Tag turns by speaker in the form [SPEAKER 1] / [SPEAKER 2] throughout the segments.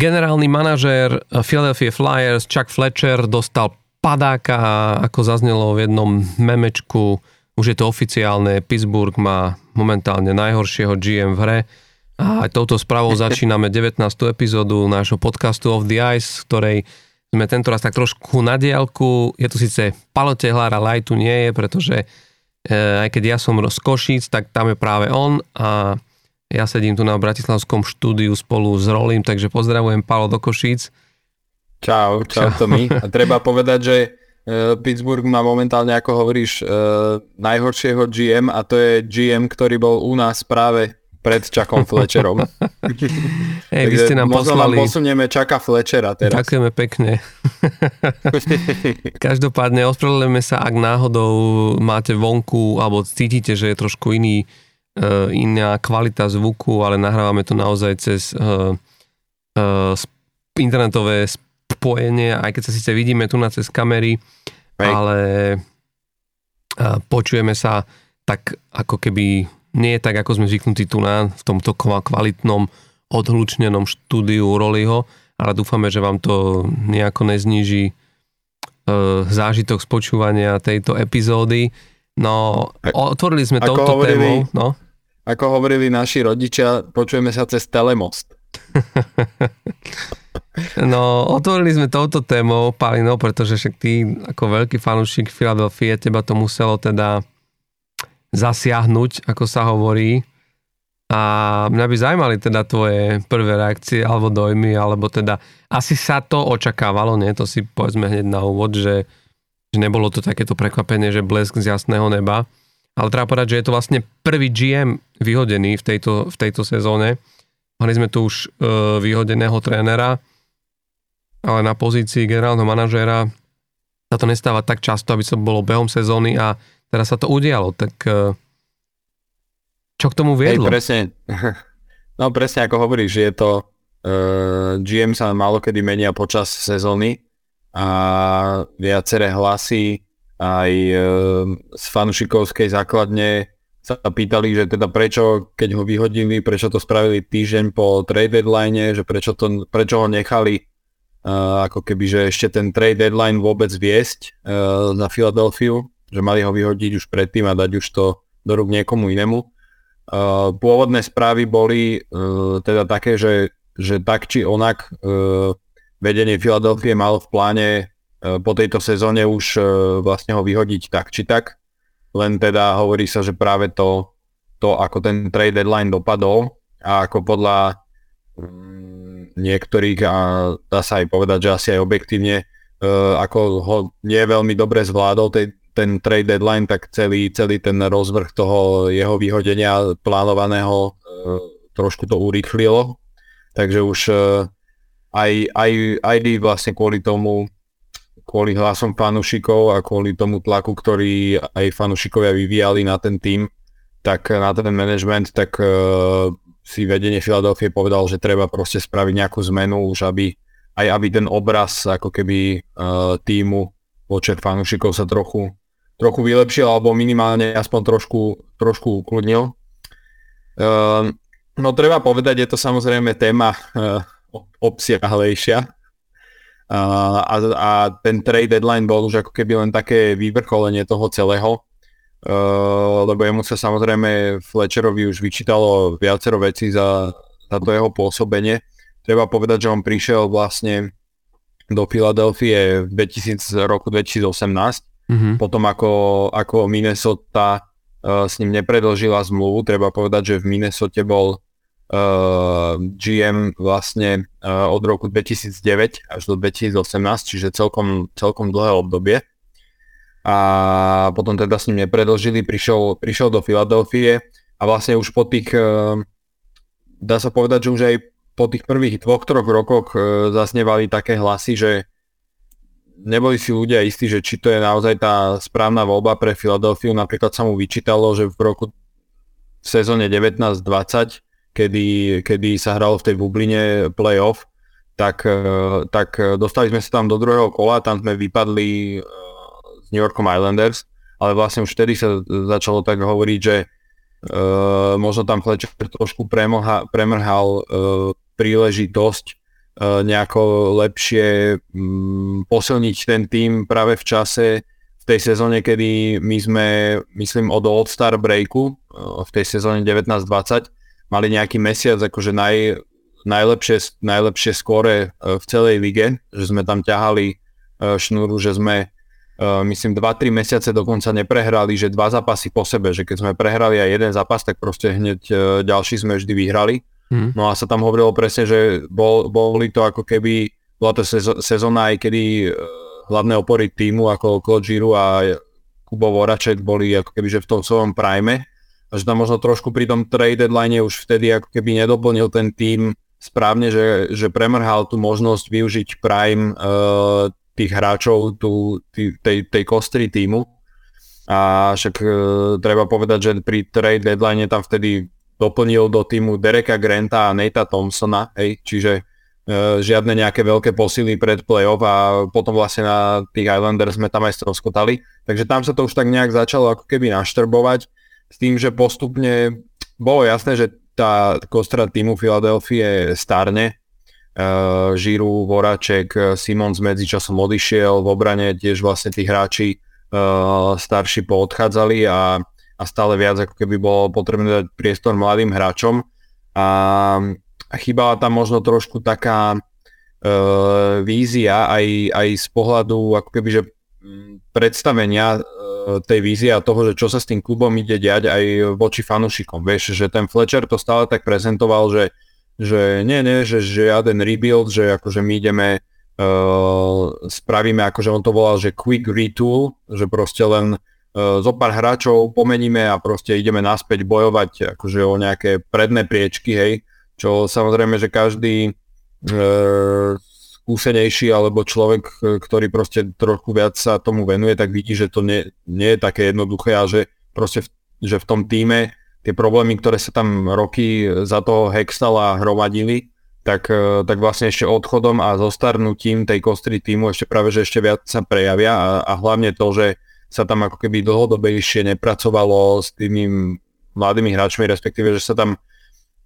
[SPEAKER 1] Generálny manažér Philadelphia Flyers Chuck Fletcher dostal padáka, ako zaznelo v jednom memečku, už je to oficiálne, Pittsburgh má momentálne najhoršieho GM v hre a aj touto správou začíname 19. epizódu nášho podcastu Of the Ice, v ktorej sme tento raz tak trošku na diálku. Je tu síce Palo Tehlár, ale aj tu nie je, pretože e, aj keď ja som z Košíc, tak tam je práve on a ja sedím tu na Bratislavskom štúdiu spolu s Rolím, takže pozdravujem Palo do Košíc.
[SPEAKER 2] Čau, čau, čau. Tomi. A treba povedať, že e, Pittsburgh má momentálne, ako hovoríš, e, najhoršieho GM a to je GM, ktorý bol u nás práve pred Čakom Fletcherom.
[SPEAKER 1] Hej, vy ste nám poslali...
[SPEAKER 2] Vám posunieme Čaka Fletchera teraz.
[SPEAKER 1] Ďakujeme pekne. Každopádne ospravedlňujeme sa, ak náhodou máte vonku alebo cítite, že je trošku iný, iná kvalita zvuku, ale nahrávame to naozaj cez uh, uh, internetové spojenie, aj keď sa síce vidíme tu na cez kamery, Hej. ale počujeme sa tak ako keby nie tak, ako sme zvyknutí tu na, v tomto kvalitnom odhlučnenom štúdiu Roliho, ale dúfame, že vám to nejako nezníži e, zážitok z počúvania tejto epizódy. No, otvorili sme ako touto hovorili, témou. No.
[SPEAKER 2] Ako hovorili naši rodičia, počujeme sa cez telemost.
[SPEAKER 1] no, otvorili sme touto témou, Palino, pretože však ty ako veľký fanúšik Filadelfie, teba to muselo teda zasiahnuť, ako sa hovorí. A mňa by zaujímali teda tvoje prvé reakcie alebo dojmy, alebo teda asi sa to očakávalo, nie? To si povedzme hneď na úvod, že, že nebolo to takéto prekvapenie, že blesk z jasného neba. Ale treba povedať, že je to vlastne prvý GM vyhodený v tejto, v tejto sezóne. Mali sme tu už e, vyhodeného trénera, ale na pozícii generálneho manažéra sa to nestáva tak často, aby to bolo behom sezóny a teraz sa to udialo, tak e, čo k tomu viedlo?
[SPEAKER 2] Hej, presne. No presne ako hovoríš, že je to e, GM sa málo kedy menia počas sezóny a viaceré hlasy aj uh, z fanušikovskej základne sa pýtali, že teda prečo, keď ho vyhodili, prečo to spravili týždeň po trade deadline, že prečo, to, prečo ho nechali uh, ako keby, že ešte ten trade deadline vôbec viesť na Filadelfiu že mali ho vyhodiť už predtým a dať už to do rúk niekomu inému. Pôvodné správy boli teda také, že, že tak či onak vedenie Filadelfie malo v pláne po tejto sezóne už vlastne ho vyhodiť tak či tak. Len teda hovorí sa, že práve to, to ako ten trade deadline dopadol a ako podľa mm, niektorých a dá sa aj povedať, že asi aj objektívne ako ho nie veľmi dobre zvládol tej, ten trade deadline, tak celý, celý ten rozvrh toho jeho vyhodenia plánovaného e, trošku to urýchlilo. Takže už e, aj, aj, aj vlastne kvôli tomu, kvôli hlasom fanúšikov a kvôli tomu tlaku, ktorý aj fanúšikovia vyvíjali na ten tým, tak na ten management, tak e, si vedenie Filadelfie povedal, že treba proste spraviť nejakú zmenu už, aby aj aby ten obraz ako keby uh, týmu počet fanúšikov sa trochu trochu vylepšil alebo minimálne aspoň trošku, trošku ukludnil. Uh, no treba povedať, je to samozrejme téma uh, obsiahlejšia. A, a ten trade deadline bol už ako keby len také vyvrcholenie toho celého. Uh, lebo jemu sa samozrejme Fletcherovi už vyčítalo viacero veci za, za to jeho pôsobenie. Treba povedať, že on prišiel vlastne do Filadelfie v 2000, roku 2018 Mm-hmm. Potom ako, ako Minnesota uh, s ním nepredlžila zmluvu, treba povedať, že v Minnesota bol GM vlastne uh, od roku 2009 až do 2018, čiže celkom, celkom dlhé obdobie. A potom teda s ním nepredlžili, prišiel, prišiel do Filadelfie a vlastne už po tých, uh, dá sa povedať, že už aj po tých prvých dvoch, troch rokoch zasnevali také hlasy, že neboli si ľudia istí, že či to je naozaj tá správna voľba pre Filadelfiu. Napríklad sa mu vyčítalo, že v roku v sezóne 19-20, kedy, kedy sa hralo v tej bubline playoff, tak, e, tak dostali sme sa tam do druhého kola, tam sme vypadli e, s New Yorkom Islanders, ale vlastne už vtedy sa začalo tak hovoriť, že uh, možno tam Fletcher trošku premrhal, premrhal uh, príležitosť nejako lepšie um, posilniť ten tým práve v čase, v tej sezóne, kedy my sme, myslím, od All-Star breaku, uh, v tej sezóne 19-20, mali nejaký mesiac akože naj, najlepšie, najlepšie skóre uh, v celej lige, že sme tam ťahali uh, šnúru, že sme Uh, myslím 2-3 mesiace dokonca neprehrali, že dva zápasy po sebe, že keď sme prehrali aj jeden zápas, tak proste hneď ďalší sme vždy vyhrali. Hmm. No a sa tam hovorilo presne, že bol, boli to ako keby, bola to sezó- sezóna aj kedy hlavné opory týmu ako Kodžiru a Kubo Voraček boli ako keby že v tom svojom prime že tam možno trošku pri tom trade deadline už vtedy ako keby nedoplnil ten tým správne, že, že premrhal tú možnosť využiť prime uh, tých hráčov tu, tý, tej, tej kostry týmu. A však e, treba povedať, že pri trade deadline tam vtedy doplnil do týmu Dereka Granta a Nate'a Thompsona, hej, čiže e, žiadne nejaké veľké posily pred playoff a potom vlastne na tých Islanders sme tam aj stroskotali. Takže tam sa to už tak nejak začalo ako keby naštrbovať s tým, že postupne bolo jasné, že tá kostra týmu Filadelfie starne, uh, Žiru, Voraček, Simons medzičasom odišiel, v obrane tiež vlastne tí hráči uh, starší poodchádzali a, a stále viac ako keby bolo potrebné dať priestor mladým hráčom. A, a chýbala tam možno trošku taká uh, vízia aj, aj z pohľadu ako keby, že predstavenia tej vízie a toho, že čo sa s tým klubom ide diať aj voči fanúšikom. Vieš, že ten Fletcher to stále tak prezentoval, že že nie, nie, že žiaden rebuild, že akože my ideme uh, spravíme, akože on to volal, že quick retool, že proste len uh, zo pár hráčov pomeníme a proste ideme naspäť bojovať akože o nejaké predné priečky, hej, čo samozrejme, že každý uh, skúsenejší alebo človek, ktorý proste trochu viac sa tomu venuje, tak vidí, že to nie, nie je také jednoduché a že proste v, že v tom týme tie problémy, ktoré sa tam roky za toho Hextala hromadili, tak, e, tak vlastne ešte odchodom a zostarnutím tej kostry týmu ešte práve, že ešte viac sa prejavia a, a hlavne to, že sa tam ako keby dlhodobejšie nepracovalo s tými mladými hráčmi, respektíve, že sa tam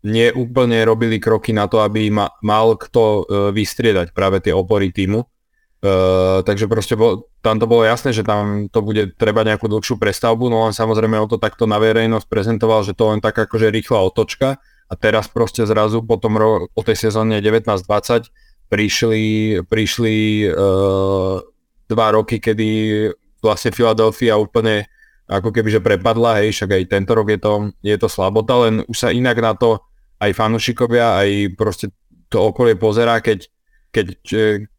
[SPEAKER 2] neúplne robili kroky na to, aby ma, mal kto e, vystriedať práve tie opory týmu. Uh, takže proste bol, tam to bolo jasné, že tam to bude treba nejakú dlhšiu prestavbu, no len samozrejme on to takto na verejnosť prezentoval, že to len tak akože rýchla otočka a teraz proste zrazu po, tom ro- po tej sezóne 19-20 prišli, prišli uh, dva roky, kedy vlastne Philadelphia úplne ako keby že prepadla, hej, však aj tento rok je to, je to slabota, len už sa inak na to aj fanúšikovia, aj proste to okolie pozerá, keď, keď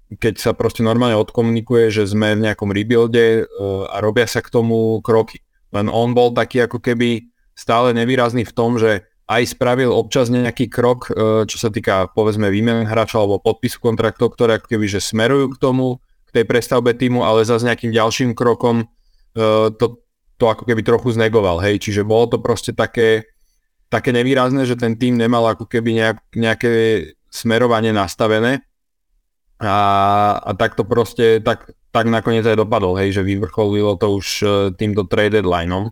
[SPEAKER 2] keď sa proste normálne odkomunikuje, že sme v nejakom rebuilde uh, a robia sa k tomu kroky. Len on bol taký ako keby stále nevýrazný v tom, že aj spravil občas nejaký krok, uh, čo sa týka povedzme výmen hráča alebo podpisu kontraktov, ktoré ako keby že smerujú k tomu, k tej prestavbe týmu, ale za nejakým ďalším krokom uh, to, to ako keby trochu znegoval, hej, čiže bolo to proste také, také nevýrazné, že ten tým nemal ako keby nejak, nejaké smerovanie nastavené a, a tak to proste, tak, tak nakoniec aj dopadol, hej, že vyvrcholilo to už e, týmto trade deadlineom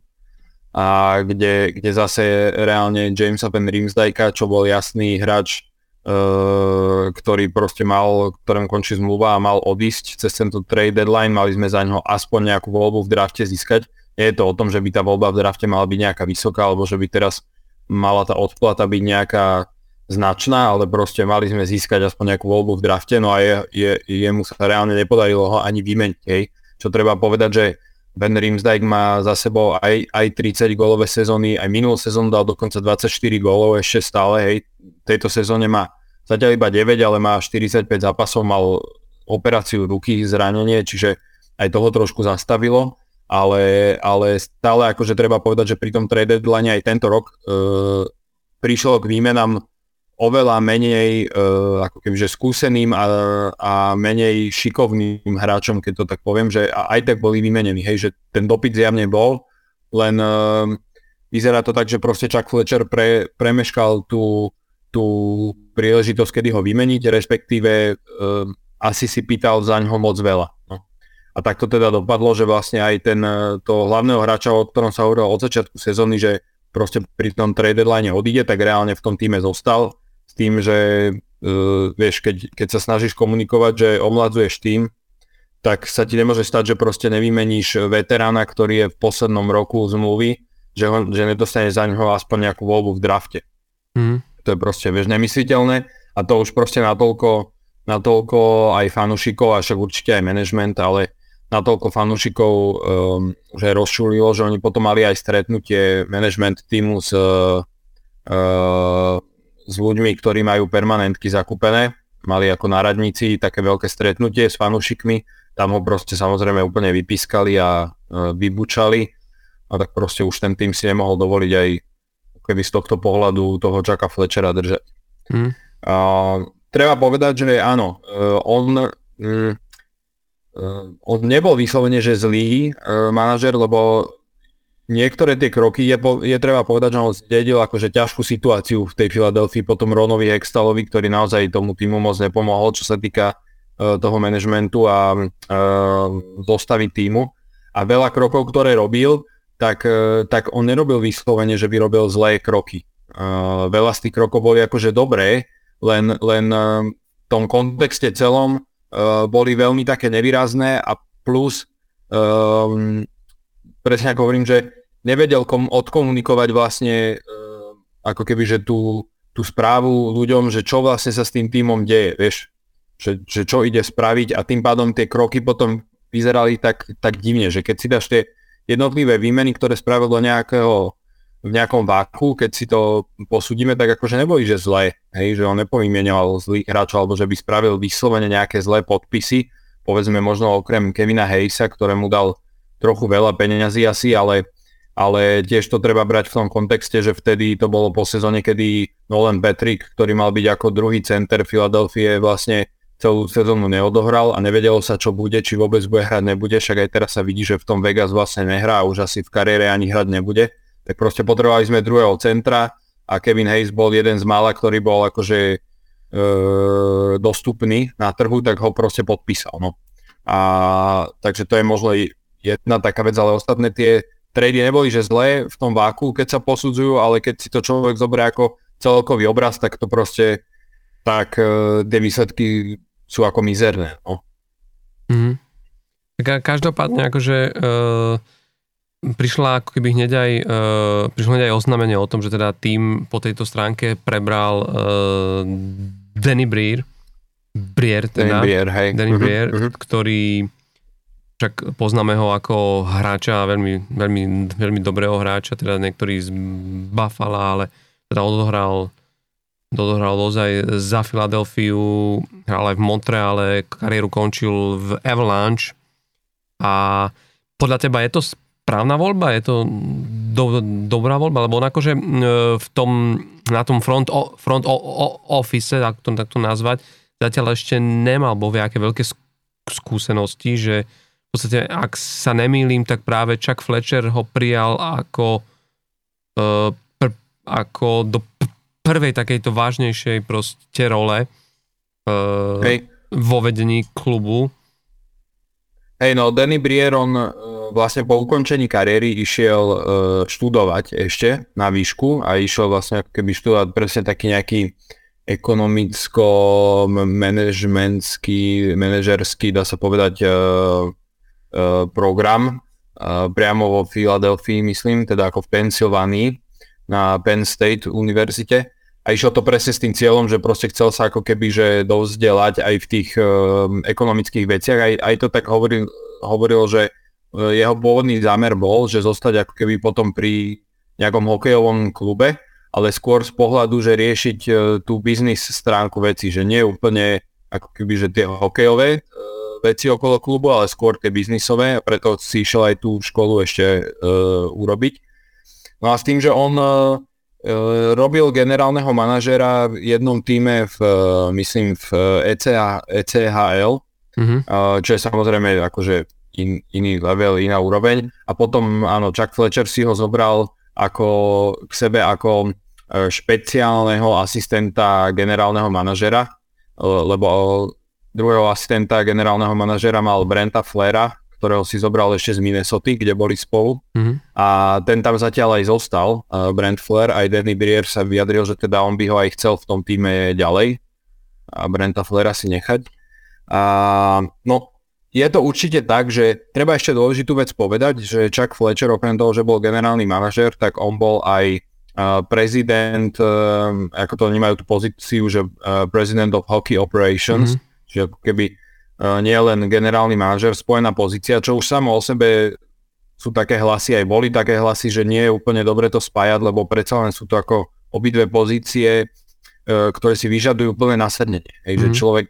[SPEAKER 2] a kde, kde zase reálne Jamesa Van Rimsdajka, čo bol jasný hráč, uh, ktorý proste mal, ktorým končí zmluva a mal odísť cez tento trade deadline, mali sme za ňo aspoň nejakú voľbu v drafte získať. Nie je to o tom, že by tá voľba v drafte mala byť nejaká vysoká, alebo že by teraz mala tá odplata byť nejaká značná, ale proste mali sme získať aspoň nejakú voľbu v drafte, no a je, je, jemu sa reálne nepodarilo ho ani vymeniť, hej. Čo treba povedať, že Ben Rimsdijk má za sebou aj, aj 30 gólové sezóny, aj minulú sezónu dal dokonca 24 gólov ešte stále, hej. V tejto sezóne má zatiaľ iba 9, ale má 45 zápasov, mal operáciu ruky, zranenie, čiže aj toho trošku zastavilo, ale, ale stále akože treba povedať, že pri tom trade deadline aj tento rok e, prišlo k výmenám oveľa menej uh, ako kebyže skúseným a, a menej šikovným hráčom, keď to tak poviem, že aj tak boli vymenení, hej, že ten dopyt zjavne bol, len uh, vyzerá to tak, že proste Chuck Fletcher pre, premeškal tú, tú príležitosť, kedy ho vymeniť, respektíve uh, asi si pýtal za ňoho moc veľa. A tak to teda dopadlo, že vlastne aj ten, to hlavného hráča, o ktorom sa hovorilo od začiatku sezóny, že proste pri tom trade deadline odíde, tak reálne v tom týme zostal s tým, že uh, vieš, keď, keď sa snažíš komunikovať, že omladzuješ tým, tak sa ti nemôže stať, že proste nevymeníš veterána, ktorý je v poslednom roku zmluvy, že, ho, že nedostane za ňoho aspoň nejakú voľbu v drafte. Mm. To je proste, vieš, nemysliteľné a to už proste natoľko, natoľko aj fanúšikov a však určite aj management, ale natoľko fanúšikov um, že rozčulilo, že oni potom mali aj stretnutie management týmu s, uh, s ľuďmi, ktorí majú permanentky zakúpené. Mali ako náradníci také veľké stretnutie s fanúšikmi tam ho proste samozrejme úplne vypískali a e, vybučali a tak proste už ten tým si nemohol dovoliť aj keby z tohto pohľadu toho Jacka Fletchera držať. Mm. A, treba povedať, že áno, e, on, mm, on nebol vyslovene, že zlý manažer, lebo niektoré tie kroky je, po, je treba povedať, že on zdedil akože ťažkú situáciu v tej Filadelfii potom Ronovi Hextalovi, ktorý naozaj tomu týmu moc nepomohol, čo sa týka E, toho manažmentu a e, zostavy týmu. A veľa krokov, ktoré robil, tak, e, tak on nerobil vyslovene, že by robil zlé kroky. Veľa z tých krokov boli akože dobré, len, len v tom kontexte celom boli veľmi také nevýrazné a plus um, presne ako hovorím, že nevedel kom, odkomunikovať vlastne uh, ako keby, že tú, tú správu ľuďom, že čo vlastne sa s tým týmom deje, vieš, že, že čo ide spraviť a tým pádom tie kroky potom vyzerali tak, tak divne, že keď si dáš tie jednotlivé výmeny, ktoré spravil do nejakého v nejakom váku, keď si to posúdime, tak akože neboli, že zlé, hej, že on nepovymenoval zlých hráčov, alebo že by spravil vyslovene nejaké zlé podpisy, povedzme možno okrem Kevina Hayesa, ktorému dal trochu veľa peniazy asi, ale, ale tiež to treba brať v tom kontexte, že vtedy to bolo po sezóne, kedy Nolan Patrick, ktorý mal byť ako druhý center Filadelfie, vlastne celú sezónu neodohral a nevedelo sa, čo bude, či vôbec bude hrať, nebude, však aj teraz sa vidí, že v tom Vegas vlastne nehrá a už asi v kariére ani hrať nebude. Tak proste potrebovali sme druhého centra a Kevin Hayes bol jeden z mála, ktorý bol akože e, dostupný na trhu, tak ho proste podpísal. No. A, takže to je možno jedna taká vec, ale ostatné tie trady neboli, že zlé v tom váku, keď sa posudzujú, ale keď si to človek zoberie ako celkový obraz, tak to proste tak e, tie výsledky sú ako mizerné. No.
[SPEAKER 1] Mm-hmm. Tak každopádne akože e, prišla ako keby hneď aj, e, prišlo hneď aj oznámenie o tom, že teda tým po tejto stránke prebral e, Danny Brier, Brier teda,
[SPEAKER 2] Danny Brier, hej.
[SPEAKER 1] Danny uh-huh, Brier, uh-huh. ktorý však poznáme ho ako hráča, veľmi, veľmi, veľmi dobrého hráča, teda niektorý z Buffalo, ale teda odohral dohral ozaj za Filadelfiu, hral aj v Montreale, kariéru končil v Avalanche a podľa teba je to správna voľba? Je to do, dobrá voľba? Lebo on akože v tom, na tom front, front office, tak to, tak to nazvať, zatiaľ ešte nemal vo nejaké veľké skúsenosti, že v podstate, ak sa nemýlim, tak práve Chuck Fletcher ho prijal ako, uh, pr, ako do prvej takejto vážnejšej proste role Hej. vo vedení klubu.
[SPEAKER 2] Hej, no Danny Brier, on uh, vlastne po ukončení kariéry išiel uh, študovať ešte na výšku a išiel vlastne keby študovať presne taký nejaký ekonomicko manažmentský, manažerský, dá sa povedať, uh, program priamo vo Filadelfii, myslím, teda ako v Pensylvánii na Penn State univerzite a išlo to presne s tým cieľom, že proste chcel sa ako keby že dozdelať aj v tých um, ekonomických veciach. Aj, aj to tak hovoril, hovoril, že uh, jeho pôvodný zámer bol, že zostať ako keby potom pri nejakom hokejovom klube, ale skôr z pohľadu, že riešiť uh, tú biznis stránku veci, že nie úplne ako keby, že tie hokejové uh, veci okolo klubu, ale skôr tie biznisové preto si išiel aj tú školu ešte uh, urobiť. No a s tým, že on uh, robil generálneho manažera v jednom týme v, uh, myslím, v ECH, ECHL, mm-hmm. uh, čo je samozrejme akože in, iný level, iná úroveň. A potom, áno, Chuck Fletcher si ho zobral ako k sebe ako špeciálneho asistenta generálneho manažera, lebo druhého asistenta generálneho manažera mal Brenta Flera, ktorého si zobral ešte z Minnesota, kde boli spolu. Mm-hmm. A ten tam zatiaľ aj zostal, uh, Brent Flair, aj Danny Brier sa vyjadril, že teda on by ho aj chcel v tom týme ďalej. a Brenta Flera si nechať. A, no, je to určite tak, že treba ešte dôležitú vec povedať, že Chuck Fletcher okrem toho, že bol generálny manažer, tak on bol aj uh, prezident, uh, ako to vnímajú tú pozíciu, že uh, president of hockey operations, mm-hmm. ako keby nie len generálny manažer, spojená pozícia, čo už samo o sebe sú také hlasy, aj boli také hlasy, že nie je úplne dobre to spájať, lebo predsa len sú to ako obidve pozície, uh, ktoré si vyžadujú plné nasadnenie. Hej, mm-hmm. že mhm. človek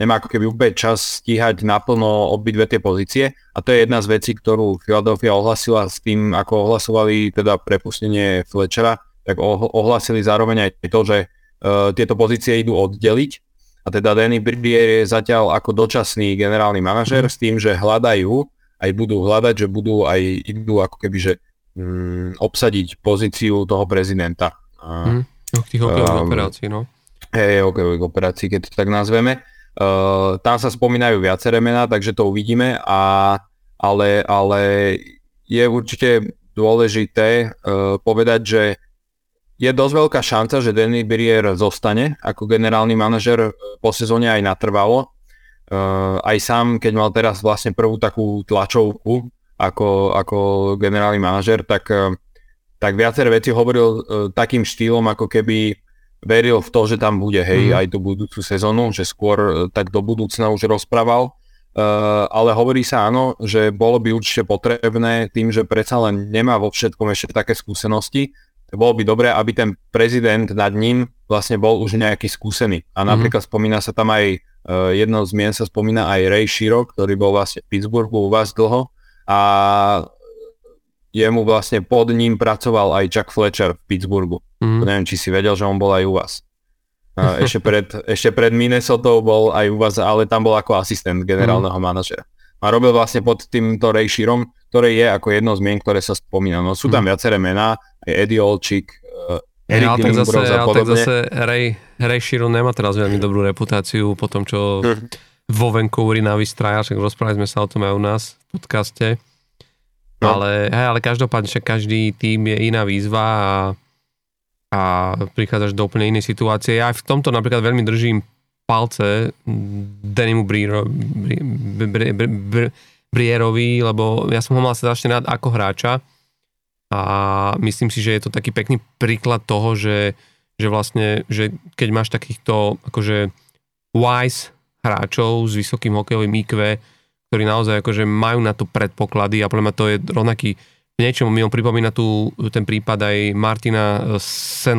[SPEAKER 2] nemá ako keby úplne čas stíhať naplno obidve tie pozície a to je jedna z vecí, ktorú Philadelphia ohlasila s tým, ako ohlasovali teda prepustenie Fletchera, tak ohlasili zároveň aj to, že uh, tieto pozície idú oddeliť a teda Danny Brier je zatiaľ ako dočasný generálny manažer mm. s tým, že hľadajú, aj budú hľadať, že budú aj idú ako keby, že um, obsadiť pozíciu toho prezidenta.
[SPEAKER 1] Mm. Tých hokejových um, operácií, no.
[SPEAKER 2] Hej, hokejových operácií, keď to tak nazveme. Uh, tam sa spomínajú viaceré mená, takže to uvidíme, a, ale, ale je určite dôležité uh, povedať, že je dosť veľká šanca, že Danny Brier zostane ako generálny manažer po sezóne aj natrvalo. Uh, aj sám, keď mal teraz vlastne prvú takú tlačovku ako, ako generálny manažer, tak, uh, tak viaceré veci hovoril uh, takým štýlom, ako keby veril v to, že tam bude, hej, mm. aj tú budúcu sezónu, že skôr e, tak do budúcna už rozprával. Uh, ale hovorí sa áno, že bolo by určite potrebné tým, že predsa len nemá vo všetkom ešte také skúsenosti, bolo by dobré, aby ten prezident nad ním vlastne bol už nejaký skúsený. A mhm. napríklad mm. spomína sa tam aj, uh, jedno z mien sa spomína aj Ray Shiro, ktorý bol vlastne v Pittsburghu u vás dlho a jemu vlastne pod ním pracoval aj Chuck Fletcher v Pittsburghu. Mm. Neviem, či si vedel, že on bol aj u vás. Ešte pred, ešte pred Minnesota bol aj u vás, ale tam bol ako asistent generálneho mm. manažera. A robil vlastne pod týmto Ray Shirom, ktoré je ako jedno z mien, ktoré sa spomína. No sú tam mm. viaceré mená, Eddie Olčík, uh, Eric
[SPEAKER 1] ale tak zase, ale tak zase Ray, Ray Shiro nemá teraz veľmi dobrú reputáciu po tom, čo mm. vo Vancouveri na Vystraja, však rozprávali sme sa o tom aj u nás v podcaste No. Ale, hej, ale každopádne však každý tým je iná výzva a, a prichádzaš do úplne inej situácie. Ja aj v tomto napríklad veľmi držím palce Denimu Brierovi, lebo ja som ho mal strašne rád ako hráča a myslím si, že je to taký pekný príklad toho, že, že vlastne, že keď máš takýchto akože wise hráčov s vysokým hokejovým IQ, ktorí naozaj akože majú na to predpoklady a podľa mňa to je rovnaký v niečom mi on pripomína tu ten prípad aj Martina St.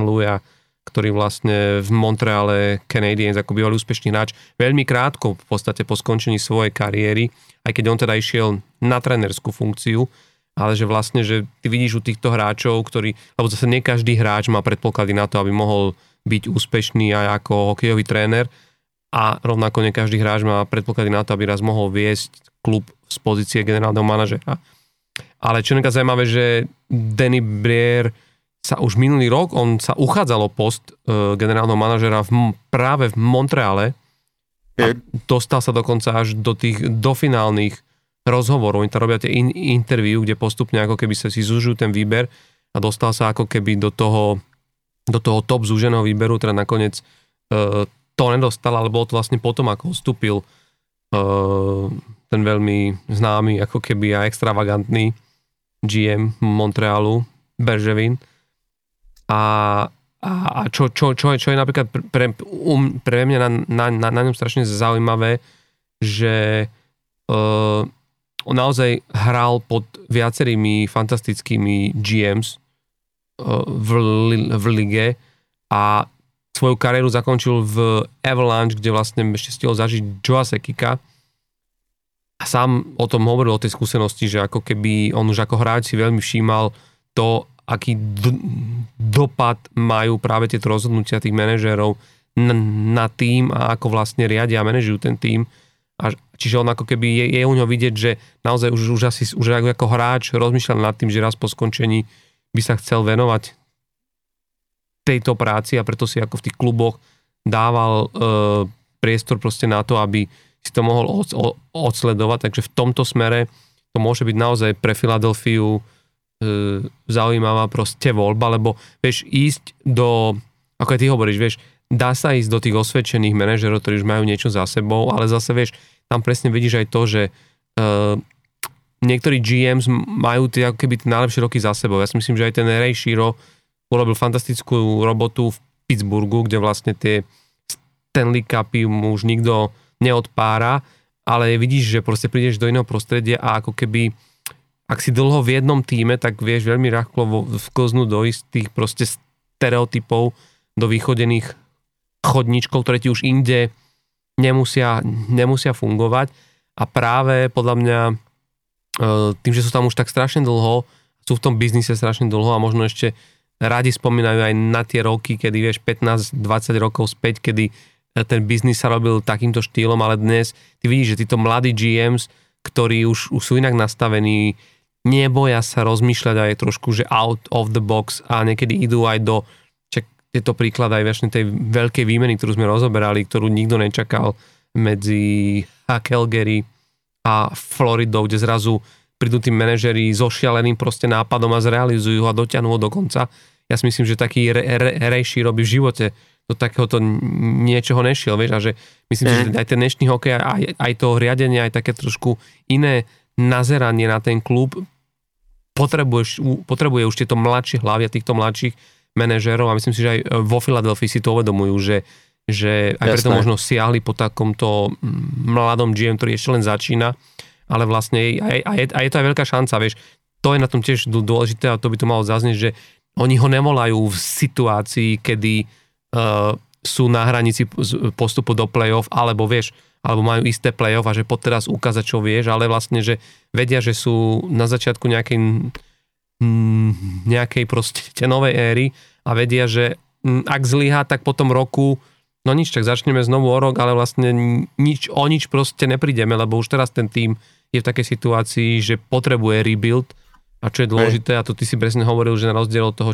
[SPEAKER 1] Ktorý vlastne v Montreale Canadiens ako bývalý úspešný hráč veľmi krátko v podstate po skončení svojej kariéry, aj keď on teda išiel na trenerskú funkciu, ale že vlastne, že ty vidíš u týchto hráčov, ktorí, lebo zase nie každý hráč má predpoklady na to, aby mohol byť úspešný aj ako hokejový tréner, a rovnako nie každý hráč má predpoklady na to, aby raz mohol viesť klub z pozície generálneho manažera. Ale čo je zaujímavé, že Danny Brier sa už minulý rok, on sa uchádzal o post uh, generálneho manažera v, práve v Montreale a dostal sa dokonca až do tých dofinálnych rozhovorov. Oni tam robia tie in, interview, kde postupne ako keby sa si zužujú ten výber a dostal sa ako keby do toho, do toho top zúženého výberu, teda nakoniec uh, to nedostal, ale bolo to vlastne potom, ako vstúpil uh, ten veľmi známy, ako keby aj extravagantný GM Montrealu, Berževin. A, a, a čo, čo, čo, je, čo je napríklad pre, um, pre mňa na, na, na, na ňom strašne zaujímavé, že uh, on naozaj hral pod viacerými fantastickými GMs uh, v, v lige a svoju kariéru zakončil v Avalanche, kde vlastne ešte stihol zažiť Joa Sekika. A sám o tom hovoril, o tej skúsenosti, že ako keby on už ako hráč si veľmi všímal to, aký d- dopad majú práve tieto rozhodnutia tých manažérov na, na tým a ako vlastne riadia a manažujú ten tým. A, čiže on ako keby je, je u ňo vidieť, že naozaj už, už asi už ako hráč rozmýšľal nad tým, že raz po skončení by sa chcel venovať tejto práci a preto si ako v tých kluboch dával e, priestor proste na to, aby si to mohol od, od, odsledovať, takže v tomto smere to môže byť naozaj pre Filadelfiu zaujímavá proste voľba, lebo vieš, ísť do, ako aj ty hovoríš, vieš, dá sa ísť do tých osvedčených manažerov, ktorí už majú niečo za sebou, ale zase vieš, tam presne vidíš aj to, že uh, niektorí GMs majú tie ako keby tie najlepšie roky za sebou. Ja si myslím, že aj ten Ray Shiro urobil fantastickú robotu v Pittsburghu, kde vlastne tie Stanley Cupy mu už nikto neodpára, ale vidíš, že proste prídeš do iného prostredia a ako keby ak si dlho v jednom týme, tak vieš veľmi rýchlo vklznúť do istých proste stereotypov, do východených chodníčkov, ktoré ti už inde nemusia, nemusia fungovať. A práve podľa mňa e, tým, že sú tam už tak strašne dlho, sú v tom biznise strašne dlho a možno ešte radi spomínajú aj na tie roky, kedy vieš 15-20 rokov späť, kedy ten biznis sa robil takýmto štýlom, ale dnes ty vidíš, že títo mladí GMs, ktorí už, už sú inak nastavení, neboja sa rozmýšľať aj trošku, že out of the box a niekedy idú aj do, čak tieto príklad aj vlastne tej veľkej výmeny, ktorú sme rozoberali, ktorú nikto nečakal medzi Calgary a Floridou, kde zrazu prídu tí manažeri so šialeným proste nápadom a zrealizujú ho a dotiahnu ho do konca. Ja si myslím, že taký re, re, rejší robí v živote do takéhoto niečoho nešiel, vieš, a že myslím mm. že mhm. aj ten dnešný hokej, aj, aj to riadenie, aj také trošku iné nazeranie na ten klub potrebuješ, potrebuje už tieto mladšie hlavy a týchto mladších manažérov a myslím si, že aj vo Filadelfii si to uvedomujú, že, že aj Jasné. preto možno siahli po takomto mladom GM, ktorý ešte len začína, ale vlastne aj, aj, aj je to aj veľká šanca, vieš, to je na tom tiež dôležité a to by to malo zaznieť, že oni ho nevolajú v situácii, kedy uh, sú na hranici postupu do play-off, alebo vieš, alebo majú isté play-off a že pod teraz ukázať, čo vieš, ale vlastne, že vedia, že sú na začiatku nejakej, nejakej proste novej éry a vedia, že ak zlyhá, tak po tom roku no nič, tak začneme znovu o rok, ale vlastne nič, o nič proste neprídeme, lebo už teraz ten tým je v takej situácii, že potrebuje rebuild. A čo je dôležité, a to ty si presne hovoril, že na rozdiel od toho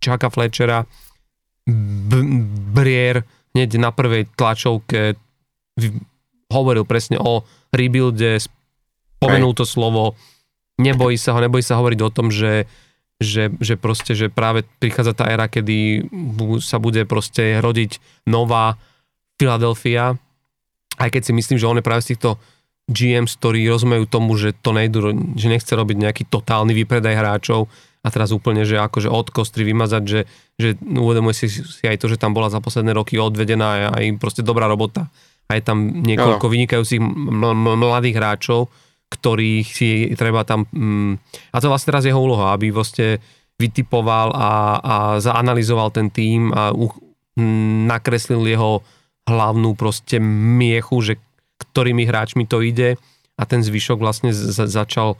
[SPEAKER 1] Čaka Fletchera Brier hneď na prvej tlačovke hovoril presne o rebuilde, spomenul to slovo, nebojí sa ho, nebojí sa hovoriť o tom, že, že, že proste, že práve prichádza tá éra, kedy sa bude proste rodiť nová Philadelphia, aj keď si myslím, že on je práve z týchto GMs, ktorí rozumejú tomu, že to nejdu, že nechce robiť nejaký totálny výpredaj hráčov, a teraz úplne, že akože od kostry vymazať, že, že uvedomuje si, si aj to, že tam bola za posledné roky odvedená aj proste dobrá robota. A je tam niekoľko no. vynikajúcich mladých hráčov, ktorých si treba tam... Mm, a to vlastne teraz jeho úloha, aby vlastne vytipoval a, a zaanalizoval ten tým a u, m, nakreslil jeho hlavnú proste miechu, že ktorými hráčmi to ide a ten zvyšok vlastne z- začal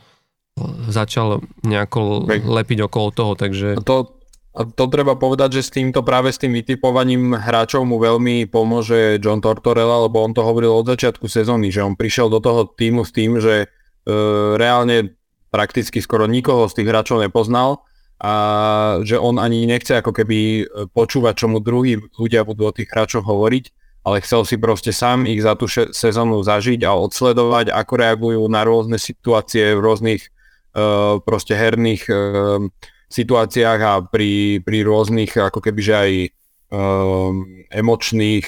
[SPEAKER 1] začal nejako lepiť okolo toho, takže...
[SPEAKER 2] To, to treba povedať, že s týmto práve s tým vytipovaním hráčov mu veľmi pomôže John Tortorella, lebo on to hovoril od začiatku sezóny, že on prišiel do toho týmu s tým, že e, reálne prakticky skoro nikoho z tých hráčov nepoznal a že on ani nechce ako keby e, počúvať, čo mu druhí ľudia budú o tých hráčoch hovoriť, ale chcel si proste sám ich za tú sezónu zažiť a odsledovať, ako reagujú na rôzne situácie v rôznych Eh, proste herných eh, situáciách a pri, pri rôznych ako keby že aj um, emočných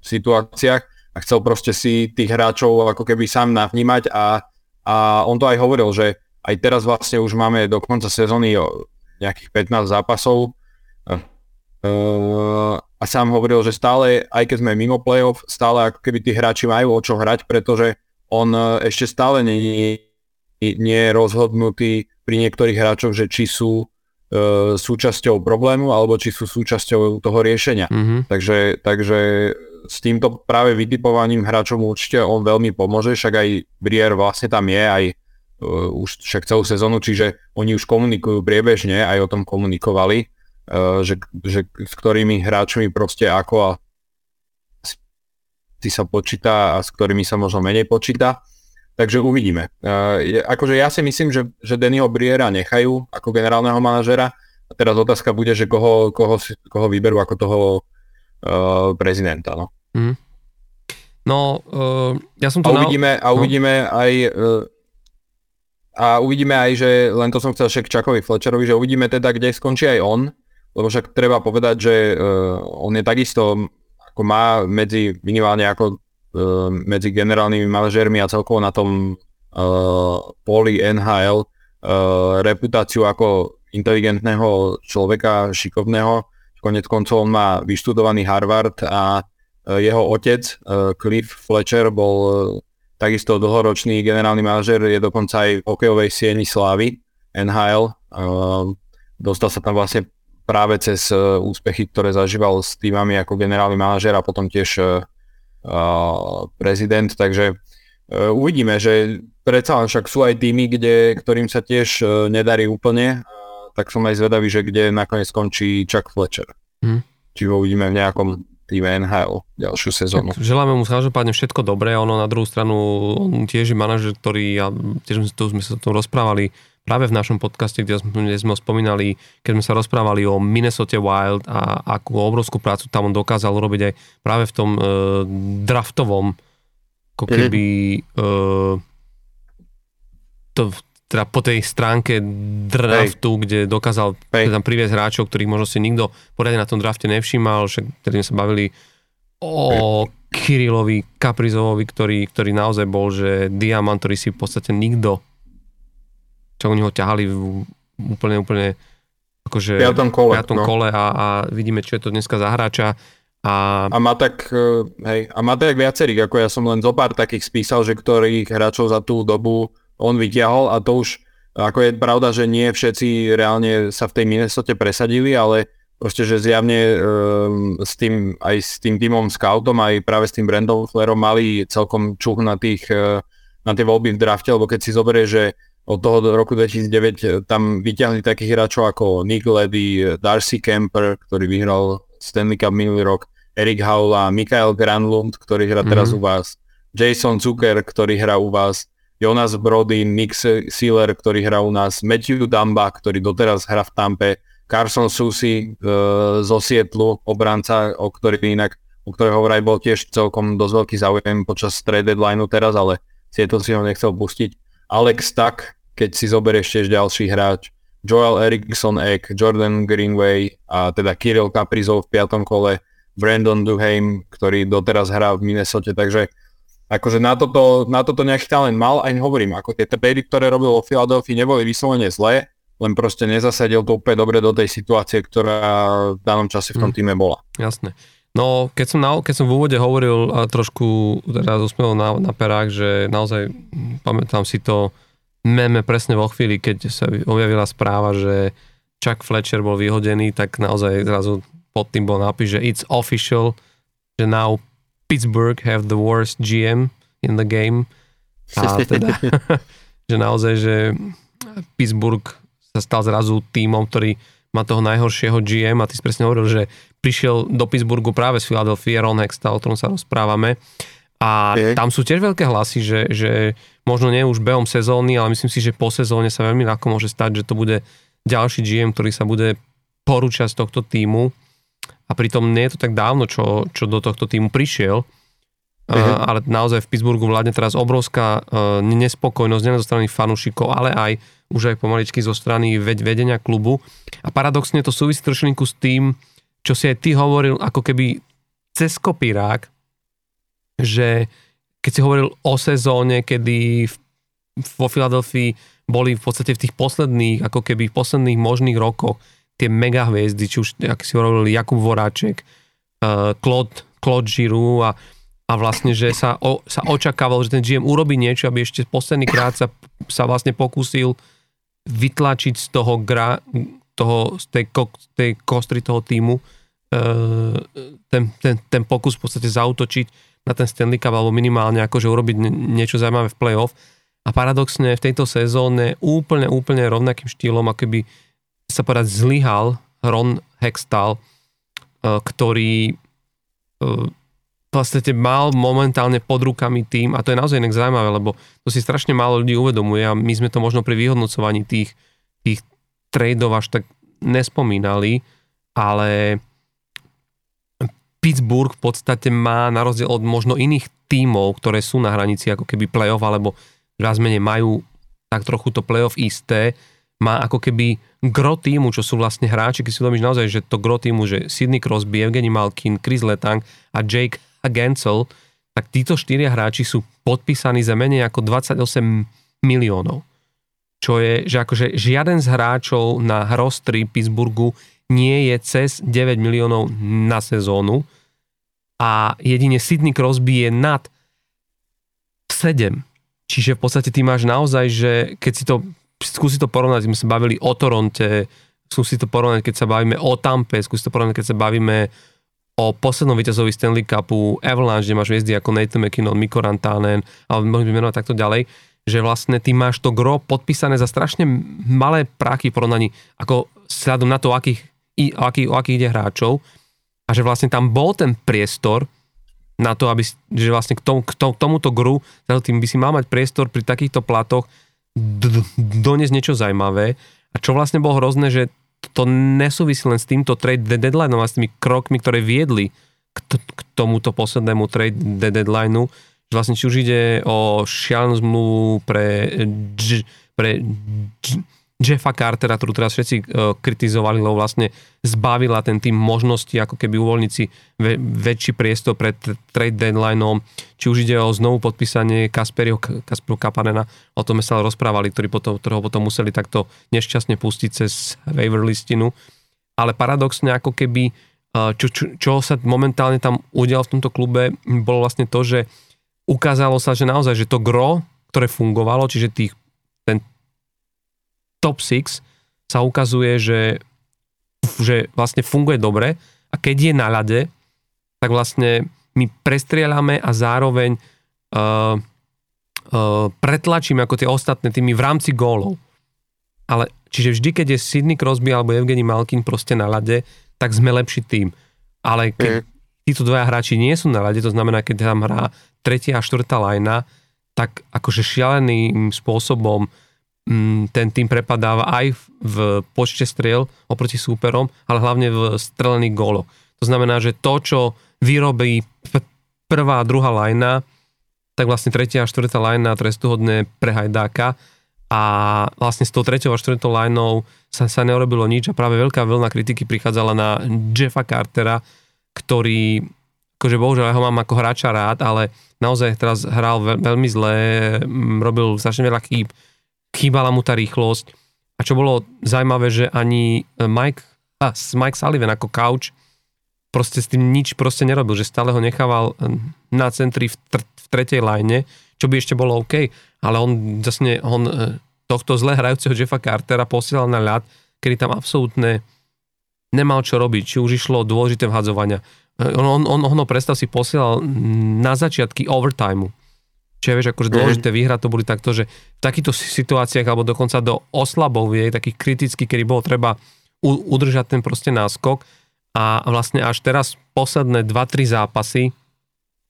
[SPEAKER 2] situáciách. A chcel proste si tých hráčov ako keby sám navnímať a, a on to aj hovoril, že aj teraz vlastne už máme do konca sezóny nejakých 15 zápasov. Uh, a sám hovoril, že stále, aj keď sme mimo playoff, stále ako keby tí hráči majú o čo hrať, pretože on ešte stále není nie je rozhodnutý pri niektorých hráčoch, že či sú e, súčasťou problému alebo či sú súčasťou toho riešenia. Mm-hmm. Takže, takže s týmto práve vytipovaním hráčom určite on veľmi pomôže, však aj Brier vlastne tam je aj uh, už však celú sezónu, čiže oni už komunikujú priebežne, aj o tom komunikovali, uh, že, že s ktorými hráčmi proste ako a si sa počíta a s ktorými sa možno menej počíta. Takže uvidíme. Uh, je, akože ja si myslím, že, že Dannyho Briera nechajú ako generálneho manažera. A teraz otázka bude, že koho, koho, koho vyberú ako toho uh, prezidenta. No, mm.
[SPEAKER 1] no uh, ja som to...
[SPEAKER 2] A uvidíme, na... a no. uvidíme no. aj... Uh, a uvidíme aj, že len to som chcel však Čakovi Fletcherovi, že uvidíme teda, kde skončí aj on, lebo však treba povedať, že uh, on je takisto, ako má medzi, minimálne ako medzi generálnymi manažérmi a celkovo na tom uh, poli NHL uh, reputáciu ako inteligentného človeka, šikovného. Konec koncov on má vyštudovaný Harvard a uh, jeho otec Cliff Fletcher bol takisto dlhoročný generálny manažer, je dokonca aj v hokejovej sieni slávy NHL. Uh, dostal sa tam vlastne práve cez úspechy, ktoré zažíval s týmami ako generálny manažer a potom tiež prezident, takže uh, uvidíme, že predsa však sú aj týmy, kde, ktorým sa tiež uh, nedarí úplne, tak som aj zvedavý, že kde nakoniec skončí Chuck Fletcher. Hmm. Či ho uvidíme v nejakom týme NHL ďalšiu sezónu.
[SPEAKER 1] Tak želáme mu každopádne všetko dobré, ono na druhú stranu, on tiež je manažer, ktorý, a tiež tu sme sa o tom rozprávali, práve v našom podcaste, kde sme, kde sme spomínali, keď sme sa rozprávali o Minnesota Wild a akú obrovskú prácu tam on dokázal urobiť aj práve v tom uh, draftovom, ako mhm. keby uh, to, teda po tej stránke draftu, Hej. kde dokázal Hej. tam priviesť hráčov, ktorých možno si nikto poriadne na tom drafte nevšímal, však tedy sme sa bavili o Kirilovi Kaprizovovi, ktorý, ktorý naozaj bol, že diamant, ktorý si v podstate nikto čo oni ho ťahali úplne, úplne akože
[SPEAKER 2] piatom kole,
[SPEAKER 1] piatom no. kole a, a vidíme, čo je to dneska za hráča. A...
[SPEAKER 2] a má tak, e, hej, a má tak viacerých, ako ja som len zo pár takých spísal, že ktorých hráčov za tú dobu on vyťahol a to už, ako je pravda, že nie všetci reálne sa v tej Minnesota presadili, ale proste, že zjavne um, s tým, aj s tým týmom scoutom, aj práve s tým Brandon Flerom mali celkom čuch na tých, uh, na tie voľby v drafte, lebo keď si zoberie, že od toho do roku 2009 eh, tam vyťahli takých hráčov ako Nick Ledy, Darcy Kemper, ktorý vyhral Stanley Cup minulý rok, Erik Haula, Mikael Granlund, ktorý hrá mm-hmm. teraz mhm. u vás, Jason Zucker, ktorý hrá u vás, Jonas Brody, Nick Sealer, ktorý hrá u nás, Matthew Damba, ktorý doteraz hrá v Tampe, Carson Susi e, zo Sietlu, obranca, o ktorý inak, o ktorého vraj bol tiež celkom dosť veľký záujem počas trade deadlineu teraz, ale Sietl si ho nechcel pustiť. Alex Tuck, keď si zoberieš tiež ďalší hráč, Joel Eriksson Ek, Jordan Greenway a teda Kirill Kaprizov v piatom kole, Brandon Duhame, ktorý doteraz hrá v Minnesota, takže akože na toto, na toto nejaký talent mal, aj hovorím, ako tie trady, ktoré robil vo Philadelphia, neboli vyslovene zlé, len proste nezasadil to úplne dobre do tej situácie, ktorá v danom čase v tom hm. týme bola.
[SPEAKER 1] Jasné. No, keď som, na, keď som v úvode hovoril a trošku teda usmiel na, na perách, že naozaj pamätám si to, meme presne vo chvíli, keď sa objavila správa, že Chuck Fletcher bol vyhodený, tak naozaj zrazu pod tým bol nápis, že it's official, že now Pittsburgh have the worst GM in the game. A teda, že naozaj, že Pittsburgh sa stal zrazu týmom, ktorý má toho najhoršieho GM a ty si presne hovoril, že prišiel do Pittsburghu práve z Philadelphia, Ron Hextall, o ktorom sa rozprávame a okay. tam sú tiež veľké hlasy, že, že možno nie už behom sezóny, ale myslím si, že po sezóne sa veľmi ľahko môže stať, že to bude ďalší GM, ktorý sa bude porúčať z tohto týmu. A pritom nie je to tak dávno, čo, čo do tohto týmu prišiel. Uh-huh. Uh, ale naozaj v Pittsburghu vládne teraz obrovská uh, nespokojnosť nie zo strany fanúšikov, ale aj už aj pomaličky zo strany ved- vedenia klubu. A paradoxne to súvisí trošinku s tým, čo si aj ty hovoril, ako keby cez kopírák, že keď si hovoril o sezóne, kedy vo Filadelfii boli v podstate v tých posledných, ako keby v posledných možných rokoch tie mega hviezdy, či už, ako si hovoril, Jakub Voráček, uh, Claude, Claude Giroux a, a vlastne, že sa, o, sa očakávalo, že ten GM urobí niečo, aby ešte posledný krát sa, sa vlastne pokúsil vytlačiť z toho gra, toho, z tej, ko, tej kostry toho týmu uh, ten, ten, ten pokus v podstate zautočiť na ten Stanley Cup alebo minimálne akože urobiť niečo zaujímavé v playoff. A paradoxne v tejto sezóne úplne, úplne rovnakým štýlom, ako by sa povedať zlyhal Ron Hextall, e, ktorý e, v podstate mal momentálne pod rukami tým, a to je naozaj inak zaujímavé, lebo to si strašne málo ľudí uvedomuje a my sme to možno pri vyhodnocovaní tých, tých tradeov až tak nespomínali, ale Pittsburgh v podstate má na rozdiel od možno iných tímov, ktoré sú na hranici ako keby playoff, alebo viac menej majú tak trochu to playoff isté, má ako keby gro týmu, čo sú vlastne hráči, keď si uvedomíš naozaj, že to gro týmu, že Sidney Crosby, Evgeny Malkin, Chris Letang a Jake Gensel, tak títo štyria hráči sú podpísaní za menej ako 28 miliónov. Čo je, že akože žiaden z hráčov na rostri Pittsburghu nie je cez 9 miliónov na sezónu a jedine Sidney Crosby je nad 7. Čiže v podstate ty máš naozaj, že keď si to skúsi to porovnať, sme sa bavili o Toronte, skúsi to porovnať, keď sa bavíme o Tampe, skúsi to porovnať, keď sa bavíme o poslednom víťazovi Stanley Cupu, Avalanche, kde máš hviezdy ako Nathan McKinnon, Mikko Rantanen, ale môžeme menovať takto ďalej, že vlastne ty máš to gro podpísané za strašne malé práky v porovnaní, ako vzhľadom na to, akých, o, akých, o akých ide hráčov a že vlastne tam bol ten priestor na to, aby, že vlastne k, tomu, k tomuto gru, tým by si mal mať priestor pri takýchto platoch, doniesť niečo zaujímavé. A čo vlastne bolo hrozné, že to nesúvisí len s týmto trade deadlineom a s tými krokmi, ktoré viedli k, t- k tomuto poslednému trade deadlineu. Že vlastne či už ide o šialenú zmluvu pre, pre Jeffa Cartera, ktorú teraz všetci uh, kritizovali, lebo vlastne zbavila ten tým možnosti ako keby uvoľniť si väčší priestor pred trade deadlineom, či už ide o znovu podpísanie Kasperiho, Kasperu Kapanena, o tom sa rozprávali, ktorí potom, ktorého potom museli takto nešťastne pustiť cez waiver listinu. Ale paradoxne ako keby, uh, čo, čo, čo sa momentálne tam udialo v tomto klube, bolo vlastne to, že ukázalo sa, že naozaj, že to gro, ktoré fungovalo, čiže tých, ten top 6 sa ukazuje, že, že vlastne funguje dobre a keď je na ľade, tak vlastne my prestrieľame a zároveň uh, uh, pretlačíme ako tie ostatné týmy v rámci gólov. Ale čiže vždy, keď je Sidney Crosby alebo Evgeny Malkin proste na ľade, tak sme lepší tým. Ale keď mm. títo dvaja hráči nie sú na ľade, to znamená, keď tam hrá tretia a štvrtá lajna, tak akože šialeným spôsobom ten tým prepadáva aj v počte striel oproti súperom, ale hlavne v strelených góloch. To znamená, že to, čo vyrobí prvá a druhá lajna, tak vlastne tretia a štvrtá lajna trestuhodné pre Hajdáka a vlastne s tou treťou a štvrtou lajnou sa, sa neurobilo nič a práve veľká vlna kritiky prichádzala na Jeffa Cartera, ktorý, akože bohužiaľ ja ho mám ako hráča rád, ale naozaj teraz hral veľ, veľmi zle, robil strašne veľa chýb, chýbala mu tá rýchlosť. A čo bolo zaujímavé, že ani Mike, a Mike Sullivan ako couch proste s tým nič proste nerobil, že stále ho nechával na centri v, tr- v tretej line, čo by ešte bolo OK, ale on jasne, on e, tohto zle hrajúceho Jeffa Cartera posielal na ľad, kedy tam absolútne nemal čo robiť, či už išlo dôležité vhadzovania. E, on, on, on, on ho predstav si posielal na začiatky overtimeu Čiže vieš, akože dôležité mm. výhra to boli takto, že v takýchto situáciách alebo dokonca do oslabov je takých kritických, kedy bolo treba udržať ten proste náskok a vlastne až teraz posledné 2-3 zápasy,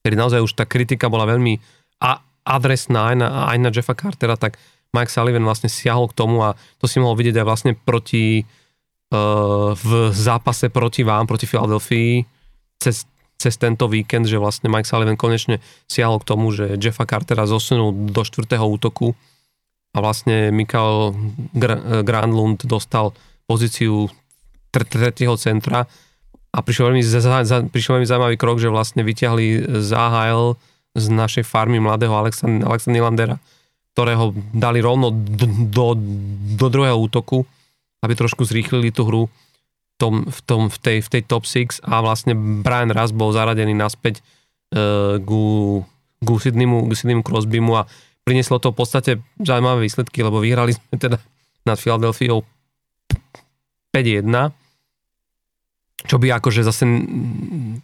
[SPEAKER 1] kedy naozaj už tá kritika bola veľmi a, adresná aj na, aj na Jeffa Cartera, tak Mike Sullivan vlastne siahol k tomu a to si mohol vidieť aj vlastne proti uh, v zápase proti vám, proti Philadelphia cez cez tento víkend, že vlastne Mike Sullivan konečne siahol k tomu, že Jeffa Cartera zosunul do štvrtého útoku a vlastne Mikael Granlund dostal pozíciu tretieho centra a prišiel veľmi, prišiel veľmi zaujímavý krok, že vlastne vyťahli z AHL z našej farmy mladého Alexa, Alexa Nylandera, ktorého dali rovno do, do, do druhého útoku, aby trošku zrýchlili tú hru tom, v, tom, v, tej, v tej top 6 a vlastne Brian Russ bol zaradený naspäť uh, ku, ku Sydneymu, Crosbymu a prinieslo to v podstate zaujímavé výsledky, lebo vyhrali sme teda nad Philadelphia 5-1, čo by akože zase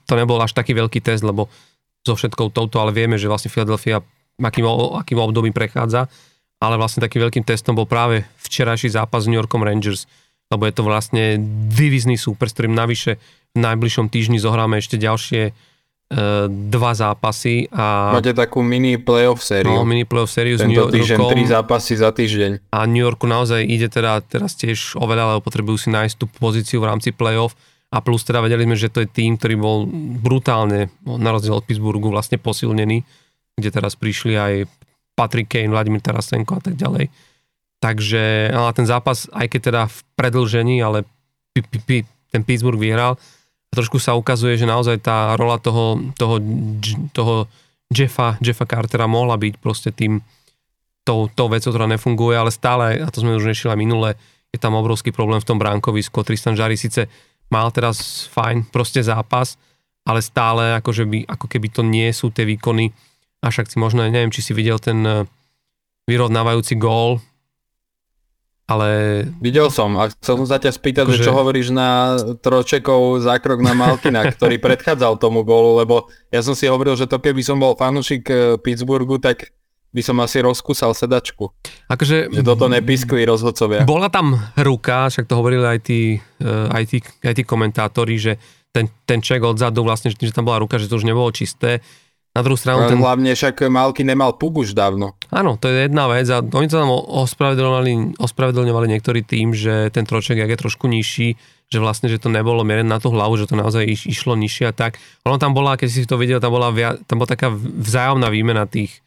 [SPEAKER 1] to nebol až taký veľký test, lebo so všetkou touto, ale vieme, že vlastne Philadelphia akým, akým obdobím prechádza, ale vlastne takým veľkým testom bol práve včerajší zápas s New Yorkom Rangers, lebo je to vlastne divizný súper, s ktorým navyše v najbližšom týždni zohráme ešte ďalšie e, dva zápasy. A,
[SPEAKER 2] Máte takú mini playoff sériu.
[SPEAKER 1] No, mini playoff sériu
[SPEAKER 2] Tento s New Yorkom. týždeň, tri zápasy za týždeň.
[SPEAKER 1] A New Yorku naozaj ide teda teraz tiež oveľa, lebo potrebujú si nájsť tú pozíciu v rámci playoff. A plus teda vedeli sme, že to je tým, ktorý bol brutálne, na rozdiel od Pittsburghu, vlastne posilnený, kde teraz prišli aj Patrick Kane, Vladimír Tarasenko a tak ďalej. Takže ale ten zápas, aj keď teda v predlžení, ale p- p- p- ten Pittsburgh vyhral, trošku sa ukazuje, že naozaj tá rola toho, toho, toho Jeffa, Jeffa Cartera mohla byť proste tým, tou, tou vecou, ktorá nefunguje, ale stále, a to sme už nešili minule, je tam obrovský problém v tom bránkovisku. Tristan Žari síce mal teraz fajn proste zápas, ale stále akože by, ako keby to nie sú tie výkony. A však si možno, neviem, či si videl ten eh, vyrovnávajúci gól, ale...
[SPEAKER 2] Videl som a chcel som sa ťa spýtať, že čo hovoríš na Tročekov zákrok na Malkina, ktorý predchádzal tomu gólu, lebo ja som si hovoril, že to keby som bol fanúšik eh, Pittsburghu, tak by som asi rozkúsal sedačku.
[SPEAKER 1] Akože,
[SPEAKER 2] že toto nepískli rozhodcovia.
[SPEAKER 1] Bola tam ruka, však to hovorili aj tí, eh, aj tí, aj tí komentátori, že ten, ten ček odzadu vlastne, že tam bola ruka, že to už nebolo čisté. Na druhú stranu...
[SPEAKER 2] ten... Hlavne však Malky nemal puk už dávno.
[SPEAKER 1] Áno, to je jedna vec a oni sa tam ospravedlňovali, ospravedlňovali niektorí tým, že ten troček, jak je trošku nižší, že vlastne, že to nebolo mierené na tú hlavu, že to naozaj iš, išlo nižšie a tak. Ono tam bola, keď si to videl, tam bola, via, tam bola taká vzájomná výmena tých,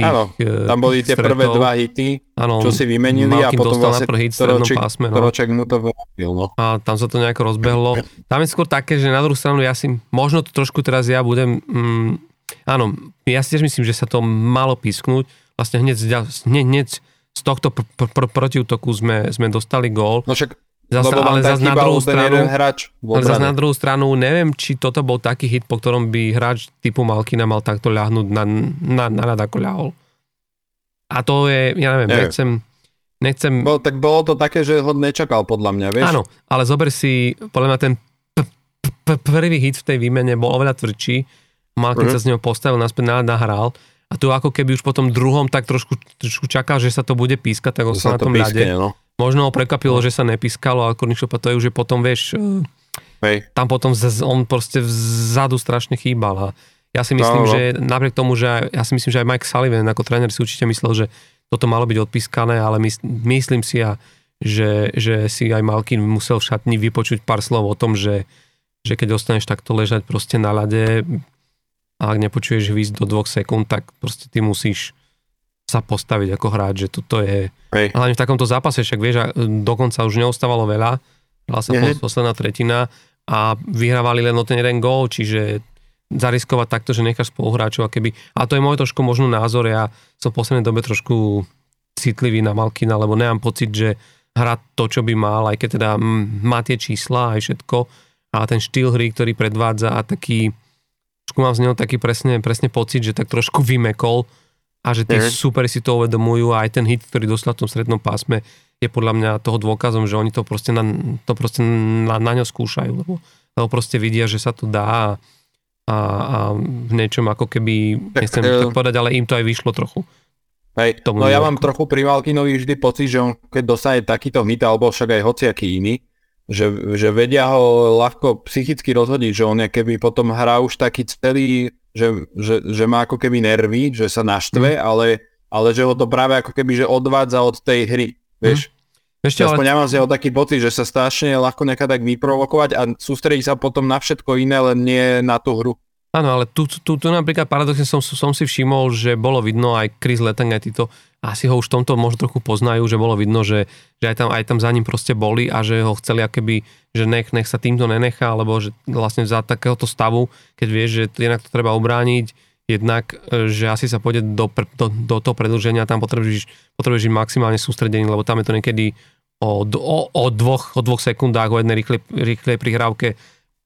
[SPEAKER 2] Áno, eh, tam boli tie stretov. prvé dva hity, ano, čo si vymenili a potom vlastne hit Troček, pásme, no. Troček mu to vrátil. No.
[SPEAKER 1] A tam sa to nejako rozbehlo. Tam je skôr také, že na druhú stranu ja si, možno to trošku teraz ja budem, mm, áno, ja si tiež myslím, že sa to malo písknúť. Vlastne hneď, hneď, hneď z tohto pr- pr- pr- protiútoku sme, sme dostali gól.
[SPEAKER 2] No však Zasa, Lebo ale zase na druhú stranu, hráč
[SPEAKER 1] ale zase na druhú stranu, neviem, či toto bol taký hit, po ktorom by hráč typu Malkina mal takto ľahnúť na, na, na rad ako ľahol. A to je, ja neviem, neviem. nechcem, nechcem...
[SPEAKER 2] Bol, tak bolo to také, že ho nečakal podľa mňa, vieš?
[SPEAKER 1] Áno, ale zober si, podľa mňa ten p- p- prvý hit v tej výmene bol oveľa tvrdší. Malkin uh-huh. sa z neho postavil, naspäť nahral a tu ako keby už po tom druhom tak trošku, trošku čakal, že sa to bude pískať, tak on sa na tom pískne, ľade. No Možno ho prekvapilo, že sa nepískalo, ale Kornišopa to je už je potom, vieš, e, Hej. tam potom on proste vzadu strašne chýbal a ja si myslím, no, no. že napriek tomu, že ja si myslím, že aj Mike Sullivan ako tréner si určite myslel, že toto malo byť odpískané, ale my, myslím si, a, že, že si aj Malkin musel v šatni vypočuť pár slov o tom, že, že keď ostaneš takto ležať proste na ľade a ak nepočuješ výsť do dvoch sekúnd, tak proste ty musíš sa postaviť ako hráč, že toto je... Hej. Hlavne v takomto zápase, však vieš, dokonca už neostávalo veľa, hrala sa mm posledná tretina a vyhrávali len o ten jeden gól, čiže zariskovať takto, že necháš spoluhráčov a keby... A to je môj trošku možno názor, ja som v poslednej dobe trošku citlivý na Malkina, lebo nemám pocit, že hrá to, čo by mal, aj keď teda má tie čísla aj všetko, a ten štýl hry, ktorý predvádza a taký, mám z neho taký presne, presne pocit, že tak trošku vymekol, a že tí mm. superi si to uvedomujú a aj ten hit, ktorý dostal v tom strednom pásme, je podľa mňa toho dôkazom, že oni to proste na, to proste na, na ňo skúšajú, lebo, lebo proste vidia, že sa to dá a, a, a v niečom ako keby, tak, nechcem uh, tak povedať, ale im to aj vyšlo trochu.
[SPEAKER 2] Hej, no ja mám trochu pri Malkinovi vždy pocit, že on keď dostane takýto hit, alebo však aj hociaký iný, že, že vedia ho ľahko psychicky rozhodiť, že on je keby potom hrá už taký celý že, že, že má ako keby nervy, že sa naštve, mm. ale, ale že ho to práve ako keby že odvádza od tej hry, vieš. Mm. Ešte, Aspoň ale... ja mám z neho taký pocit, že sa strašne ľahko nechá tak vyprovokovať a sústredí sa potom na všetko iné, len nie na tú hru.
[SPEAKER 1] Áno, ale tu, tu, tu napríklad paradoxne som, som si všimol, že bolo vidno aj Chris Letang, aj títo asi ho už v tomto možno trochu poznajú, že bolo vidno, že, že aj, tam, aj tam za ním proste boli a že ho chceli akéby, že nech, nech sa týmto nenechá, alebo že vlastne za takéhoto stavu, keď vieš, že jednak to treba obrániť, jednak, e, že asi sa pôjde do, do, do toho predlženia, tam potrebuješ, potrebuješ maximálne sústredený, lebo tam je to niekedy o, o, o, dvoch, o dvoch sekundách, o jednej rýchlej, rýchlej prihrávke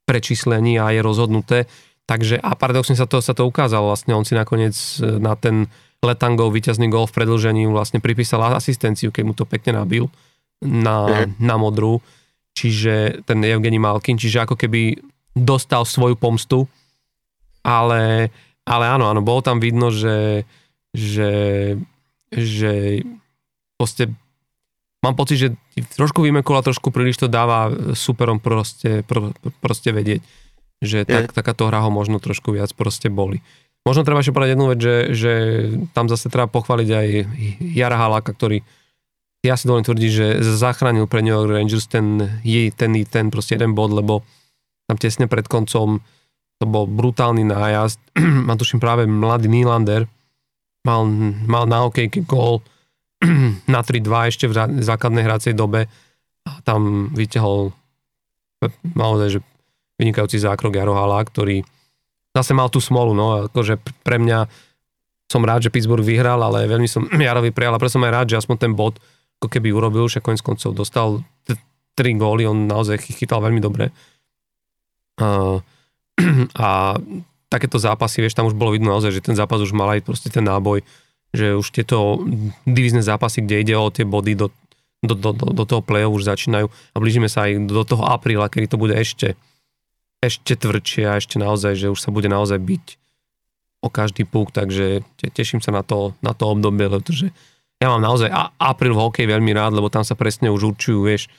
[SPEAKER 1] prečíslení a je rozhodnuté. Takže a paradoxne sa to, sa to ukázalo, vlastne on si nakoniec e, na ten Letangov víťazný gol v predlžení vlastne pripísal asistenciu, keď mu to pekne nabil na, mm. na modrú. Čiže ten Evgeni Malkin, čiže ako keby dostal svoju pomstu, ale, ale áno, áno, bolo tam vidno, že, že, že proste mám pocit, že trošku vymekol a trošku príliš to dáva superom proste, pro, proste vedieť, že tak, takáto hra ho možno trošku viac proste boli. Možno treba ešte povedať jednu vec, že, že tam zase treba pochváliť aj Jara Haláka, ktorý ja si dovolím tvrdiť, že zachránil pre New York Rangers ten, ten, ten proste jeden bod, lebo tam tesne pred koncom to bol brutálny nájazd. Mám tuším práve mladý Nylander mal, mal na hokejke gól na 3-2 ešte v základnej hracej dobe a tam vyťahol naozaj, že vynikajúci zákrok Jarohala, ktorý zase mal tú smolu, no, akože pre mňa som rád, že Pittsburgh vyhral, ale veľmi som Jarovi prijal a preto som aj rád, že aspoň ten bod ako keby urobil, že konec koncov dostal t- tri góly, on naozaj chytal veľmi dobre. Uh, a takéto zápasy, vieš, tam už bolo vidno naozaj, že ten zápas už mal aj proste ten náboj, že už tieto divizné zápasy, kde ide o tie body do, do, do, do toho play už začínajú a blížime sa aj do toho apríla, kedy to bude ešte ešte tvrdšie a ešte naozaj, že už sa bude naozaj byť o každý púk, takže teším sa na to, na to obdobie, pretože ja mám naozaj apríl v hokej veľmi rád, lebo tam sa presne už určujú, vieš,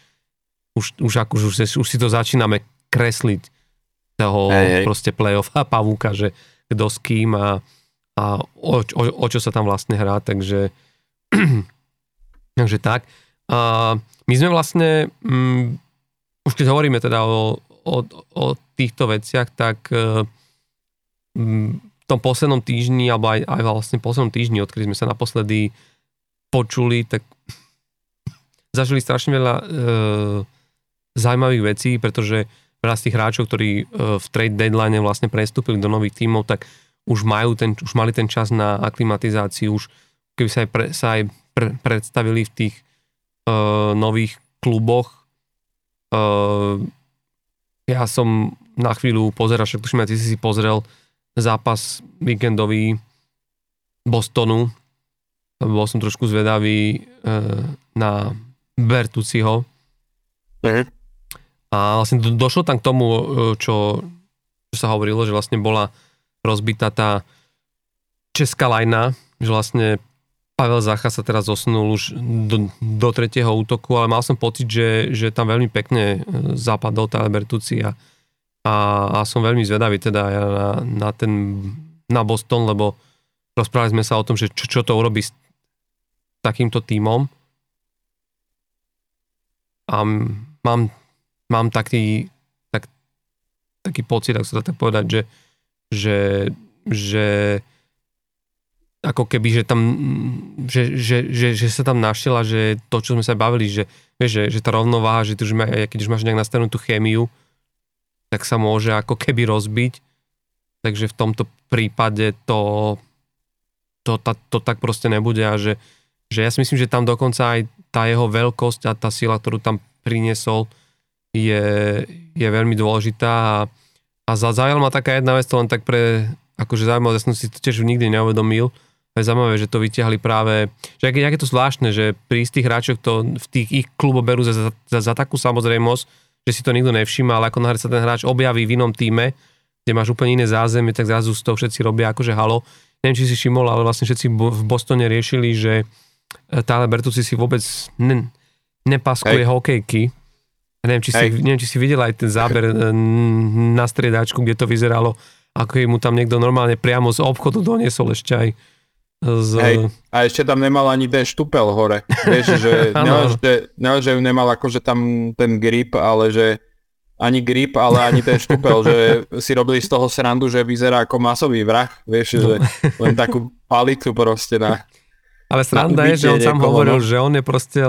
[SPEAKER 1] už, už, ako, už, už si to začíname kresliť toho hey, hey. proste play-off a pavúka, že kto s kým a, a o, o, o čo sa tam vlastne hrá, takže takže tak. A my sme vlastne, um, už keď hovoríme teda o, o, o týchto veciach, tak um, v tom poslednom týždni, alebo aj, aj vlastne poslednom týždni, odkedy sme sa naposledy počuli, tak zažili strašne veľa uh, zaujímavých vecí, pretože veľa z tých hráčov, ktorí e, v trade deadline vlastne prestúpili do nových tímov, tak už, majú ten, už mali ten čas na aklimatizáciu, už keby sa aj, pre, sa aj pre, predstavili v tých uh, nových kluboch. Uh, ja som na chvíľu pozeral, však tuším, ty si si pozrel zápas víkendový Bostonu. Bol som trošku zvedavý uh, na Bertuciho. Uh-huh a vlastne do, došlo tam k tomu, e, čo, čo sa hovorilo, že vlastne bola rozbitá tá česká lajna, že vlastne Pavel Zacha sa teraz zosnul už do, do tretieho útoku, ale mal som pocit, že, že tam veľmi pekne e, zapadol tá Bertucci a, a, a som veľmi zvedavý teda ja na, na ten na Boston, lebo rozprávali sme sa o tom, že čo, čo to urobí s takýmto tímom. A mám mám taký, tak, taký pocit, ak sa dá tak povedať, že, že, že ako keby, že tam, že, že, že, že sa tam našiel a že to, čo sme sa bavili, že, vieš, že, že tá rovnováha, že už má, keď už máš nejak nastavenú tú chémiu, tak sa môže ako keby rozbiť. Takže v tomto prípade to, to, to, to tak proste nebude a že, že ja si myslím, že tam dokonca aj tá jeho veľkosť a tá sila, ktorú tam priniesol, je, je veľmi dôležitá a, a zaujala ma taká jedna vec, to len tak pre, akože zaujímavé, ja som si to tiež nikdy neuvedomil, je zaujímavé, že to vyťahli práve, že je to zvláštne, že pri istých hráčoch to v tých ich kluboch berú za, za, za, za takú samozrejmosť, že si to nikto nevšíma, ale ako náhle sa ten hráč objaví v inom týme, kde máš úplne iné zázemie, tak zrazu z toho všetci robia akože halo. Neviem, či si všimol, ale vlastne všetci v Bostone riešili, že eh, Tyler Bertucci si vôbec ne, nepaskuje Hej. hokejky, Neviem či, si, neviem, či si videl aj ten záber eh, na striedačku, kde to vyzeralo, ako mu tam niekto normálne priamo z obchodu doniesol ešte aj z...
[SPEAKER 2] Hej, a ešte tam nemal ani ten štupel hore. Vieš, že nemal, že, nemal, že nemal akože tam ten grip, ale že ani grip, ale ani ten štupel, že si robili z toho srandu, že vyzerá ako masový vrah, vieš, no. že len takú palicu proste na...
[SPEAKER 1] Ale sranda je, že on sám hovoril, no. že on je proste,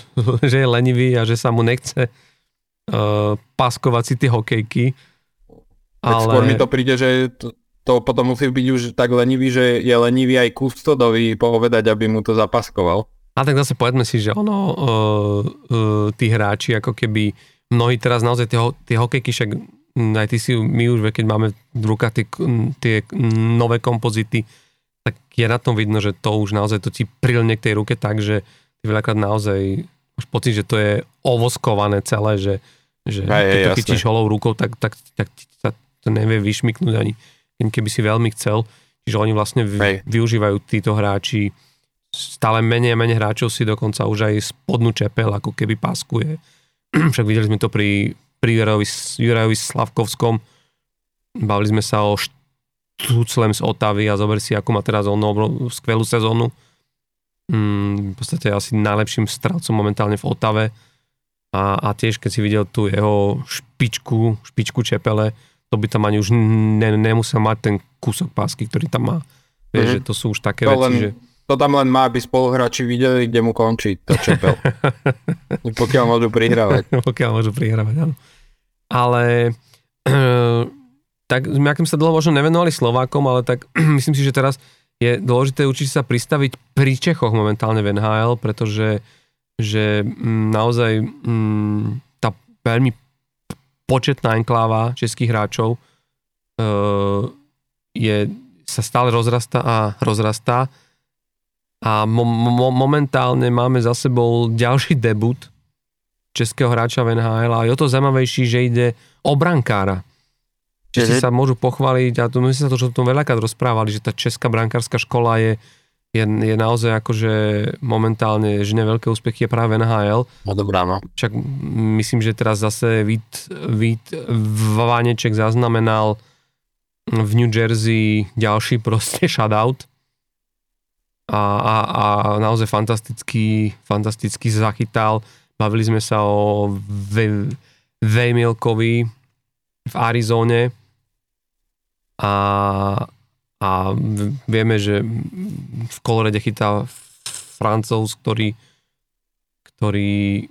[SPEAKER 1] že je lenivý a že sa mu nechce uh, paskovať si tie hokejky.
[SPEAKER 2] Tak ale... skôr mi to príde, že to, to potom musí byť už tak lenivý, že je lenivý aj kustodovi povedať, aby mu to zapaskoval.
[SPEAKER 1] A tak zase povedzme si, že ono, uh, uh, tí hráči, ako keby mnohí teraz naozaj tie, tie hokejky, však aj ty si, my už, keď máme v rukách tie, tie nové kompozity, tak je na tom vidno, že to už naozaj to ti prilne k tej ruke tak, že ty veľakrát naozaj máš pocit, že to je ovoskované celé, že, že aj, keď to chytíš holou rukou, tak, tak, tak, tak to nevie vyšmiknúť ani keby si veľmi chcel. Čiže oni vlastne v, využívajú títo hráči stále menej a menej hráčov si dokonca už aj spodnú čepel ako keby paskuje. Však videli sme to pri, pri Jurajovi, Jurajovi Slavkovskom. Bavili sme sa o Štuclem z Otavy a zober si, ako má teraz on skvelú sezónu mm, v podstate asi najlepším strelcom momentálne v Otave a, a tiež keď si videl tú jeho špičku, špičku čepele, to by tam ani už ne, nemusel mať ten kúsok pásky, ktorý tam má. Vieš, mm-hmm. že to sú už také
[SPEAKER 2] to
[SPEAKER 1] veci,
[SPEAKER 2] len,
[SPEAKER 1] že...
[SPEAKER 2] To tam len má, aby spoluhráči videli, kde mu končí to čepel. Pokiaľ môžu prihrávať.
[SPEAKER 1] Pokiaľ môžu prihrávať, áno. Ale tak my akým sa dlho možno nevenovali Slovákom, ale tak myslím si, že teraz je dôležité učiť sa pristaviť pri Čechoch momentálne v NHL, pretože že mm, naozaj m, tá veľmi početná enkláva českých hráčov e, je, sa stále rozrastá a rozrastá a mo, mo, momentálne máme za sebou ďalší debut českého hráča v NHL a je to zaujímavejší, že ide o brankára. Čiže mm-hmm. sa môžu pochváliť a my sme sa to, že o tom veľakrát rozprávali, že tá česká brankárska škola je, je, je naozaj akože momentálne žne veľké úspechy je práve NHL.
[SPEAKER 2] No dobrá, no.
[SPEAKER 1] Však myslím, že teraz zase Vít, Vít Vaneček zaznamenal v New Jersey ďalší proste shutout a, a, a naozaj fantastický, fantasticky zachytal. Bavili sme sa o Vejmilkovi v Arizóne a a vieme, že v kolorede chytá Francouz, ktorý, ktorý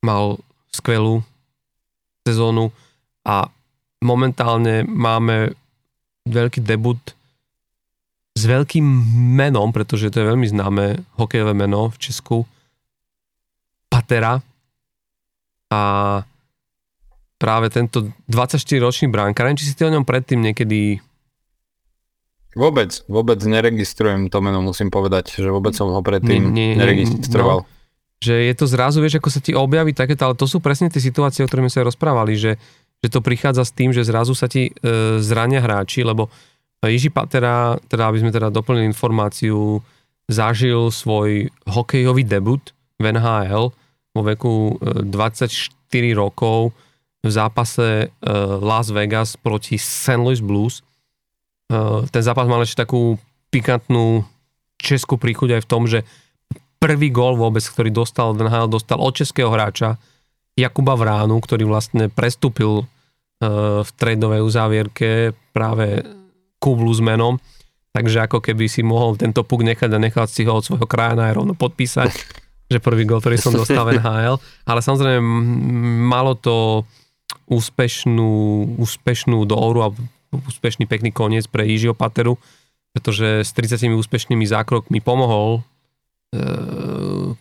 [SPEAKER 1] mal skvelú sezónu a momentálne máme veľký debut s veľkým menom, pretože to je veľmi známe hokejové meno v Česku, Patera. A práve tento 24-ročný bránkár, či si ty o ňom predtým niekedy
[SPEAKER 2] Vôbec, vôbec neregistrujem to meno, musím povedať, že vôbec som ho predtým nie, nie, neregistroval. No,
[SPEAKER 1] že je to zrazu, vieš, ako sa ti objaví takéto, ale to sú presne tie situácie, o ktorých sme sa rozprávali, že, že to prichádza s tým, že zrazu sa ti e, zrania hráči, lebo Jiži Patera, teda aby sme teda doplnili informáciu, zažil svoj hokejový debut v NHL vo veku e, 24 rokov v zápase e, Las Vegas proti St. Louis Blues ten zápas mal ešte takú pikantnú českú príchuť aj v tom, že prvý gól vôbec, ktorý dostal NHL, dostal od českého hráča Jakuba Vránu, ktorý vlastne prestúpil eh, v tradovej uzávierke práve Kublu s menom. Takže ako keby si mohol tento puk nechať a nechať si ho od svojho krajana aj rovno podpísať, že prvý gol, ktorý som dostal v NHL. Ale samozrejme malo to úspešnú, úspešnú dohoru a úspešný pekný koniec pre Jižiho Pateru, pretože s 30 úspešnými zákrokmi pomohol uh,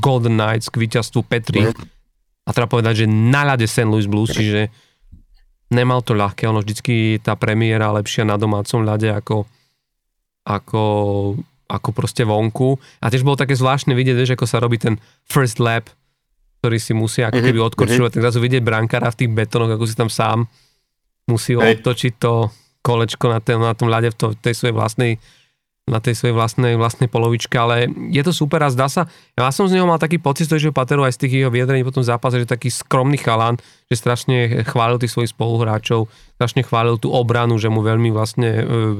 [SPEAKER 1] Golden Knights k víťazstvu Petri. A treba povedať, že na ľade St. Louis Blues, čiže nemal to ľahké, ono vždycky tá premiéra lepšia na domácom ľade ako, ako, ako proste vonku. A tiež bolo také zvláštne vidieť, že ako sa robí ten first lap, ktorý si musí ako mhm, keby odkorčovať, tak zrazu vidieť brankára v tých betónoch, ako si tam sám musí Hej. obtočiť to kolečko na, tém, na tom ľade v to, tej svojej vlastnej na tej svojej vlastnej, vlastnej polovičke, ale je to super a zdá sa, ja som z neho mal taký pocit, že Pateru aj z tých jeho vyjadrení po tom zápase, že taký skromný chalan, že strašne chválil tých svojich spoluhráčov, strašne chválil tú obranu, že mu veľmi vlastne, uh,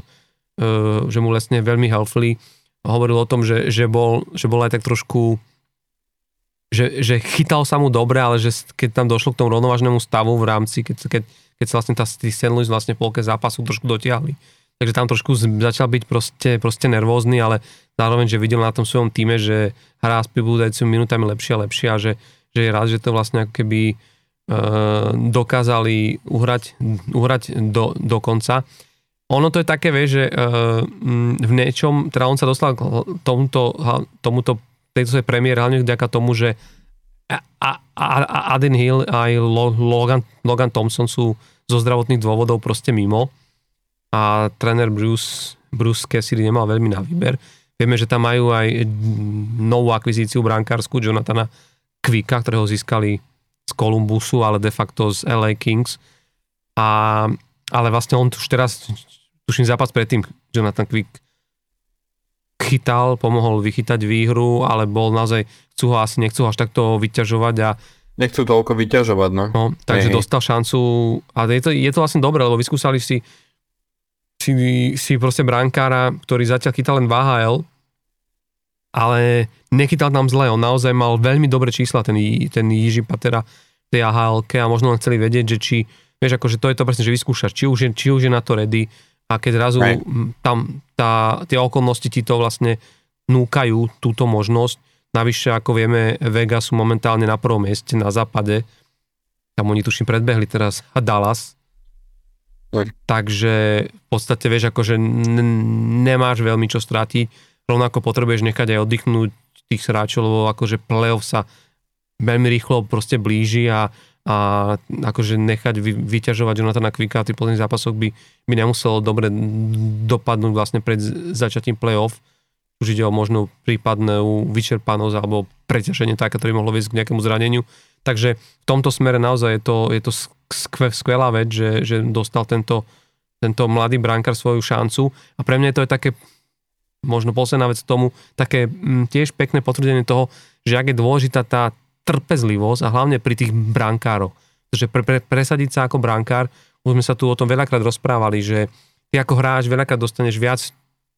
[SPEAKER 1] uh, že mu vlastne veľmi helpfully hovoril o tom, že, že, bol, že bol aj tak trošku že, že chytal sa mu dobre, ale že keď tam došlo k tomu rovnovážnemu stavu v rámci, keď, keď keď sa vlastne tá, St. Vlastne v polke zápasu trošku dotiahli. Takže tam trošku začal byť proste, proste nervózny, ale zároveň, že videl na tom svojom týme, že hrá s pribúdajúcimi minútami lepšie a lepšie a že, že je rád, že to vlastne ako keby e, dokázali uhrať, uhrať do, do konca. Ono to je také, vie, že e, v niečom, teda on sa dostal k tomuto, tomuto tejto svojej premiére hlavne vďaka tomu, že a, a Aden Hill aj Logan, Logan Thompson sú zo zdravotných dôvodov proste mimo a tréner Bruce, Bruce Cassidy nemal veľmi na výber. Vieme, že tam majú aj novú akvizíciu brankárskú Jonathana Quicka, ktorého získali z Columbusu, ale de facto z LA Kings. A, ale vlastne on už teraz, tuším zápas predtým, Jonathan Quick chytal, pomohol vychytať výhru, ale bol naozaj, chcú ho asi, nechcú ho až takto vyťažovať a
[SPEAKER 2] Nechcú toľko vyťažovať, no.
[SPEAKER 1] no takže hey, dostal šancu a je to, je to vlastne dobré, lebo vyskúsali si si, si proste brankára, ktorý zatiaľ chytal len v AHL, ale nechytal tam zle, on naozaj mal veľmi dobré čísla, ten, ten Jiži Patera tej AHL a možno len chceli vedieť, že či, vieš, akože to je to presne, že vyskúšaš, či už je, či už je na to ready, a keď zrazu right. tam tá, tie okolnosti ti to vlastne núkajú túto možnosť, navyše ako vieme, Vega sú momentálne na prvom mieste na západe, tam oni tuším predbehli teraz a Dallas, right. takže v podstate vieš, akože n- nemáš veľmi čo strátiť, rovnako potrebuješ nechať aj oddychnúť tých hráčov, lebo akože playoff sa veľmi rýchlo proste blíži a a akože nechať vy, vyťažovať Jonathana Quicka v tých posledných zápasoch by, by nemuselo dobre dopadnúť vlastne pred začatím playoff. Už ide o možno prípadnú vyčerpanosť alebo preťaženie tak, ktoré mohlo viesť k nejakému zraneniu. Takže v tomto smere naozaj je to, je to skvelá vec, že, že dostal tento, tento mladý brankár svoju šancu a pre mňa to je také možno posledná vec tomu, také m, tiež pekné potvrdenie toho, že ak je dôležitá tá trpezlivosť a hlavne pri tých brankároch. Pre, pre, presadiť sa ako brankár, už sme sa tu o tom veľakrát rozprávali, že ty ako hráč veľakrát dostaneš viac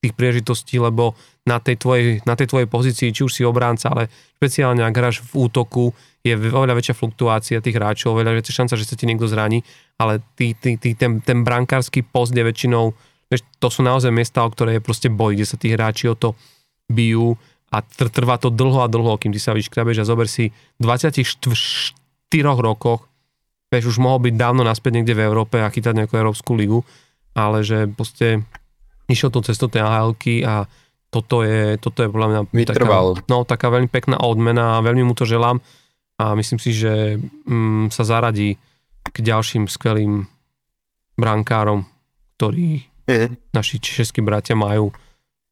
[SPEAKER 1] tých príležitostí, lebo na tej, tvojej, na tej tvojej pozícii, či už si obránca, ale špeciálne ak hráš v útoku, je oveľa väčšia fluktuácia tých hráčov, oveľa väčšia šanca, že sa ti niekto zraní, ale ty, ty, ty, ten, ten brankársky post je väčšinou, vieš, to sú naozaj miesta, o ktoré je proste boj, kde sa tí hráči o to bijú a tr- trvá to dlho a dlho, kým ty sa vyškrabeš a zober si v 24 rokoch, vieš, už mohol byť dávno naspäť niekde v Európe a chytať nejakú Európsku ligu, ale že proste išiel to cestou tej ahl a toto je, toto je podľa mňa taká, no, taká veľmi pekná odmena a veľmi mu to želám a myslím si, že mm, sa zaradí k ďalším skvelým brankárom, ktorí mm. naši českí bratia majú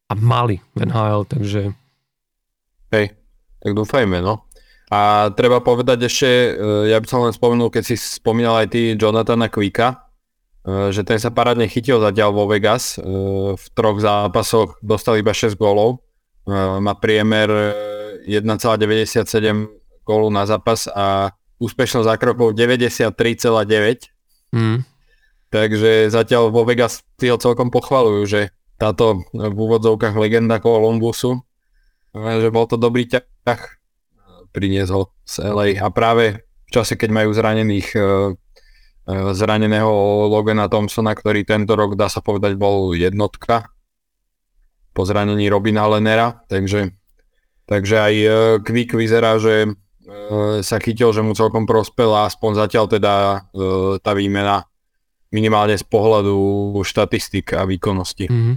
[SPEAKER 1] a mali v NHL, takže
[SPEAKER 2] Hej, tak dúfajme, no. A treba povedať ešte, e, ja by som len spomenul, keď si spomínal aj ty Jonathana Quicka, e, že ten sa parádne chytil zatiaľ vo Vegas. E, v troch zápasoch dostal iba 6 gólov. Má priemer 1,97 gólu na zápas a úspešnosť zákrokov 93,9. Mm. Takže zatiaľ vo Vegas ho celkom pochvalujú, že táto v úvodzovkách legenda Columbusu že bol to dobrý ťah, priniesť ho z LA a práve v čase, keď majú zranených e, e, zraneného Logana Thompsona, ktorý tento rok, dá sa povedať, bol jednotka po zranení Robina Lenera, takže, takže aj e, Quick vyzerá, že sa chytil, že mu celkom prospel a aspoň zatiaľ teda tá výmena minimálne z pohľadu štatistik a výkonnosti. Mm-hmm.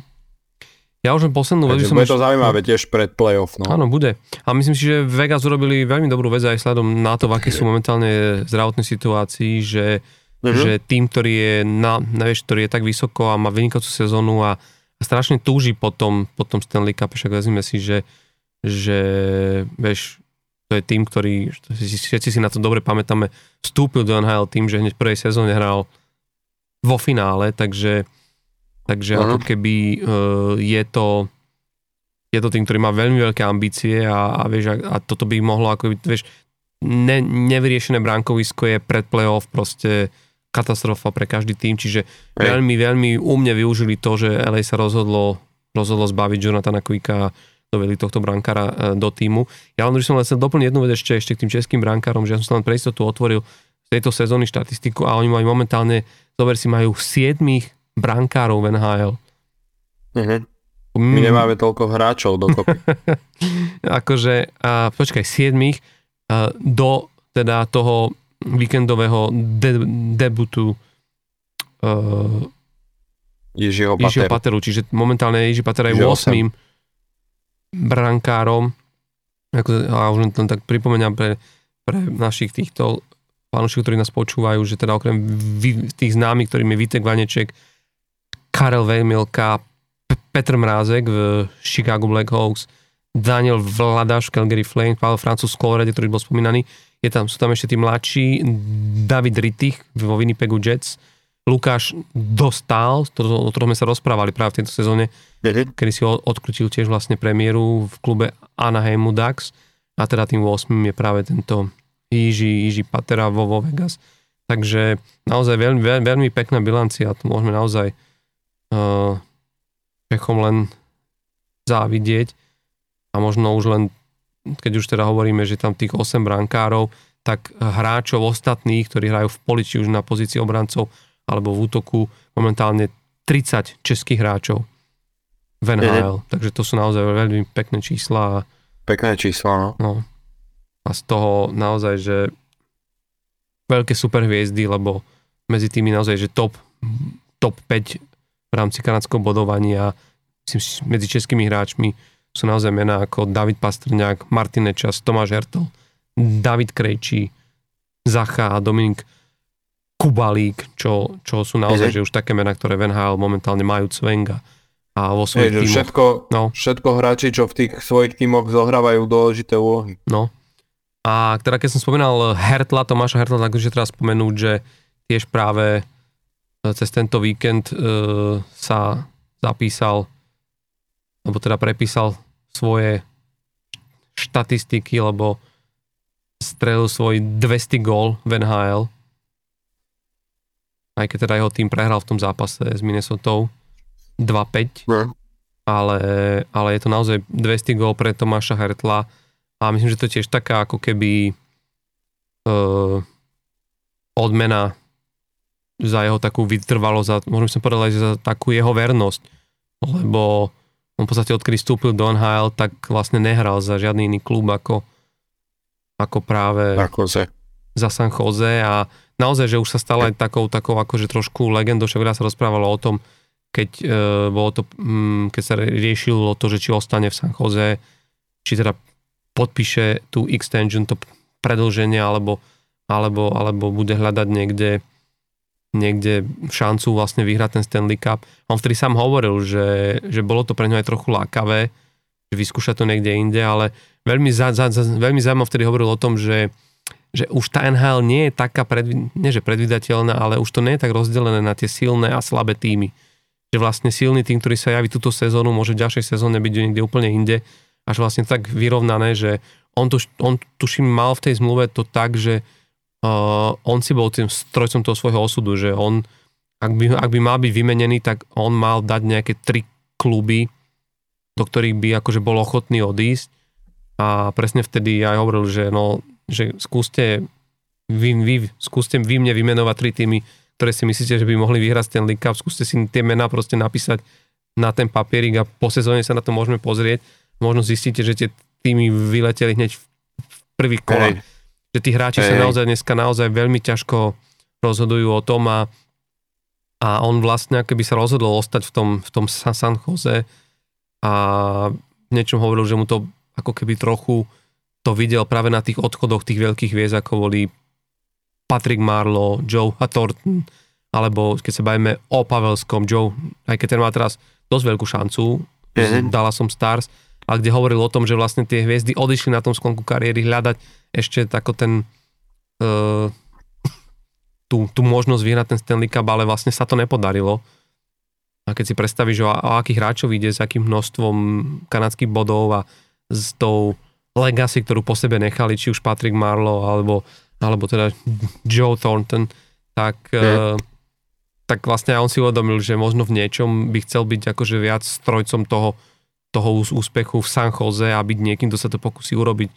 [SPEAKER 1] Ja už poslednú
[SPEAKER 2] vec som... Bude to zaujímavé tiež pred playoff. No.
[SPEAKER 1] Áno, bude. A myslím si, že Vegas urobili veľmi dobrú vec aj sledom na to, v aké sú momentálne zdravotné situácii, že, uh-huh. že tým, ktorý je, na, nevieš, ktorý je tak vysoko a má vynikajúcu sezónu a, a strašne túži potom, potom Stanley Cup, však vezmeme si, že, že vieš, to je tým, ktorý, všetci si na to dobre pamätáme, vstúpil do NHL tým, že hneď v prvej sezóne hral vo finále, takže Takže uh-huh. ako keby uh, je to je to tým, ktorý má veľmi veľké ambície a, a, vieš, a, a toto by mohlo ako vieš, ne, nevyriešené bránkovisko je pred playoff proste katastrofa pre každý tým, čiže hey. veľmi, veľmi umne využili to, že LA sa rozhodlo, rozhodlo zbaviť Jonathana Quicka a doveli tohto brankára e, do týmu. Ja len, že som len chcel doplniť jednu vec ešte, ešte k tým českým brankárom, že ja som sa len pre istotu otvoril z tejto sezóny štatistiku a oni majú momentálne, zober si, majú siedmých brankárov v NHL.
[SPEAKER 2] Uh-huh. My mm. nemáme toľko hráčov dokopy.
[SPEAKER 1] akože, a, počkaj, siedmých a, do teda toho víkendového de- debutu uh,
[SPEAKER 2] Jižiho,
[SPEAKER 1] Jižiho Pateru. Čiže momentálne Jiži Pater je 8. brankárom. Ako, a už len tak pripomeniam pre, pre našich týchto fanúšikov, ktorí nás počúvajú, že teda okrem vy, tých známych, ktorým je Vitek Vaneček, Karel Vejmilka, Petr Mrázek v Chicago Blackhawks, Daniel Vladaš Calgary Flames, Pavel Francúz v ktorý bol spomínaný. Je tam, sú tam ešte tí mladší, David Rittich vo Winnipegu Jets, Lukáš Dostal, o ktorom sme sa rozprávali práve v tejto sezóne, mm-hmm. kedy si odkrutil tiež vlastne premiéru v klube Anaheimu Ducks a teda tým 8 je práve tento Iži, Iži Patera vo, vo Vegas. Takže naozaj veľmi, veľmi, pekná bilancia, to môžeme naozaj Čechom len závidieť a možno už len, keď už teda hovoríme, že tam tých 8 brankárov, tak hráčov ostatných, ktorí hrajú v poli, či už na pozícii obrancov alebo v útoku, momentálne 30 českých hráčov v NHL. Mm-hmm. Takže to sú naozaj veľmi pekné čísla.
[SPEAKER 2] Pekné čísla, no.
[SPEAKER 1] no. A z toho naozaj, že veľké super hviezdy, lebo medzi tými naozaj, že top, top 5 v rámci kanadského bodovania medzi českými hráčmi sú naozaj mená ako David Pastrňák, Martin Nečas, Tomáš Hertl, David Krejčí, Zacha a Dominik Kubalík, čo, čo sú naozaj, že už také mená, ktoré v NHL momentálne majú cvenga a vo svojich
[SPEAKER 2] Hej, všetko, no. všetko hráči, čo v tých svojich tímoch zohrávajú dôležité úlohy.
[SPEAKER 1] No. A teda keď som spomínal Hertla, Tomáša Hertla, tak už je teraz spomenúť, že tiež práve cez tento víkend e, sa zapísal, alebo teda prepísal svoje štatistiky, lebo strelil svoj 200 gól v NHL aj keď teda jeho tým prehral v tom zápase s Minnesota 2-5, no. ale, ale je to naozaj 200 gól pre Tomáša Hertla. A myslím, že to je tiež taká ako keby uh, odmena za jeho takú vytrvalosť, za, možno by som povedal aj za takú jeho vernosť, lebo on v podstate odkedy vstúpil do NHL, tak vlastne nehral za žiadny iný klub ako, ako práve za San Jose. A naozaj, že už sa stala aj takou, takou akože trošku legendou, však sa rozprávalo o tom, keď, e, bolo to, mm, keď sa riešilo to, že či ostane v San Jose, či teda podpíše tú extension, to predlženie, alebo, alebo, alebo bude hľadať niekde niekde šancu vlastne vyhrať ten Stanley Cup. On vtedy sám hovoril, že, že bolo to pre ňo aj trochu lákavé, že vyskúša to niekde inde, ale veľmi, za, za, za, veľmi zaujímavé vtedy hovoril o tom, že že už tá NHL nie je taká, predvi- nie že predvydateľná, ale už to nie je tak rozdelené na tie silné a slabé týmy. Že vlastne silný tým, ktorý sa javí túto sezónu, môže v ďalšej sezóne byť niekde úplne inde. Až vlastne tak vyrovnané, že on, tu, on tuším mal v tej zmluve to tak, že uh, on si bol tým strojcom toho svojho osudu, že on, ak by, ak by mal byť vymenený, tak on mal dať nejaké tri kluby, do ktorých by akože bol ochotný odísť. A presne vtedy ja hovoril, že no, že skúste vy, vy, skúste vy mne vymenovať tri týmy, ktoré si myslíte, že by mohli vyhrať ten Cup, skúste si tie mená proste napísať na ten papierik a po sezóne sa na to môžeme pozrieť. Možno zistíte, že tie týmy vyleteli hneď v prvých kolách. Hey. Že tí hráči hey. sa naozaj dneska naozaj veľmi ťažko rozhodujú o tom a, a on vlastne keby sa rozhodol ostať v tom, v tom San Jose a v niečom hovoril, že mu to ako keby trochu to videl práve na tých odchodoch tých veľkých hviezd, ako boli Patrick Marlowe, Joe a Thornton, alebo keď sa bavíme o Pavelskom, Joe, aj keď ten má teraz dosť veľkú šancu, mm-hmm. dala som Stars, ale kde hovoril o tom, že vlastne tie hviezdy odišli na tom sklonku kariéry hľadať ešte tako ten uh, tú, tú možnosť vyhrať ten Stanley Cup, ale vlastne sa to nepodarilo. A keď si predstavíš, o, o akých hráčov ide, s akým množstvom kanadských bodov a s tou legacy, ktorú po sebe nechali, či už Patrick Marlowe alebo, alebo teda Joe Thornton, tak, mm. uh, tak vlastne on si uvedomil, že možno v niečom by chcel byť akože viac strojcom toho, toho úspechu v San Jose a byť niekým, kto sa to pokusí urobiť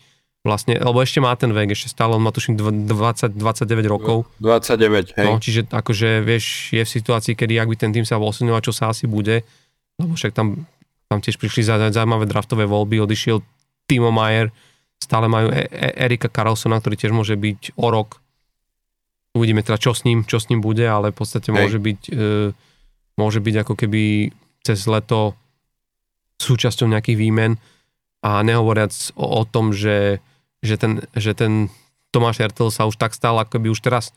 [SPEAKER 1] vlastne, lebo ešte má ten vek, ešte stále, on má tuším 20, 29 rokov.
[SPEAKER 2] 29, hej.
[SPEAKER 1] No, čiže akože, vieš, je v situácii, kedy ak by ten tým sa posunul, čo sa asi bude, lebo však tam, tam tiež prišli zaujímavé draftové voľby, odišiel Timo Mayer, stále majú e- e- Erika Carlsona, ktorý tiež môže byť o rok. Uvidíme teda, čo s ním, čo s ním bude, ale v podstate Hej. môže byť, e, môže byť ako keby cez leto súčasťou nejakých výmen a nehovoriac o, o tom, že, že, ten, že ten Tomáš Hertel sa už tak stal, ako by už teraz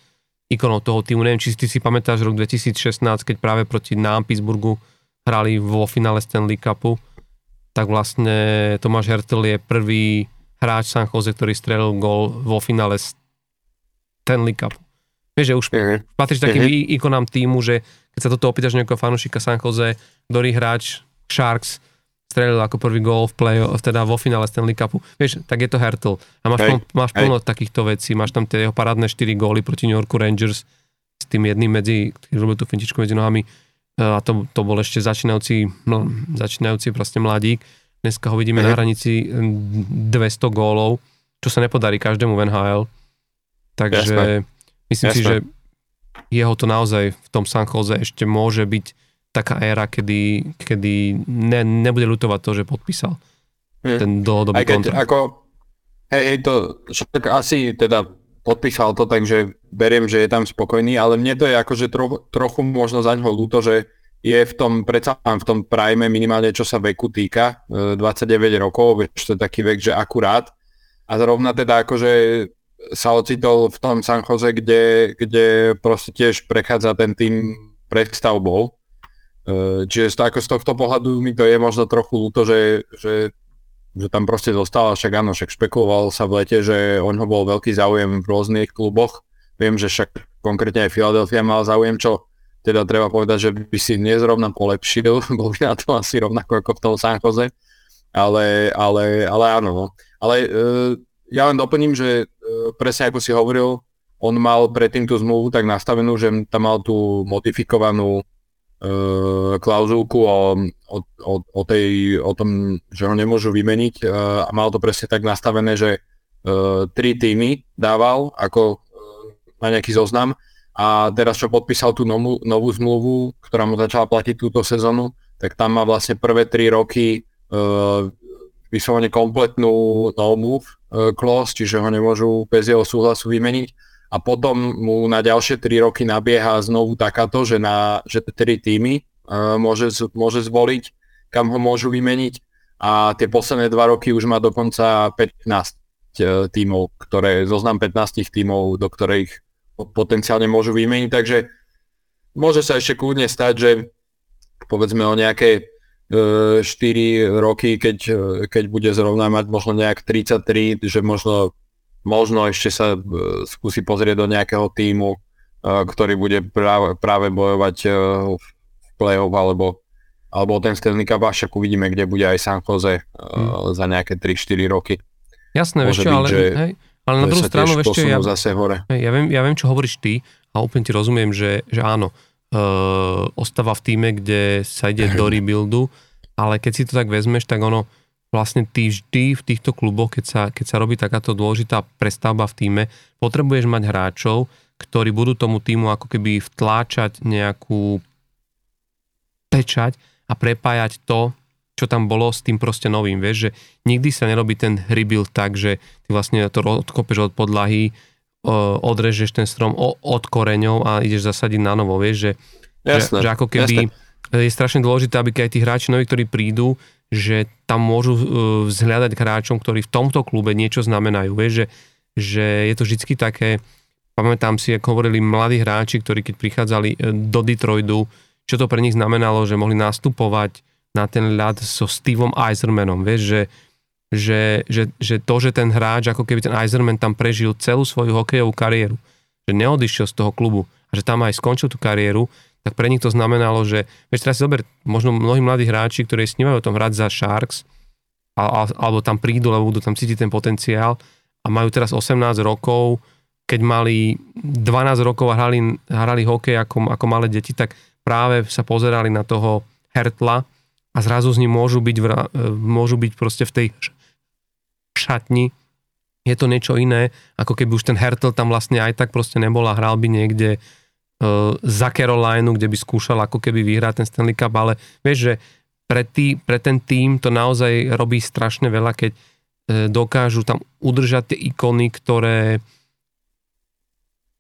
[SPEAKER 1] ikonou toho týmu. Neviem, či ty si pamätáš rok 2016, keď práve proti nám Pittsburghu hrali vo finále Stanley Cupu tak vlastne Tomáš Hertel je prvý hráč San Jose, ktorý strelil gol vo finále Stanley Cup. Vieš, že už uh-huh. patríš takým uh-huh. ikonám týmu, že keď sa toto opýtaš nejakého fanúšika San Jose, ktorý hráč Sharks strelil ako prvý gól v play teda vo finále Stanley Cupu. Vieš, tak je to Hertel. A máš, hey. máš plno hey. takýchto vecí. Máš tam tie jeho parádne 4 góly proti New Yorku Rangers s tým jedným medzi, ktorý robil tú fintičku medzi nohami E, a to, to bol ešte začínajúci, no, začínajúci proste mladík. Dneska ho vidíme mm. na hranici 200 gólov, čo sa nepodarí každému v NHL. Takže Jasne. myslím Jasne. si, že jeho to naozaj v tom San Jose ešte môže byť taká éra, kedy, kedy ne, nebude ľutovať to, že podpísal hmm. ten dlhodobý kontrakt.
[SPEAKER 2] Ako, hej, hej, to však asi teda podpísal to, takže beriem, že je tam spokojný, ale mne to je akože tro, trochu možno za ňoho ľúto, že je v tom, predsa v tom prime minimálne čo sa veku týka, 29 e, rokov, vieš, to je taký vek, že akurát. A zrovna teda akože sa ocitol v tom San Jose, kde, kde proste tiež prechádza ten tým predstavbou. E, čiže ako z tohto pohľadu mi to je možno trochu ľúto, že, že že tam proste zostal, však áno, však špekuloval sa v lete, že on ho bol veľký záujem v rôznych kluboch. Viem, že však konkrétne aj Philadelphia mal záujem, čo teda treba povedať, že by si nezrovna polepšil, bol by na to asi rovnako ako v tom San ale, ale, ale áno. No. Ale e, ja len doplním, že e, presne ako si hovoril, on mal predtým tú zmluvu tak nastavenú, že tam mal tú modifikovanú klauzulku o, o, o, tej, o tom, že ho nemôžu vymeniť uh, a mal to presne tak nastavené, že uh, tri týmy dával ako na nejaký zoznam. A teraz čo podpísal tú novú, novú zmluvu, ktorá mu začala platiť túto sezónu, tak tam má vlastne prvé tri roky vyslovene kompletnú no move clause, čiže ho nemôžu bez jeho súhlasu vymeniť a potom mu na ďalšie 3 roky nabieha znovu takáto, že, na, že 3 týmy uh, môže, môže zvoliť, kam ho môžu vymeniť. A tie posledné 2 roky už má dokonca 15 uh, tímov, ktoré, zoznam 15 tímov, do ktorých potenciálne môžu vymeniť, takže môže sa ešte kľudne stať, že povedzme o nejaké 4 roky, keď, keď bude zrovna mať možno nejak 33, že možno možno ešte sa e, skúsi pozrieť do nejakého týmu, e, ktorý bude práve, práve bojovať e, v play-off alebo, alebo ten Stanley Cup, a však uvidíme, kde bude aj San Jose hmm. za nejaké 3-4 roky.
[SPEAKER 1] Jasné, Môže byť, ale, že, hej, ale na druhú stranu ešte ja,
[SPEAKER 2] zase hore.
[SPEAKER 1] Ja, viem, ja viem, čo hovoríš ty a úplne ti rozumiem, že, že áno, uh, ostáva v týme, kde sa ide do rebuildu, ale keď si to tak vezmeš, tak ono, vlastne ty vždy v týchto kluboch, keď sa, keď sa robí takáto dôležitá prestavba v týme, potrebuješ mať hráčov, ktorí budú tomu týmu ako keby vtláčať nejakú pečať a prepájať to, čo tam bolo s tým proste novým, vieš, že nikdy sa nerobí ten rebuild tak, že ty vlastne to odkopeš od podlahy, odrežeš ten strom od koreňov a ideš zasadiť na novo, vieš, že, jasné, že, že ako keby jasné. je strašne dôležité, aby aj tí hráči noví, ktorí prídu, že tam môžu uh, vzhľadať hráčom, ktorí v tomto klube niečo znamenajú. Vieš, že, že je to vždy také, pamätám si, ako hovorili mladí hráči, ktorí keď prichádzali uh, do Detroitu, čo to pre nich znamenalo, že mohli nastupovať na ten ľad so Steveom Eisermanom. Vieš, že, že, že, že to, že ten hráč, ako keby ten Eiserman tam prežil celú svoju hokejovú kariéru, že neodišiel z toho klubu a že tam aj skončil tú kariéru, tak pre nich to znamenalo, že, vieš, teraz si zober, možno mnohí mladí hráči, ktorí snívajú o tom hrať za Sharks, a, a, alebo tam prídu, lebo budú tam cítiť ten potenciál a majú teraz 18 rokov, keď mali 12 rokov a hrali, hrali hokej ako, ako malé deti, tak práve sa pozerali na toho Hertla a zrazu z ním môžu byť, vra, môžu byť proste v tej šatni. Je to niečo iné, ako keby už ten Hertl tam vlastne aj tak proste nebol a hral by niekde za Carolinu, kde by skúšal ako keby vyhrať ten Stanley Cup, ale vieš, že pre, tý, pre ten tým to naozaj robí strašne veľa, keď e, dokážu tam udržať tie ikony, ktoré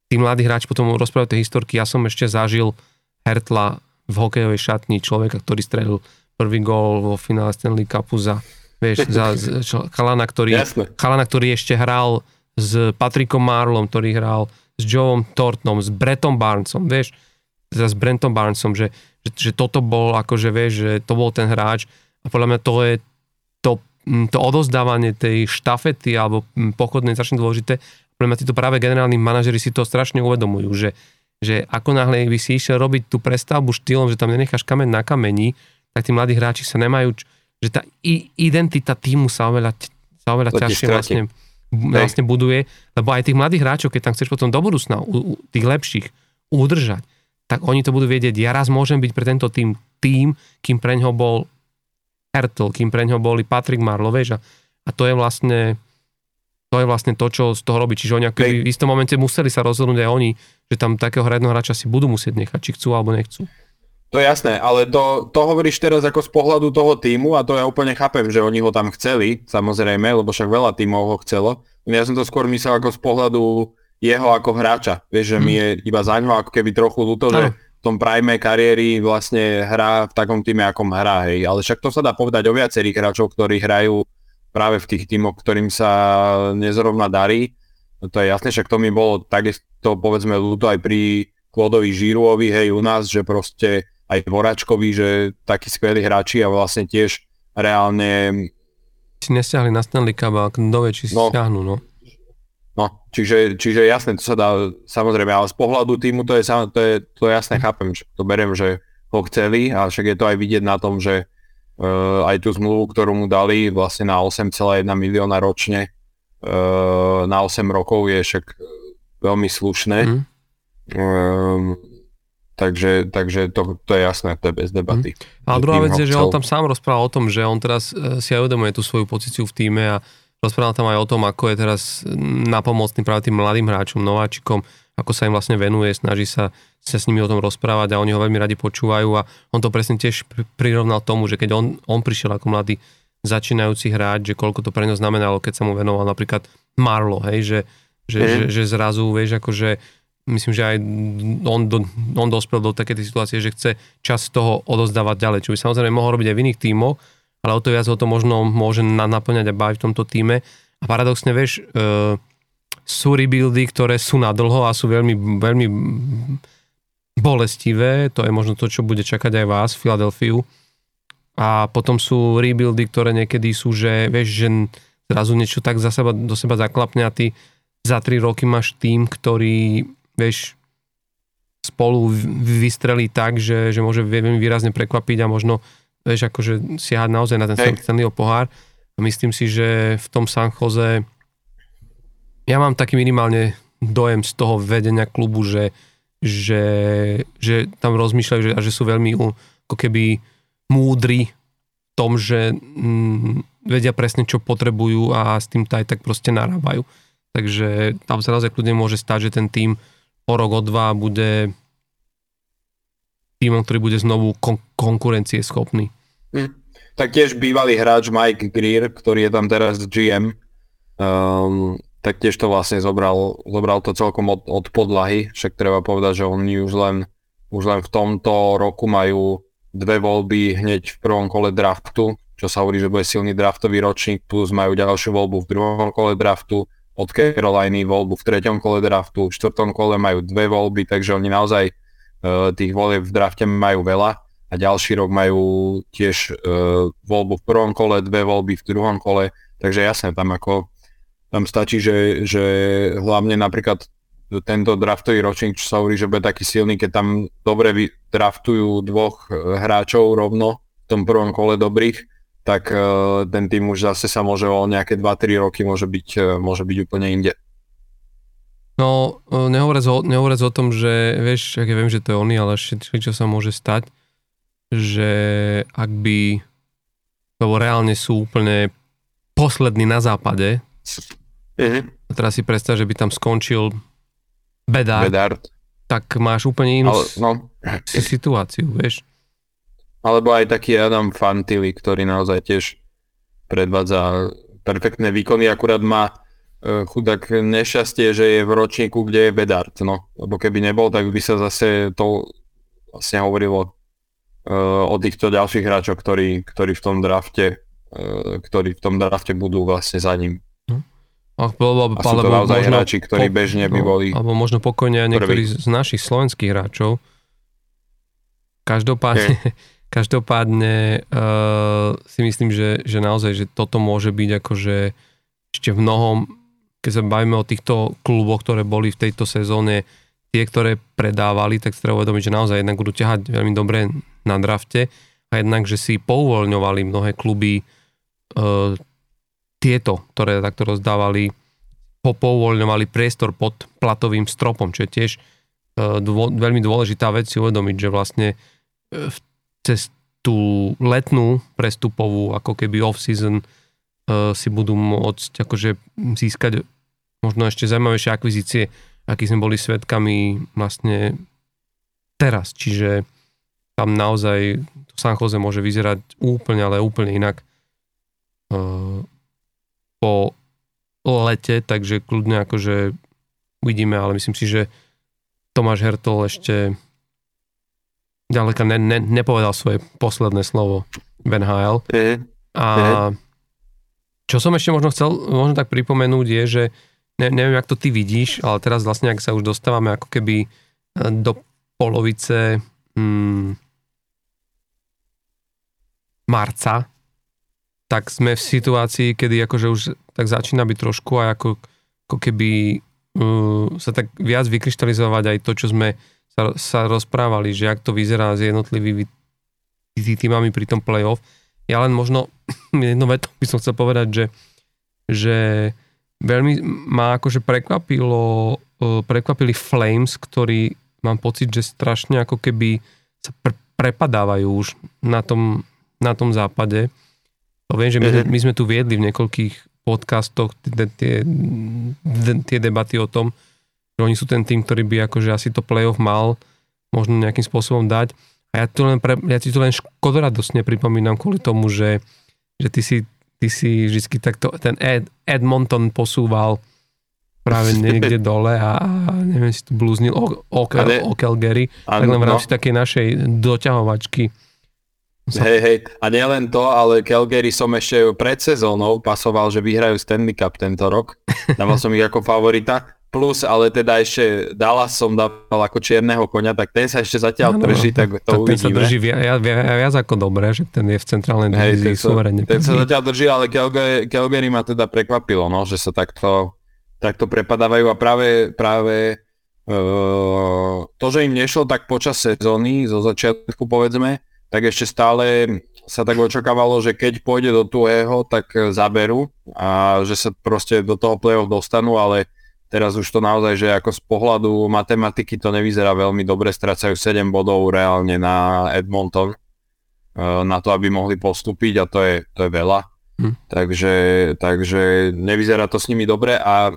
[SPEAKER 1] tí mladí hráči potom rozprávajú tie historky. Ja som ešte zažil Hertla v hokejovej šatni, človeka, ktorý strelil prvý gól vo finále Stanley Cupu za, vieš, za čo, chalana, ktorý, chalana, ktorý ešte hral s Patrickom Marlom, ktorý hral s Joeom Thorntonom, s Brettom Barnesom, vieš, teda s Brentom Barnesom, že, že, že toto bol akože, vieš, že to bol ten hráč a podľa mňa to je to, to odozdávanie tej štafety alebo pochodnej strašne dôležité. Podľa mňa títo práve generálni manažeri si to strašne uvedomujú, že, že ako náhle by si išiel robiť tú prestavbu štýlom, že tam nenecháš kameň na kameni, tak tí mladí hráči sa nemajú, že tá identita týmu sa oveľa, sa oveľa ťažšie vlastne vlastne buduje, lebo aj tých mladých hráčov, keď tam chceš potom do budúcna, u, u, tých lepších, udržať, tak oni to budú vedieť, ja raz môžem byť pre tento tým tým, kým pre ňo bol Hertl, kým pre ňo boli Patrick Marlo, vieš, a, a to je vlastne to je vlastne to, čo z toho robí. Čiže oni v istom momente museli sa rozhodnúť aj oni, že tam takého hradného hráča si budú musieť nechať, či chcú alebo nechcú.
[SPEAKER 2] To je jasné, ale to, to hovoríš teraz ako z pohľadu toho týmu a to ja úplne chápem, že oni ho tam chceli, samozrejme, lebo však veľa týmov ho chcelo. Ja som to skôr myslel ako z pohľadu jeho ako hráča. Vieš, že hmm. mi je iba za ňo ako keby trochu ľúto, že v tom prime kariéry vlastne hrá v takom týme, akom hrá, hej. Ale však to sa dá povedať o viacerých hráčov, ktorí hrajú práve v tých týmoch, ktorým sa nezrovna darí. No to je jasné, však to mi bolo takisto povedzme ľúto aj pri Klodovi Žiruovi, hej, u nás, že proste aj Voračkovi, že takí skvelí hráči a vlastne tiež reálne...
[SPEAKER 1] Si nestiahli na Stanley Cup a kto vie, či si no, stiahnu, no.
[SPEAKER 2] No, čiže, čiže jasné, to sa dá, samozrejme, ale z pohľadu týmu to je, to je, to jasné, chápem, že to beriem, že ho chceli a však je to aj vidieť na tom, že uh, aj tú zmluvu, ktorú mu dali vlastne na 8,1 milióna ročne uh, na 8 rokov je však veľmi slušné. Mm. Uh, Takže, takže to, to je jasné, to je bez debaty.
[SPEAKER 1] Hmm. A druhá vec je, že on tam sám rozprával o tom, že on teraz e, si aj uvedomuje tú svoju pozíciu v týme a rozprával tam aj o tom, ako je teraz napomocný práve tým mladým hráčom, nováčikom, ako sa im vlastne venuje, snaží sa, sa s nimi o tom rozprávať a oni ho veľmi radi počúvajú a on to presne tiež prirovnal tomu, že keď on, on prišiel ako mladý začínajúci hráč, že koľko to pre ňo znamenalo, keď sa mu venoval napríklad Marlo, hej, že, že, mm. že, že zrazu, vieš, akože myslím, že aj on, do, on dospel do takéto situácie, že chce čas toho odozdávať ďalej, čo by samozrejme mohol robiť aj v iných tímoch, ale o to viac ho to možno môže naplňať a baviť v tomto týme. A paradoxne, vieš, uh, sú rebuildy, ktoré sú na dlho a sú veľmi, veľmi bolestivé, to je možno to, čo bude čakať aj vás, Filadelfiu. A potom sú rebuildy, ktoré niekedy sú, že vieš, že zrazu niečo tak za seba, do seba zaklapne a ty za tri roky máš tým, ktorý vieš, spolu vystrelí tak, že, že môže veľmi výrazne prekvapiť a možno, vieš, akože siahať naozaj na ten. Stanleyho pohár. A myslím si, že v tom San Jose ja mám taký minimálne dojem z toho vedenia klubu, že, že, že tam rozmýšľajú, že, že sú veľmi ako keby múdri v tom, že mm, vedia presne, čo potrebujú a s tým aj tak proste narábajú. Takže tam sa naozaj kľudne môže stať, že ten tým o rok, o dva bude týmom, ktorý bude znovu kon- konkurencieschopný.
[SPEAKER 2] Hm. Tak tiež bývalý hráč Mike Greer, ktorý je tam teraz GM, um, tak tiež to vlastne zobral, zobral to celkom od, od podlahy, však treba povedať, že oni už len, už len v tomto roku majú dve voľby hneď v prvom kole draftu, čo sa hovorí, že bude silný draftový ročník, plus majú ďalšiu voľbu v druhom kole draftu, od Caroliny voľbu v treťom kole draftu, v štvrtom kole majú dve voľby, takže oni naozaj uh, tých volieb v drafte majú veľa. A ďalší rok majú tiež uh, voľbu v prvom kole, dve voľby v druhom kole, takže jasne, tam ako tam stačí, že, že hlavne napríklad tento draftový ročník, čo sa hovorí, že bude taký silný, keď tam dobre draftujú dvoch e, hráčov rovno v tom prvom kole dobrých, tak uh, ten tým už zase sa môže o nejaké 2-3 roky môže byť, uh, môže byť úplne inde.
[SPEAKER 1] No, e, nehovoriac o, nehovoriac o tom, že vieš, ja viem, že to je oni, ale čo sa môže stať, že ak by, lebo reálne sú úplne poslední na západe, uh-huh. a teraz si predstav, že by tam skončil Bedard, Bedard. tak máš úplne inú ale, no. situáciu, vieš.
[SPEAKER 2] Alebo aj taký Adam Fantily, ktorý naozaj tiež predvádza perfektné výkony, akurát má e, chudák nešťastie, že je v ročníku, kde je Bedard, no. Lebo keby nebol, tak by sa zase to vlastne hovorilo uh, o týchto ďalších hráčoch, ktorí, ktorí v tom drafte uh, ktorí v tom drafte budú vlastne za ním.
[SPEAKER 1] No. A, alebo,
[SPEAKER 2] a sú to naozaj možno, hráči, ktorí po, bežne by boli
[SPEAKER 1] Alebo možno pokojne aj niektorí prvý. z našich slovenských hráčov. Každopádne, Každopádne uh, si myslím, že, že naozaj, že toto môže byť akože ešte v mnohom, keď sa bavíme o týchto kluboch, ktoré boli v tejto sezóne, tie, ktoré predávali, tak si treba uvedomiť, že naozaj jednak budú ťahať veľmi dobre na drafte a jednak, že si pouvoľňovali mnohé kluby uh, tieto, ktoré takto rozdávali, popouvoľňovali priestor pod platovým stropom, čo je tiež uh, dvo, veľmi dôležitá vec si uvedomiť, že vlastne v cez tú letnú prestupovú, ako keby off-season uh, si budú môcť akože získať možno ešte zaujímavejšie akvizície, aký sme boli svetkami vlastne teraz. Čiže tam naozaj to San Jose môže vyzerať úplne, ale úplne inak uh, po lete, takže kľudne akože uvidíme, ale myslím si, že Tomáš Hertol ešte ďaleka ne, ne, nepovedal svoje posledné slovo v NHL. A čo som ešte možno chcel možno tak pripomenúť je, že ne, neviem, jak to ty vidíš, ale teraz vlastne, ak sa už dostávame ako keby e, do polovice hmm, marca, tak sme v situácii, kedy akože už tak začína byť trošku aj ako, ako keby uh, sa tak viac vykryštalizovať aj to, čo sme sa, sa rozprávali, že ak to vyzerá s jednotlivými týmami pri tom playoff. Ja len možno jedno veto by som chcel povedať, že, že veľmi ma akože prekvapilo, uh, prekvapili Flames, ktorí mám pocit, že strašne ako keby sa pr- prepadávajú už na tom, na tom západe. To viem, že my, sme, mhm. my sme tu viedli v niekoľkých podcastoch tie, tie debaty o tom, že oni sú ten tým, ktorý by akože asi to playoff mal možno nejakým spôsobom dať. A ja, tu len pre, ja ti to len škodoradosne pripomínam kvôli tomu, že, že ty si, ty si vždy takto, ten Ed, Edmonton posúval práve niekde dole a, a neviem, si tu blúznil o, o, o Calgary, tak len v rámci no. takej našej doťahovačky
[SPEAKER 2] Hej, hej, a nielen to, ale Calgary som ešte pred sezónou pasoval, že vyhrajú Stanley Cup tento rok. Dával som ich ako favorita. Plus, ale teda ešte Dallas som dával ako čierneho konia, tak ten sa ešte zatiaľ no, drží, tak to tak uvidíme. Ten sa
[SPEAKER 1] drží viac, viac, viac ako dobre, že ten je v centrálnej divízii suverene.
[SPEAKER 2] Ten sa zatiaľ drží, ale Calgary, Calgary ma teda prekvapilo, no, že sa takto, takto prepadávajú a práve, práve uh, to, že im nešlo tak počas sezóny, zo začiatku povedzme, tak ešte stále sa tak očakávalo, že keď pôjde do tuhého, tak zaberú a že sa proste do toho play-off dostanú, ale teraz už to naozaj, že ako z pohľadu matematiky to nevyzerá veľmi dobre, strácajú 7 bodov reálne na Edmonton e, na to, aby mohli postúpiť a to je, to je veľa. Hm. Takže, takže nevyzerá to s nimi dobre a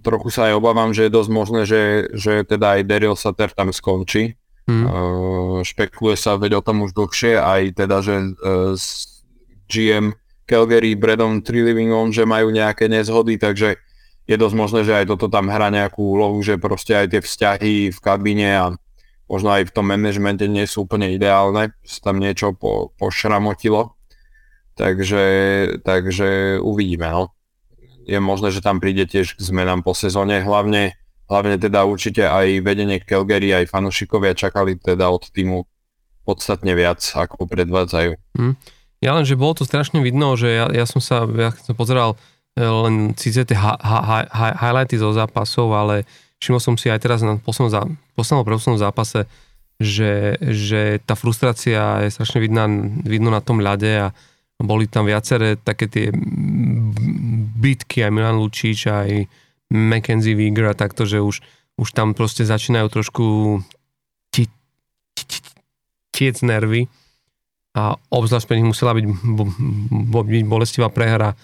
[SPEAKER 2] trochu sa aj obávam, že je dosť možné, že, že teda aj Daryl Sutter tam skončí Hmm. Uh, špekuluje sa, veď o tom už dlhšie, aj teda, že uh, s GM Calgary, Bradon Trillivingom, že majú nejaké nezhody, takže je dosť možné, že aj toto tam hrá nejakú úlohu, že proste aj tie vzťahy v kabíne a možno aj v tom manažmente nie sú úplne ideálne, sa tam niečo po, pošramotilo. Takže, takže uvidíme. No. Je možné, že tam príde tiež k zmenám po sezóne, hlavne hlavne teda určite aj vedenie Calgary, aj fanúšikovia čakali teda od týmu podstatne viac, ako predvádzajú. Hmm.
[SPEAKER 1] Ja len, že bolo to strašne vidno, že ja, ja som sa, ja som pozeral len síce tie highlighty zo zápasov, ale všimol som si aj teraz na poslednom, zá, poslednom poslednom zápase, že, že tá frustrácia je strašne vidná, vidno na tom ľade a boli tam viaceré také tie bitky, aj Milan Lučič, aj Mackenzie Wieger a takto, že už, už tam proste začínajú trošku ti, ti, ti, tiec nervy a obzvlášť pre nich musela byť, byť bolestivá prehra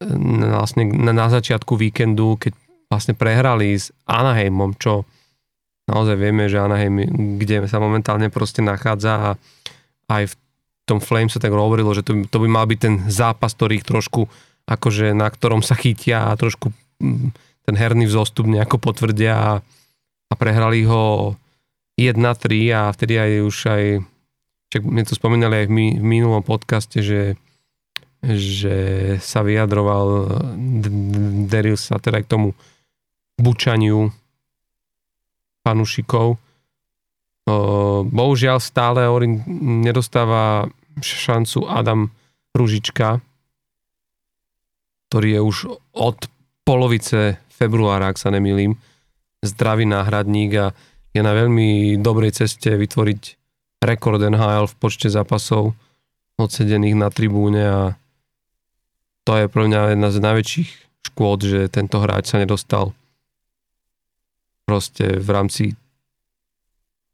[SPEAKER 1] vlastne na, začiatku víkendu, keď vlastne prehrali s Anaheimom, čo naozaj vieme, že Anaheim, kde sa momentálne proste nachádza a aj v tom Flame sa tak hovorilo, že to, to by mal byť ten zápas, ktorý ich trošku akože na ktorom sa chytia a trošku ten herný vzostup nejako potvrdia a, a prehrali ho 1-3 a vtedy aj už aj, čak my to spomínali aj v, mi, v minulom podcaste, že, že sa vyjadroval Darius sa teda k tomu bučaniu panušikov. Bohužiaľ stále Orin nedostáva šancu Adam Ružička, ktorý je už od polovice februára, ak sa nemýlim, zdravý náhradník a je na veľmi dobrej ceste vytvoriť rekord NHL v počte zápasov odsedených na tribúne a to je pre mňa jedna z najväčších škôd, že tento hráč sa nedostal proste v rámci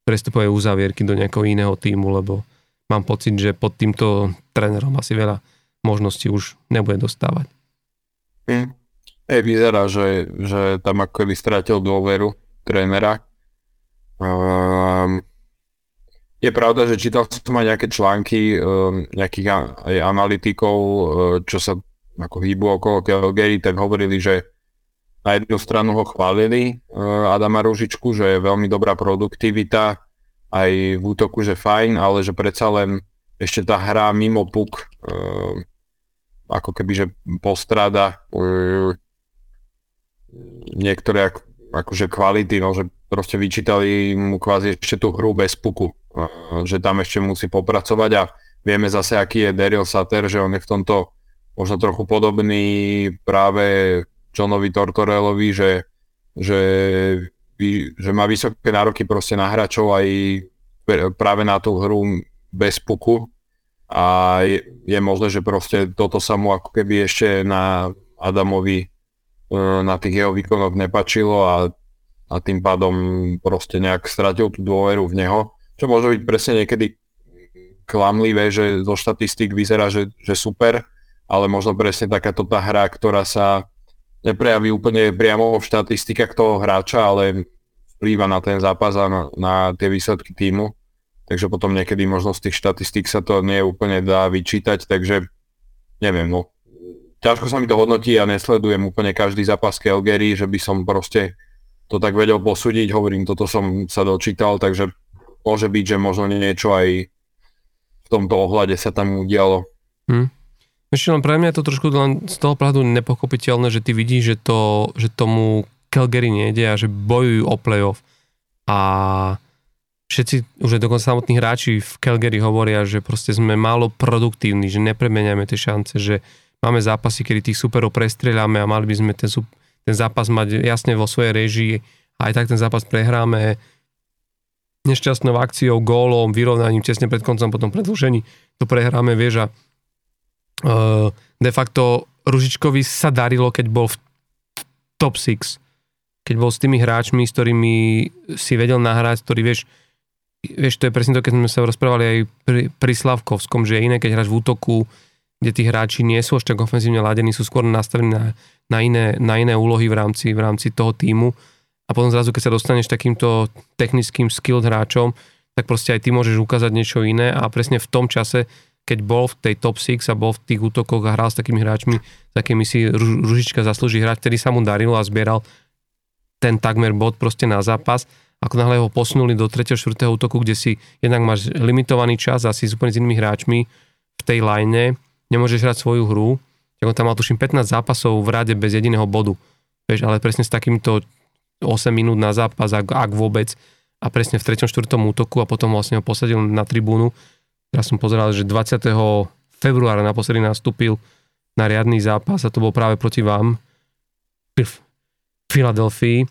[SPEAKER 1] prestupovej uzavierky do nejakého iného týmu, lebo mám pocit, že pod týmto trénerom asi veľa možností už nebude dostávať.
[SPEAKER 2] Mm. Hej, vyzerá, že, že tam ako keby stratil dôveru trénera. Um, je pravda, že čítal som aj nejaké články um, nejakých aj analytikov, uh, čo sa ako hýbu okolo Calgary, tak hovorili, že na jednu stranu ho chválili uh, Adama Ružičku, že je veľmi dobrá produktivita, aj v útoku, že fajn, ale že predsa len ešte tá hra mimo puk uh, ako keby, že postráda uh, niektoré akože kvality, no, že proste vyčítali mu kvázi ešte tú hru bez puku že tam ešte musí popracovať a vieme zase, aký je Daryl Sutter, že on je v tomto možno trochu podobný práve Johnovi Tortorellovi, že, že, že má vysoké nároky proste na hráčov aj práve na tú hru bez puku. A je, je možné, že proste toto sa mu ako keby ešte na Adamovi e, na tých jeho výkonoch nepačilo a, a tým pádom proste nejak stratil tú dôveru v neho. Čo môže byť presne niekedy klamlivé, že zo štatistík vyzerá, že, že super, ale možno presne takáto tá hra, ktorá sa neprejaví úplne priamo v štatistikách toho hráča, ale vplýva na ten zápas a na, na tie výsledky týmu. Takže potom niekedy možno z tých štatistík sa to nie úplne dá vyčítať, takže neviem, no. Ťažko sa mi to hodnotí a nesledujem úplne každý zápas Calgary, že by som proste to tak vedel posúdiť, hovorím, toto som sa dočítal, takže môže byť, že možno niečo aj v tomto ohľade sa tam udialo.
[SPEAKER 1] Hmm. Ešte len pre mňa je to trošku len z toho pohľadu nepochopiteľné, že ty vidíš, že, to, že tomu Calgary nejde a že bojujú o playoff. A všetci, už aj dokonca samotní hráči v Calgary hovoria, že proste sme málo produktívni, že nepremeniame tie šance, že máme zápasy, kedy tých superov prestrieľame a mali by sme ten, ten zápas mať jasne vo svojej režii a aj tak ten zápas prehráme nešťastnou akciou, gólom, vyrovnaním tesne pred koncom, potom predlžení to prehráme, vieš a de facto Ružičkovi sa darilo, keď bol v top 6. Keď bol s tými hráčmi, s ktorými si vedel nahrať, ktorý vieš, vieš, to je presne to, keď sme sa rozprávali aj pri, pri Slavkovskom, že je iné, keď hráš v útoku, kde tí hráči nie sú až tak ofenzívne ladení, sú skôr nastavení na, na, iné, na iné úlohy v rámci, v rámci toho týmu a potom zrazu, keď sa dostaneš takýmto technickým skilled hráčom, tak proste aj ty môžeš ukázať niečo iné a presne v tom čase, keď bol v tej top 6 a bol v tých útokoch a hral s takými hráčmi, s akými si Ružička zaslúži hrať, vtedy sa mu darilo a zbieral ten takmer bod proste na zápas. Ako náhle ho posunuli do 3. 4. útoku, kde si jednak máš limitovaný čas a si s úplne s inými hráčmi v tej line, nemôžeš hrať svoju hru, tak on tam mal tuším 15 zápasov v rade bez jediného bodu. Vieš, ale presne s takýmto 8 minút na zápas, ak, ak vôbec. A presne v 3. 4. útoku a potom vlastne ho posadil na tribúnu. Ja som pozeral, že 20. februára naposledy nastúpil na riadny zápas a to bol práve proti vám v Filadelfii,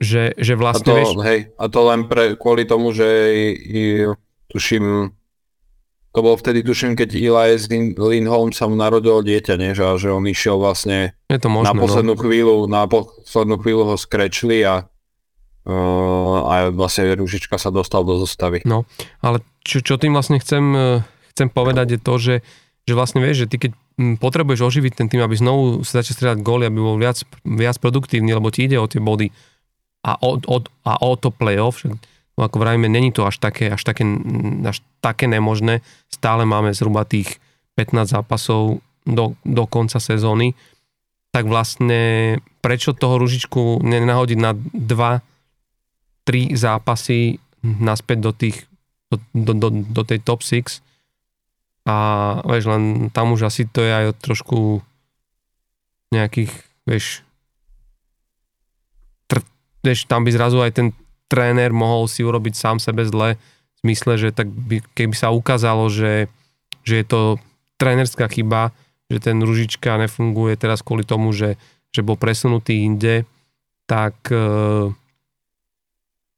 [SPEAKER 1] že, že vlastne...
[SPEAKER 2] A to,
[SPEAKER 1] vieš,
[SPEAKER 2] hej, a to len pre, kvôli tomu, že tuším to bol vtedy, tuším, keď Elias Lindholm sa mu narodil dieťa, nie? Že, že on išiel vlastne
[SPEAKER 1] je to možné,
[SPEAKER 2] na poslednú no. chvíľu, na poslednú chvíľu ho skrečli a, uh, a vlastne Ružička sa dostal do zostavy.
[SPEAKER 1] No, ale čo, čo tým vlastne chcem, e, chcem povedať je to, že, že vlastne vieš, že ty keď potrebuješ oživiť ten tým, aby znovu sa začal strieľať góly, aby bol viac, viac produktívny, lebo ti ide o tie body a o, o, a o to playoff, No ako vravíme, není to až také, až také, až také nemožné. Stále máme zhruba tých 15 zápasov do, do konca sezóny. Tak vlastne prečo toho ružičku nenahodiť na 2, 3 zápasy naspäť do tých do, do, do, do tej top 6 a vieš, len tam už asi to je aj trošku nejakých, vieš, tr, vieš, tam by zrazu aj ten tréner mohol si urobiť sám sebe zle, v zmysle, že tak by, keby sa ukázalo, že, že je to trénerská chyba, že ten Ružička nefunguje teraz kvôli tomu, že, že bol presunutý inde, tak, e,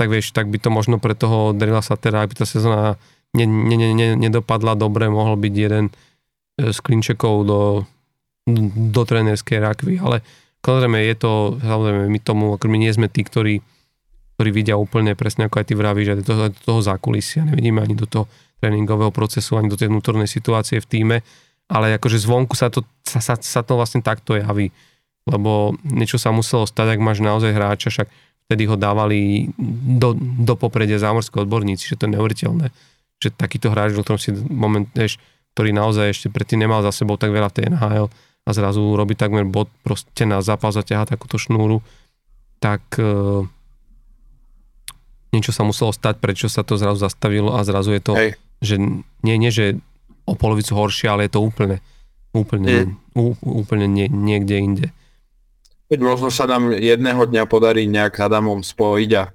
[SPEAKER 1] tak vieš, tak by to možno pre toho Drilla Satera, aby tá sezóna ne, ne, ne, ne, nedopadla dobre, mohol byť jeden e, z klinčekov do, do trénerskej rakvy, ale samozrejme je to, samozrejme my tomu, ako my nie sme tí, ktorí ktorí vidia úplne presne ako aj ty vravíš, že do toho, do toho zákulisia, nevidíme ani do toho tréningového procesu, ani do tej vnútornej situácie v týme, ale akože zvonku sa to, sa, sa, sa to vlastne takto javí, lebo niečo sa muselo stať, ak máš naozaj hráča, však vtedy ho dávali do, do popredia zámorské odborníci, že to je neuveriteľné, že takýto hráč, o ktorom si moment, vieš, ktorý naozaj ešte predtým nemal za sebou tak veľa v tej NHL a zrazu robí takmer bod proste na zápas a ťaha takúto šnúru, tak uh, niečo sa muselo stať, prečo sa to zrazu zastavilo a zrazu je to, Hej. že nie, nie, že o polovicu horšie, ale je to úplne, úplne, ú, úplne nie, niekde inde.
[SPEAKER 2] Keď možno sa nám jedného dňa podarí nejak s Adamom spojiť a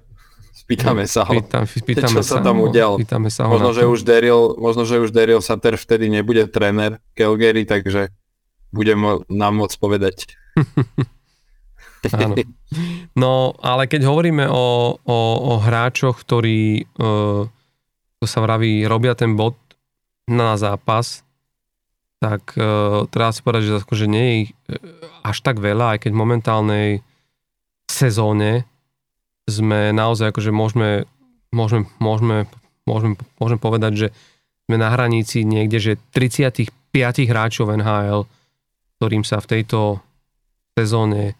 [SPEAKER 2] spýtame sa ho, Pýtam, pýtame čo sa, sa tam udial.
[SPEAKER 1] Pýtame sa ho
[SPEAKER 2] možno, že už Daryl, možno, že už Daryl Sutter vtedy nebude tréner Calgary, takže bude mo- nám môcť povedať.
[SPEAKER 1] Áno. No, ale keď hovoríme o, o, o hráčoch, ktorí, uh, to sa vraví, robia ten bod na zápas, tak uh, treba si povedať, že akože nie je ich uh, až tak veľa, aj keď v momentálnej sezóne sme naozaj akože môžeme, môžeme, môžeme, môžeme, môžeme povedať, že sme na hranici niekde, že 35 hráčov NHL, ktorým sa v tejto sezóne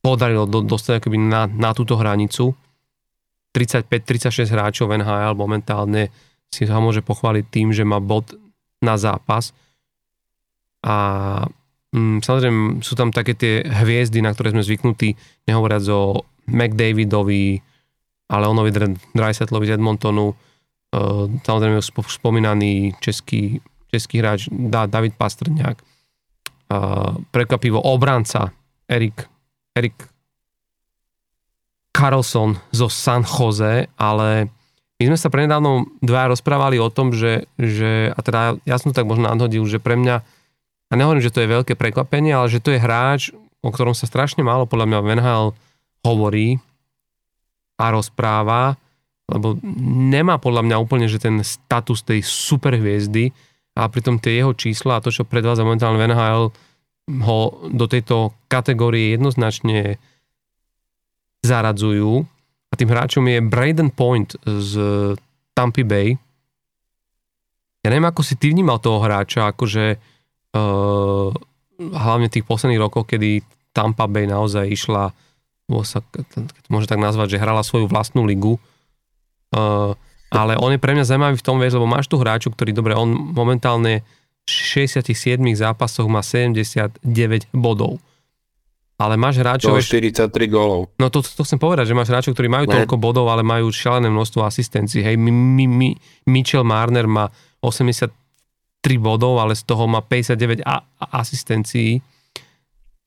[SPEAKER 1] podarilo do, dostať akoby na, na túto hranicu. 35-36 hráčov NHL momentálne si sa môže pochváliť tým, že má bod na zápas. A mm, samozrejme sú tam také tie hviezdy, na ktoré sme zvyknutí, nehovoriac o McDavidovi, ale onovi Dreisetlovi z Edmontonu, uh, samozrejme spomínaný český, český hráč David Pastrňák, uh, prekvapivo obranca Erik, Erik Carlson zo San Jose, ale my sme sa prenedávno dva rozprávali o tom, že, že a teda ja som to tak možno nadhodil, že pre mňa, a nehovorím, že to je veľké prekvapenie, ale že to je hráč, o ktorom sa strašne málo podľa mňa Venhal hovorí a rozpráva, lebo nemá podľa mňa úplne, že ten status tej superhviezdy a pritom tie jeho čísla a to, čo predvádza momentálne Venhal, ho do tejto kategórie jednoznačne zaradzujú a tým hráčom je Braden Point z Tampa Bay. Ja neviem, ako si ty vnímal toho hráča, akože uh, hlavne tých posledných rokoch, kedy Tampa Bay naozaj išla, sa, môže tak nazvať, že hrala svoju vlastnú ligu. Uh, ale on je pre mňa zaujímavý v tom, vieš, lebo máš tu hráču, ktorý, dobre, on momentálne v 67 zápasoch má 79 bodov ale máš hráčov...
[SPEAKER 2] To 43 gólov.
[SPEAKER 1] No to, to chcem povedať, že máš hráčov, ktorí majú ne. toľko bodov, ale majú šialené množstvo asistencií. Hej, mi, mi, mi, Mitchell Marner má 83 bodov, ale z toho má 59 a, a asistencií.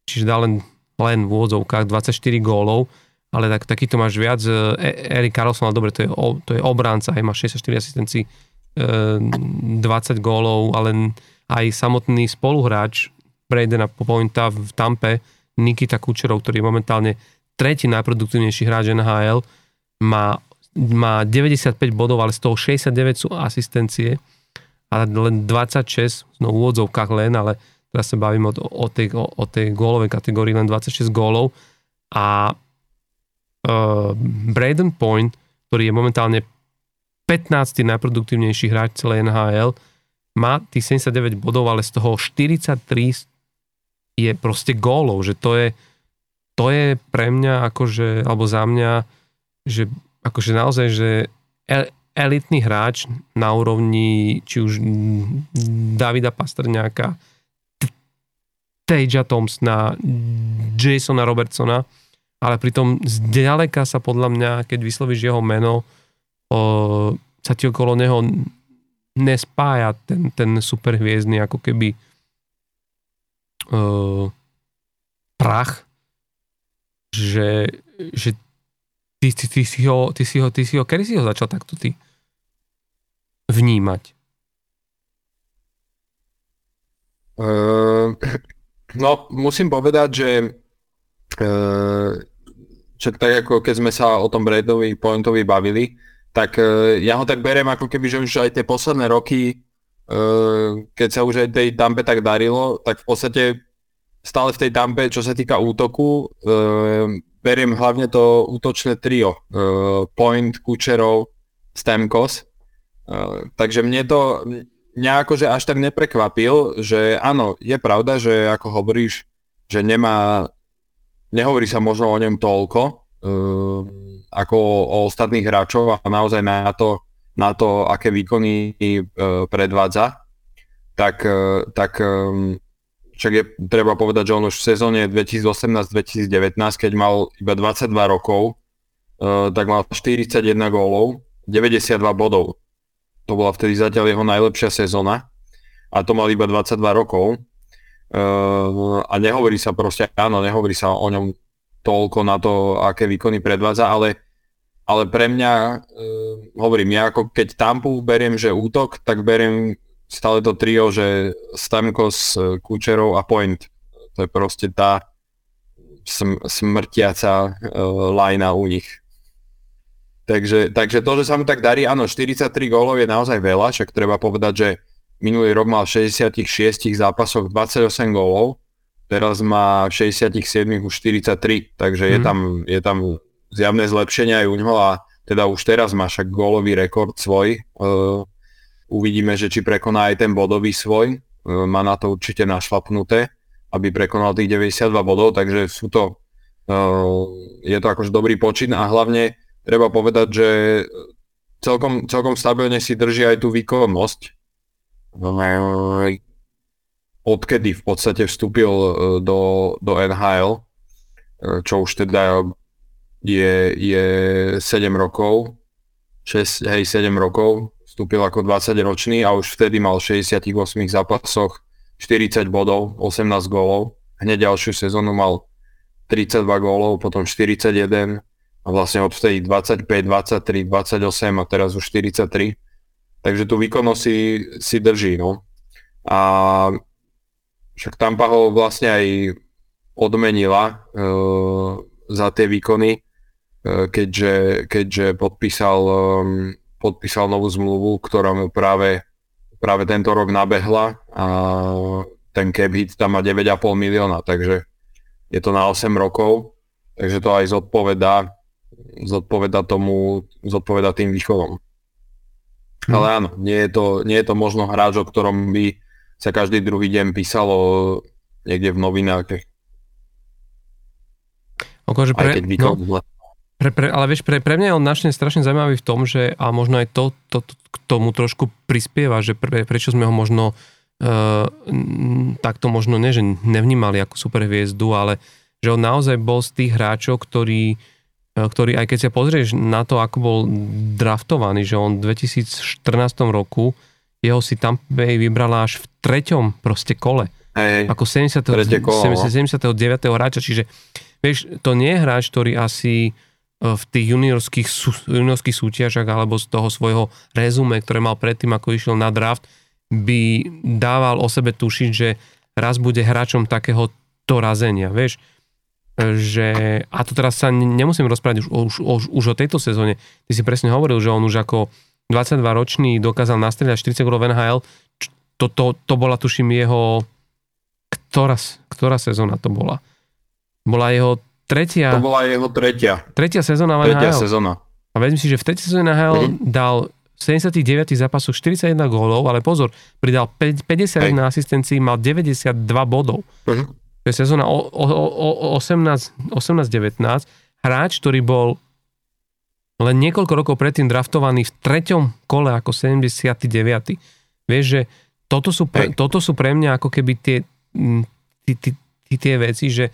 [SPEAKER 1] Čiže dá len, len v úvodzovkách 24 gólov, ale tak, takýto máš viac. E, Erik Carlson, ale dobre, to je, to je obránca, hej, má 64 asistencií, 20 e, gólov, ale aj samotný spoluhráč Bradena Pointa v Tampe Nikita Kučerov, ktorý je momentálne tretí najproduktívnejší hráč NHL, má, má 95 bodov, ale z toho 69 sú asistencie a len 26, no v úvodzovkách len, ale teraz sa bavím o, o, tej, o, o tej gólovej kategórii, len 26 gólov a uh, Braden Point, ktorý je momentálne 15. najproduktívnejší hráč celej NHL, má tých 79 bodov, ale z toho 43 je proste gólov, že to je, to je pre mňa akože, alebo za mňa, že akože naozaj, že elitný hráč na úrovni či už Davida Pastrňáka, Tejja Thompsona, Jasona Robertsona, ale pritom zďaleka sa podľa mňa, keď vyslovíš jeho meno, o, sa ti okolo neho nespája ten, ten superhviezdny ako keby uh, prach, že, že ty, ty, ty, si ho, ty, si ho, ty si ho, kedy si ho začal takto ty vnímať?
[SPEAKER 2] Uh, no, musím povedať, že uh, že tak ako keď sme sa o tom Bradovi Pointovi bavili, tak uh, ja ho tak beriem ako keby, že už aj tie posledné roky keď sa už aj tej dampe tak darilo, tak v podstate stále v tej dampe, čo sa týka útoku, ehm, beriem hlavne to útočné trio. Ehm, Point, Kučerov, Stemkos. Takže mne to nejako, že až tak neprekvapil, že áno, je pravda, že ako hovoríš, že nemá, nehovorí sa možno o ňom toľko, ako o ostatných hráčov a naozaj na to, na to, aké výkony predvádza, tak, tak však je treba povedať, že on už v sezóne 2018-2019, keď mal iba 22 rokov, tak mal 41 gólov, 92 bodov. To bola vtedy zatiaľ jeho najlepšia sezóna a to mal iba 22 rokov. a nehovorí sa proste, áno, nehovorí sa o ňom toľko na to, aké výkony predvádza, ale, ale pre mňa, uh, hovorím, ja ako keď Tampu beriem, že útok, tak beriem stále to trio, že Stamkos, Kučerov a Point. To je proste tá sm- smrtiaca uh, lajna u nich. Takže, takže to, že sa mu tak darí, áno, 43 gólov je naozaj veľa, však treba povedať, že minulý rok mal v 66 zápasoch 28 gólov, teraz má v 67 už 43, takže mm. je, mhm. tam, je tam zjavné zlepšenie aj u ňoho a teda už teraz má však gólový rekord svoj. Uh, uvidíme, že či prekoná aj ten bodový svoj. Uh, má na to určite našlapnuté, aby prekonal tých 92 bodov, takže sú to, uh, je to akože dobrý počin a hlavne treba povedať, že celkom, celkom stabilne si drží aj tú výkonnosť odkedy v podstate vstúpil e, do, do NHL, e, čo už teda je, je 7 rokov, 6, hej, 7 rokov, vstúpil ako 20 ročný a už vtedy mal v 68 zápasoch 40 bodov, 18 gólov. Hneď ďalšiu sezónu mal 32 gólov, potom 41 a vlastne odvtedy 25, 23, 28 a teraz už 43. Takže tú výkonnosť si, si drží, no. A však Tampa ho vlastne aj odmenila uh, za tie výkony, keďže, keďže podpísal, um, podpísal novú zmluvu, ktorá mu práve, práve tento rok nabehla a ten cap hit tam má 9,5 milióna, takže je to na 8 rokov, takže to aj zodpovedá, zodpoveda tomu, zodpoveda tým východom. Hmm. Ale áno, nie je, to, nie je to možno hráč, o ktorom by sa každý druhý deň písalo niekde v novinách.
[SPEAKER 1] Akože pre, keď no, pre, pre, ale vieš, pre, pre mňa je on našne strašne zaujímavý v tom, že a možno aj to, to, to k tomu trošku prispieva, že pre, prečo sme ho možno uh, takto možno ne, že nevnímali ako superhviezdu, ale že on naozaj bol z tých hráčov, ktorý, e, ktorý aj keď sa pozrieš na to, ako bol draftovaný, že on v 2014 roku jeho si tam vybrala až v treťom proste kole.
[SPEAKER 2] Hej,
[SPEAKER 1] ako 70. Kolo, 79. No. hráča, čiže vieš, to nie je hráč, ktorý asi e, v tých juniorských, juniorských súťažach alebo z toho svojho rezume, ktoré mal predtým, ako išiel na draft, by dával o sebe tušiť, že raz bude hráčom takého to razenia, vieš e, že, a to teraz sa nemusím rozprávať už, už, už, už o tejto sezóne, ty si presne hovoril, že on už ako 22-ročný dokázal nastrieľať 40 gólov NHL. To, to, to bola, tuším, jeho... Ktorá, ktorá sezóna to bola? Bola jeho tretia...
[SPEAKER 2] To bola jeho tretia.
[SPEAKER 1] Tretia sezóna
[SPEAKER 2] v Tretia NHL. sezóna.
[SPEAKER 1] A vezmi si, že v tretej sezóne NHL mm-hmm. dal v 79 zápasoch 41 gólov, ale pozor, pridal 51 Hej. asistencií, mal 92 bodov. Mm-hmm. To je sezóna 18-19. Hráč, ktorý bol len niekoľko rokov predtým draftovaný v treťom kole ako 79. Vieš, že toto sú pre, toto sú pre mňa ako keby tie, tí, tí, tie veci, že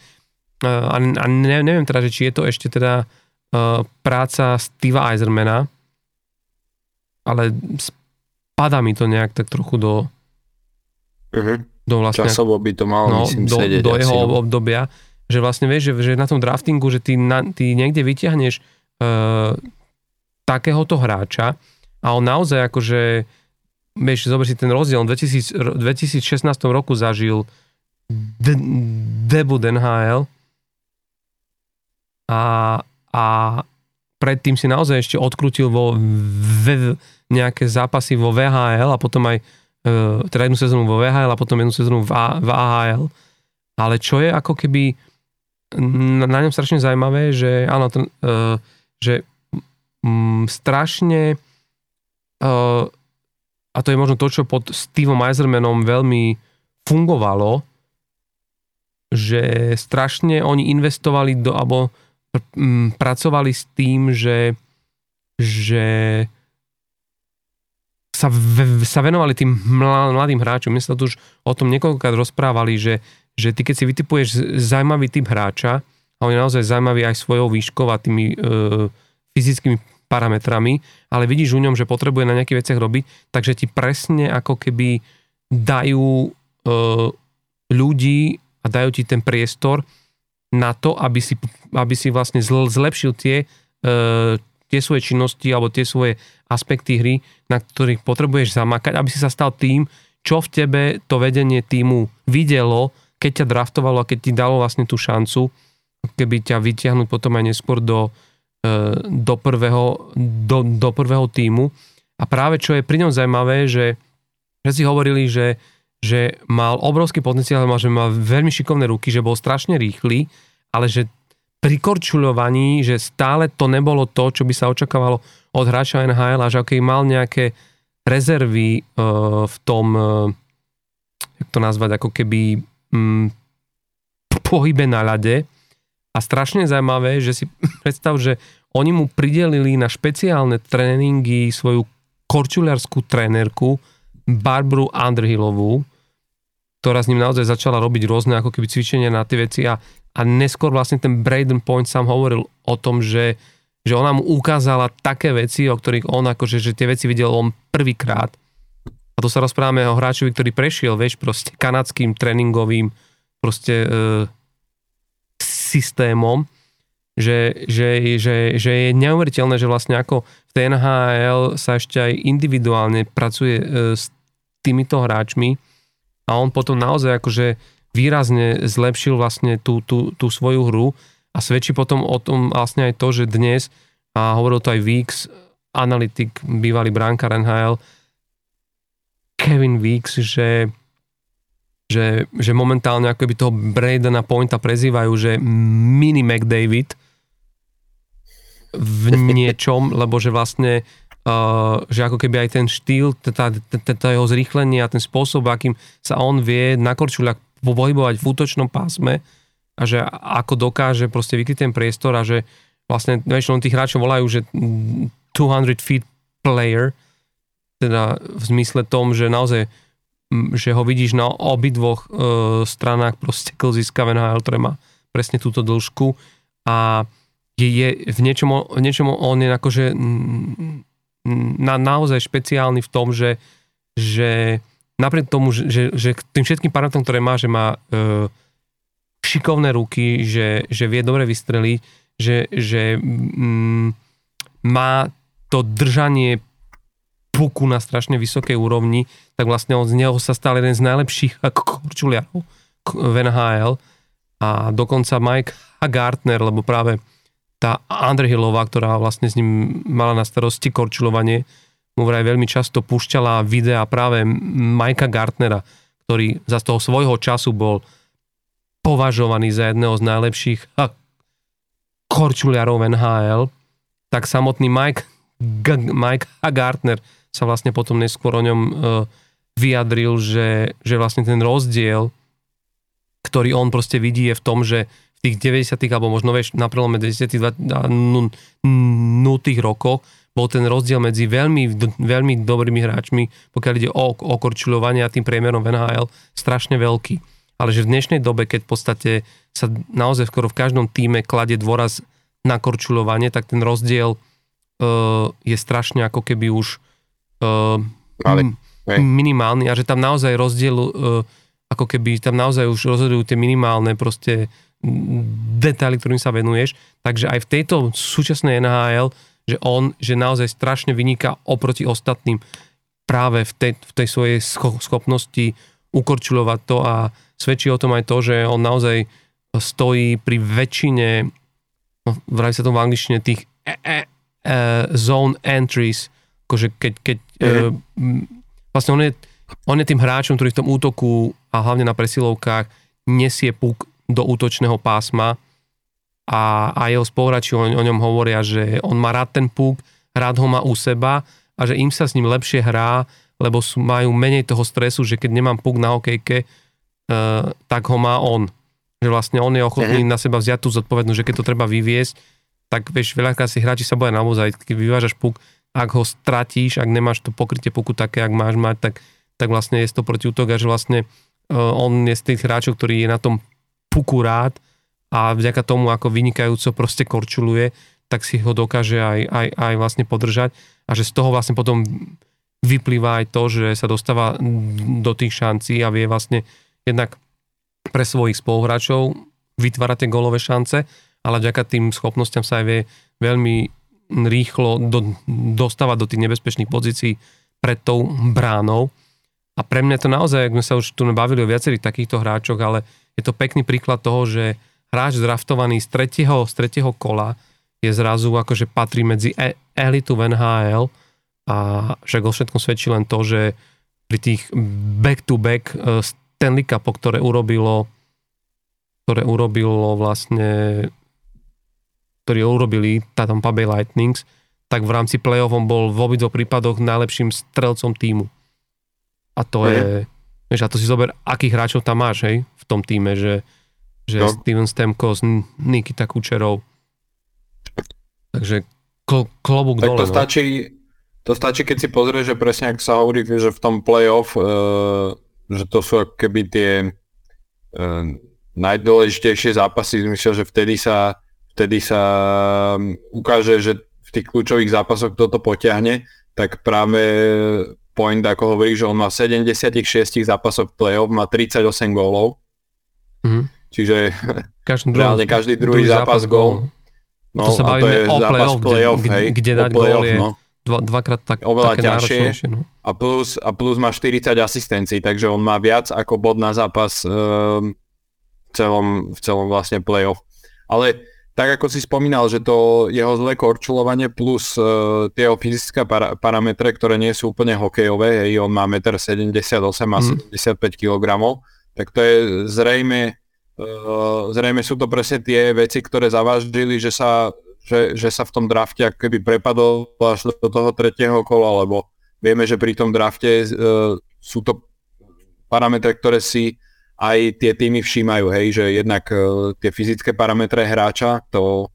[SPEAKER 1] a, a ne, neviem teda, že či je to ešte teda uh, práca Steva Eisermana, ale spada mi to nejak tak trochu do
[SPEAKER 2] uh-huh. do vlastne, Časovo by to malo, no, myslím,
[SPEAKER 1] do,
[SPEAKER 2] sedieť
[SPEAKER 1] do jeho no. obdobia, že vlastne vieš, že, že na tom draftingu, že ty, na, ty niekde vyťahneš uh, takéhoto hráča a on naozaj akože, vieš, zober si ten rozdiel, on v 2016 roku zažil de- debut NHL a, a predtým si naozaj ešte odkrutil vo v, nejaké zápasy vo VHL a potom aj e, teda jednu sezónu vo VHL a potom jednu sezónu v, v AHL. Ale čo je ako keby na, na ňom strašne zaujímavé, že áno, ten, uh, že mm, strašne uh, a to je možno to, čo pod Steveom Eisermanom veľmi fungovalo, že strašne oni investovali do, alebo pracovali s tým, že, že sa, v, sa venovali tým mladým hráčom. My sa tu už o tom niekoľkokrát rozprávali, že, že ty keď si vytipuješ zaujímavý typ hráča, a on je naozaj zaujímavý aj svojou výškou a tými e, fyzickými parametrami, ale vidíš u ňom, že potrebuje na nejakých veciach robiť, takže ti presne ako keby dajú e, ľudí a dajú ti ten priestor na to, aby si, aby si vlastne zlepšil tie, e, tie svoje činnosti alebo tie svoje aspekty hry, na ktorých potrebuješ zamakať, aby si sa stal tým, čo v tebe to vedenie týmu videlo, keď ťa draftovalo a keď ti dalo vlastne tú šancu, keby ťa vytiahnuť potom aj neskôr do, e, do, prvého, do, do prvého týmu. A práve čo je pri ňom zaujímavé, že, že si hovorili, že, že mal obrovský potenciál, že mal veľmi šikovné ruky, že bol strašne rýchly, ale že pri korčuľovaní, že stále to nebolo to, čo by sa očakávalo od hráča NHL a že aký mal nejaké rezervy uh, v tom, uh, jak to nazvať, ako keby um, pohybe na ľade. A strašne zaujímavé, že si predstav, že oni mu pridelili na špeciálne tréningy svoju korčuliarskú trénerku Barbru Underhillovú, ktorá s ním naozaj začala robiť rôzne ako keby cvičenia na tie veci a a neskôr vlastne ten Braden Point sám hovoril o tom, že, že ona mu ukázala také veci, o ktorých on akože, že tie veci videl on prvýkrát. A to sa rozprávame o hráčovi, ktorý prešiel, vieš, proste kanadským tréningovým proste e, systémom, že, že, že, že je neuveriteľné, že vlastne ako v TNHL sa ešte aj individuálne pracuje e, s týmito hráčmi a on potom naozaj akože výrazne zlepšil vlastne tú, tú, tú svoju hru a svedčí potom o tom vlastne aj to, že dnes, a hovoril to aj Weeks, analytik, bývalý bránkar NHL, Kevin Weeks, že, že, že momentálne ako by toho Bradena Pointa prezývajú, že mini McDavid v niečom, lebo že vlastne Uh, že ako keby aj ten štýl, tá jeho zrýchlenie a ten spôsob, akým sa on vie na korčuľak pohybovať v útočnom pásme a že ako dokáže proste vykryť ten priestor a že vlastne väčšinou tých hráčov volajú, že 200 feet player, teda v zmysle tom, že naozaj že ho vidíš na obidvoch e, stranách proste klziska v NHL, ktoré má presne túto dĺžku a je, je v, niečom, v niečom on je akože na, naozaj špeciálny v tom, že, že napriek tomu, že, že tým všetkým parametrom, ktoré má, že má e, šikovné ruky, že, že vie dobre vystreliť, že, že mm, má to držanie puku na strašne vysokej úrovni, tak vlastne on z neho sa stal jeden z najlepších korčuliarov v NHL a dokonca Mike Gartner, lebo práve tá Underhillová, ktorá vlastne s ním mala na starosti korčulovanie, mu vraj veľmi často púšťala videa práve Majka Gartnera, ktorý za toho svojho času bol považovaný za jedného z najlepších korčuliarov NHL, tak samotný Mike, G- Mike Gartner sa vlastne potom neskôr o ňom uh, vyjadril, že, že vlastne ten rozdiel, ktorý on proste vidí je v tom, že v tých 90 alebo možno vieš, na prelome 10 a 0 rokoch bol ten rozdiel medzi veľmi, veľmi dobrými hráčmi, pokiaľ ide o, o korčuľovanie a tým priemerom v NHL, strašne veľký. Ale že v dnešnej dobe, keď v podstate sa naozaj skoro v každom týme kladie dôraz na korčuľovanie, tak ten rozdiel uh, je strašne ako keby už uh, Ale, minimálny a že tam naozaj rozdiel uh, ako keby tam naozaj už rozhodujú tie minimálne proste detaily, ktorým sa venuješ. Takže aj v tejto súčasnej NHL že on, že naozaj strašne vyniká oproti ostatným práve v tej, v tej svojej schopnosti ukorčulovať to a svedčí o tom aj to, že on naozaj stojí pri väčšine, no, vraj sa to v angličtine, tých e, e, e, zone entries, akože keď, keď mm-hmm. e, vlastne on je, on je tým hráčom, ktorý v tom útoku a hlavne na presilovkách nesie puk do útočného pásma a, a jeho spoluhráči o, o ňom hovoria, že on má rád ten púk, rád ho má u seba a že im sa s ním lepšie hrá, lebo sú, majú menej toho stresu, že keď nemám púk na hokejke, uh, tak ho má on. Že vlastne on je ochotný uh-huh. na seba vziať tú zodpovednosť, že keď to treba vyviesť, tak vieš, veľakrát si hráči sa boja naozaj, keď vyvážaš púk, ak ho stratíš, ak nemáš to pokrytie puku také, ak máš mať, tak, tak vlastne je to protiútok a že vlastne uh, on je z tých hráčov, ktorý je na tom puku rád a vďaka tomu, ako vynikajúco proste korčuluje, tak si ho dokáže aj, aj, aj vlastne podržať a že z toho vlastne potom vyplýva aj to, že sa dostáva do tých šancí a vie vlastne jednak pre svojich spoluhráčov vytvárať tie golové šance, ale vďaka tým schopnostiam sa aj vie veľmi rýchlo do, dostávať do tých nebezpečných pozícií pred tou bránou. A pre mňa to naozaj, ak sme sa už tu bavili o viacerých takýchto hráčoch, ale je to pekný príklad toho, že hráč zdraftovaný z tretieho, z tretieho kola je zrazu akože patrí medzi e- elitu v NHL a však o všetkom svedčí len to, že pri tých back-to-back e, Stanley Cup, ktoré urobilo ktoré urobilo vlastne ktorí urobili Tampa Bay Lightnings, tak v rámci play-off on bol v obidvoch prípadoch najlepším strelcom týmu. A to je, je vieš, a to si zober, akých hráčov tam máš, hej, v tom týme, že, že no. Steven Stemkos, Nikita Kučerov. Takže kl- klobúk
[SPEAKER 2] tak
[SPEAKER 1] dole.
[SPEAKER 2] to no. stačí, to stačí, keď si pozrieš, že presne ak sa hovorí, že v tom play-off, e, že to sú keby tie e, najdôležitejšie zápasy, myslím, že vtedy sa vtedy sa ukáže, že v tých kľúčových zápasoch kto to potiahne, tak práve point, ako hovorí, že on má 76 zápasov playoff, má 38 gólov. Mm-hmm. Čiže každý druhý, reálne každý druhý, druhý zápas, zápas gól.
[SPEAKER 1] No, to sa bavíme to je o playoff, playoff kde, hej, kde dať gól je no. dva, dvakrát tak,
[SPEAKER 2] oveľa také ťažšie. No. A, plus, a plus má 40 asistencií, takže on má viac ako bod na zápas um, v, celom, v celom vlastne playoff. Ale tak ako si spomínal, že to jeho zlé korčulovanie plus uh, tie fyzické para- parametre, ktoré nie sú úplne hokejové, hej, on má 1,78 m a mm. 75 kg, tak to je zrejme, zrejme sú to presne tie veci, ktoré zavážili, že sa, že, že sa v tom drafte keby prepadol až do toho tretieho kola, lebo vieme, že pri tom drafte uh, sú to parametre, ktoré si aj tie týmy všímajú, hej, že jednak uh, tie fyzické parametre hráča, to,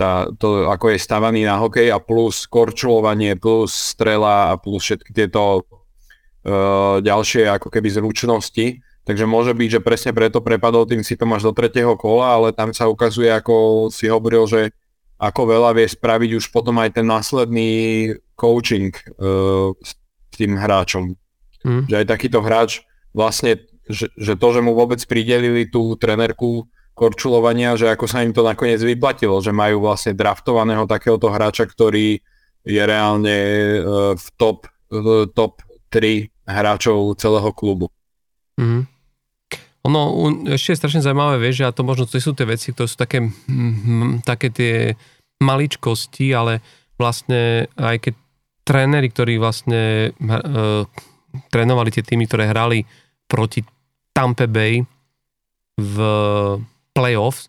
[SPEAKER 2] tá, to ako je stavaný na hokej a plus korčulovanie, plus strela a plus všetky tieto uh, ďalšie ako keby zručnosti. Takže môže byť, že presne preto prepadol tým si to máš do tretieho kola, ale tam sa ukazuje, ako si hovoril, že ako veľa vie spraviť už potom aj ten následný coaching uh, s tým hráčom. Mm. Že aj takýto hráč vlastne že, že to, že mu vôbec pridelili tú trenerku korčulovania, že ako sa im to nakoniec vyplatilo, že majú vlastne draftovaného takéhoto hráča, ktorý je reálne uh, v top, uh, top 3 hráčov celého klubu.
[SPEAKER 1] Mm. Ono ešte je strašne zaujímavé, vieš, a to možno to sú tie veci, ktoré sú také, mm, také tie maličkosti, ale vlastne aj keď tréneri, ktorí vlastne uh, trénovali tie týmy, ktoré hrali proti Tampa Bay v playoffs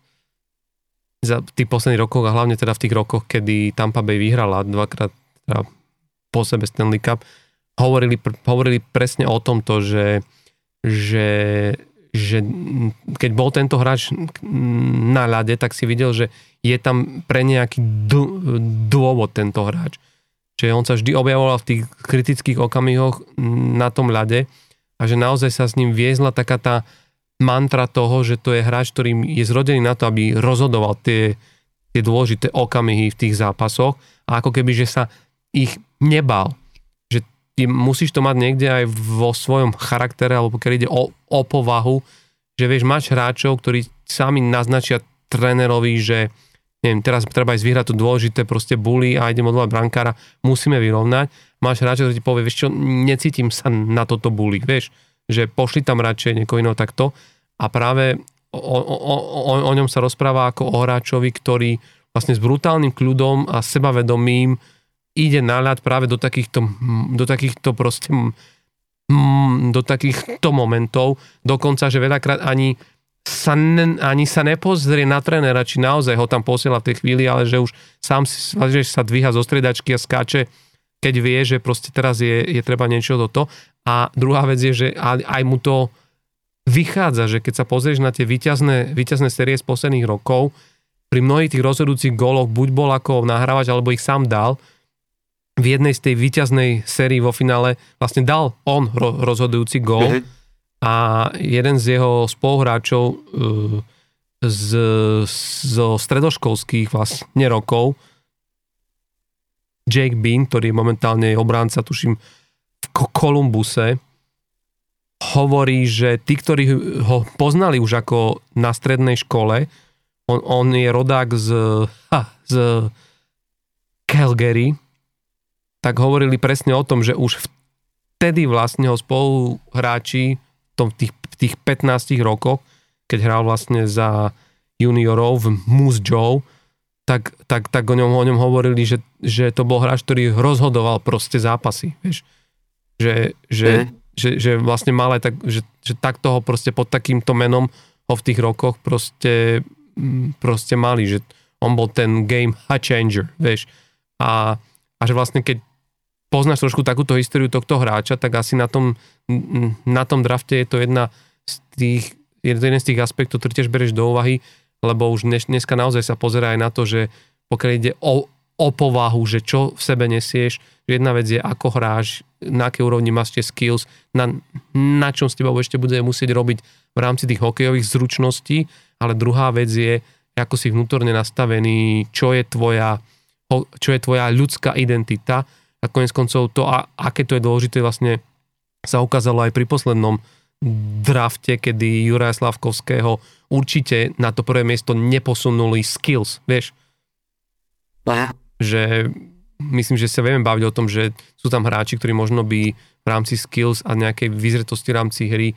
[SPEAKER 1] za tých posledných rokoch a hlavne teda v tých rokoch, kedy Tampa Bay vyhrala dvakrát teda po sebe Stanley Cup, hovorili, hovorili presne o tomto, že, že, že keď bol tento hráč na ľade, tak si videl, že je tam pre nejaký dôvod tento hráč. Čiže on sa vždy objavoval v tých kritických okamihoch na tom ľade a že naozaj sa s ním viezla taká tá mantra toho, že to je hráč, ktorý je zrodený na to, aby rozhodoval tie, tie dôležité okamihy v tých zápasoch a ako keby, že sa ich nebal. Musíš to mať niekde aj vo svojom charaktere, alebo keď ide o, o povahu, že vieš, máš hráčov, ktorí sami naznačia trénerovi, že neviem, teraz treba ísť vyhrať to dôležité proste bully a idem odvolať brankára, musíme vyrovnať. Máš hráča, ktorý ti povie, vieš čo, necítim sa na toto bully, vieš, že pošli tam radšej niekoho iného takto a práve o, o, o, o ňom sa rozpráva ako o hráčovi, ktorý vlastne s brutálnym kľudom a sebavedomím ide na ľad práve do takýchto, do takýchto proste do takýchto momentov, dokonca, že veľakrát ani sa ne, ani sa nepozrie na trénera, či naozaj ho tam posiela v tej chvíli, ale že už sám si, že sa dvíha zo stredačky a skáče keď vie, že proste teraz je, je treba niečo do to. A druhá vec je, že aj mu to vychádza, že keď sa pozrieš na tie výťazné, výťazné série z posledných rokov, pri mnohých tých rozhodujúcich góloch buď bol ako nahrávač, alebo ich sám dal, v jednej z tej výťaznej sérii vo finále vlastne dal on ro- rozhodujúci gól mm-hmm. a jeden z jeho spoluhráčov uh, z, zo stredoškolských vlastne rokov Jake Bean, ktorý je momentálne obránca, tuším, v Kolumbuse, hovorí, že tí, ktorí ho poznali už ako na strednej škole, on, on je rodák z, ha, z Calgary, tak hovorili presne o tom, že už vtedy vlastne ho spoluhráči v, tom, tých, v tých 15 rokoch, keď hral vlastne za juniorov v Moose Joe, tak, tak, tak o, ňom, o ňom hovorili, že, že to bol hráč, ktorý rozhodoval proste zápasy, vieš. Že, že, mm. že, že vlastne mal aj tak, že, že takto ho proste pod takýmto menom ho v tých rokoch proste, mm, proste mali, že on bol ten game changer, vieš. A, a že vlastne keď poznáš trošku takúto históriu tohto hráča, tak asi na tom, na tom drafte je to jedna z tých, jeden z tých aspektov, ktorý tiež bereš do úvahy, lebo už dnes, dneska naozaj sa pozerá aj na to, že pokiaľ ide o, o povahu, že čo v sebe nesieš, že jedna vec je, ako hráš, na akej úrovni máš tie skills, na, na čom s tebou ešte bude musieť robiť v rámci tých hokejových zručností, ale druhá vec je, ako si vnútorne nastavený, čo je tvoja, čo je tvoja ľudská identita a konec koncov to, a, aké to je dôležité vlastne sa ukázalo aj pri poslednom drafte, kedy Juraja Slavkovského určite na to prvé miesto neposunuli skills, vieš.
[SPEAKER 2] Aha.
[SPEAKER 1] Že myslím, že sa vieme baviť o tom, že sú tam hráči, ktorí možno by v rámci skills a nejakej vyzretosti v rámci hry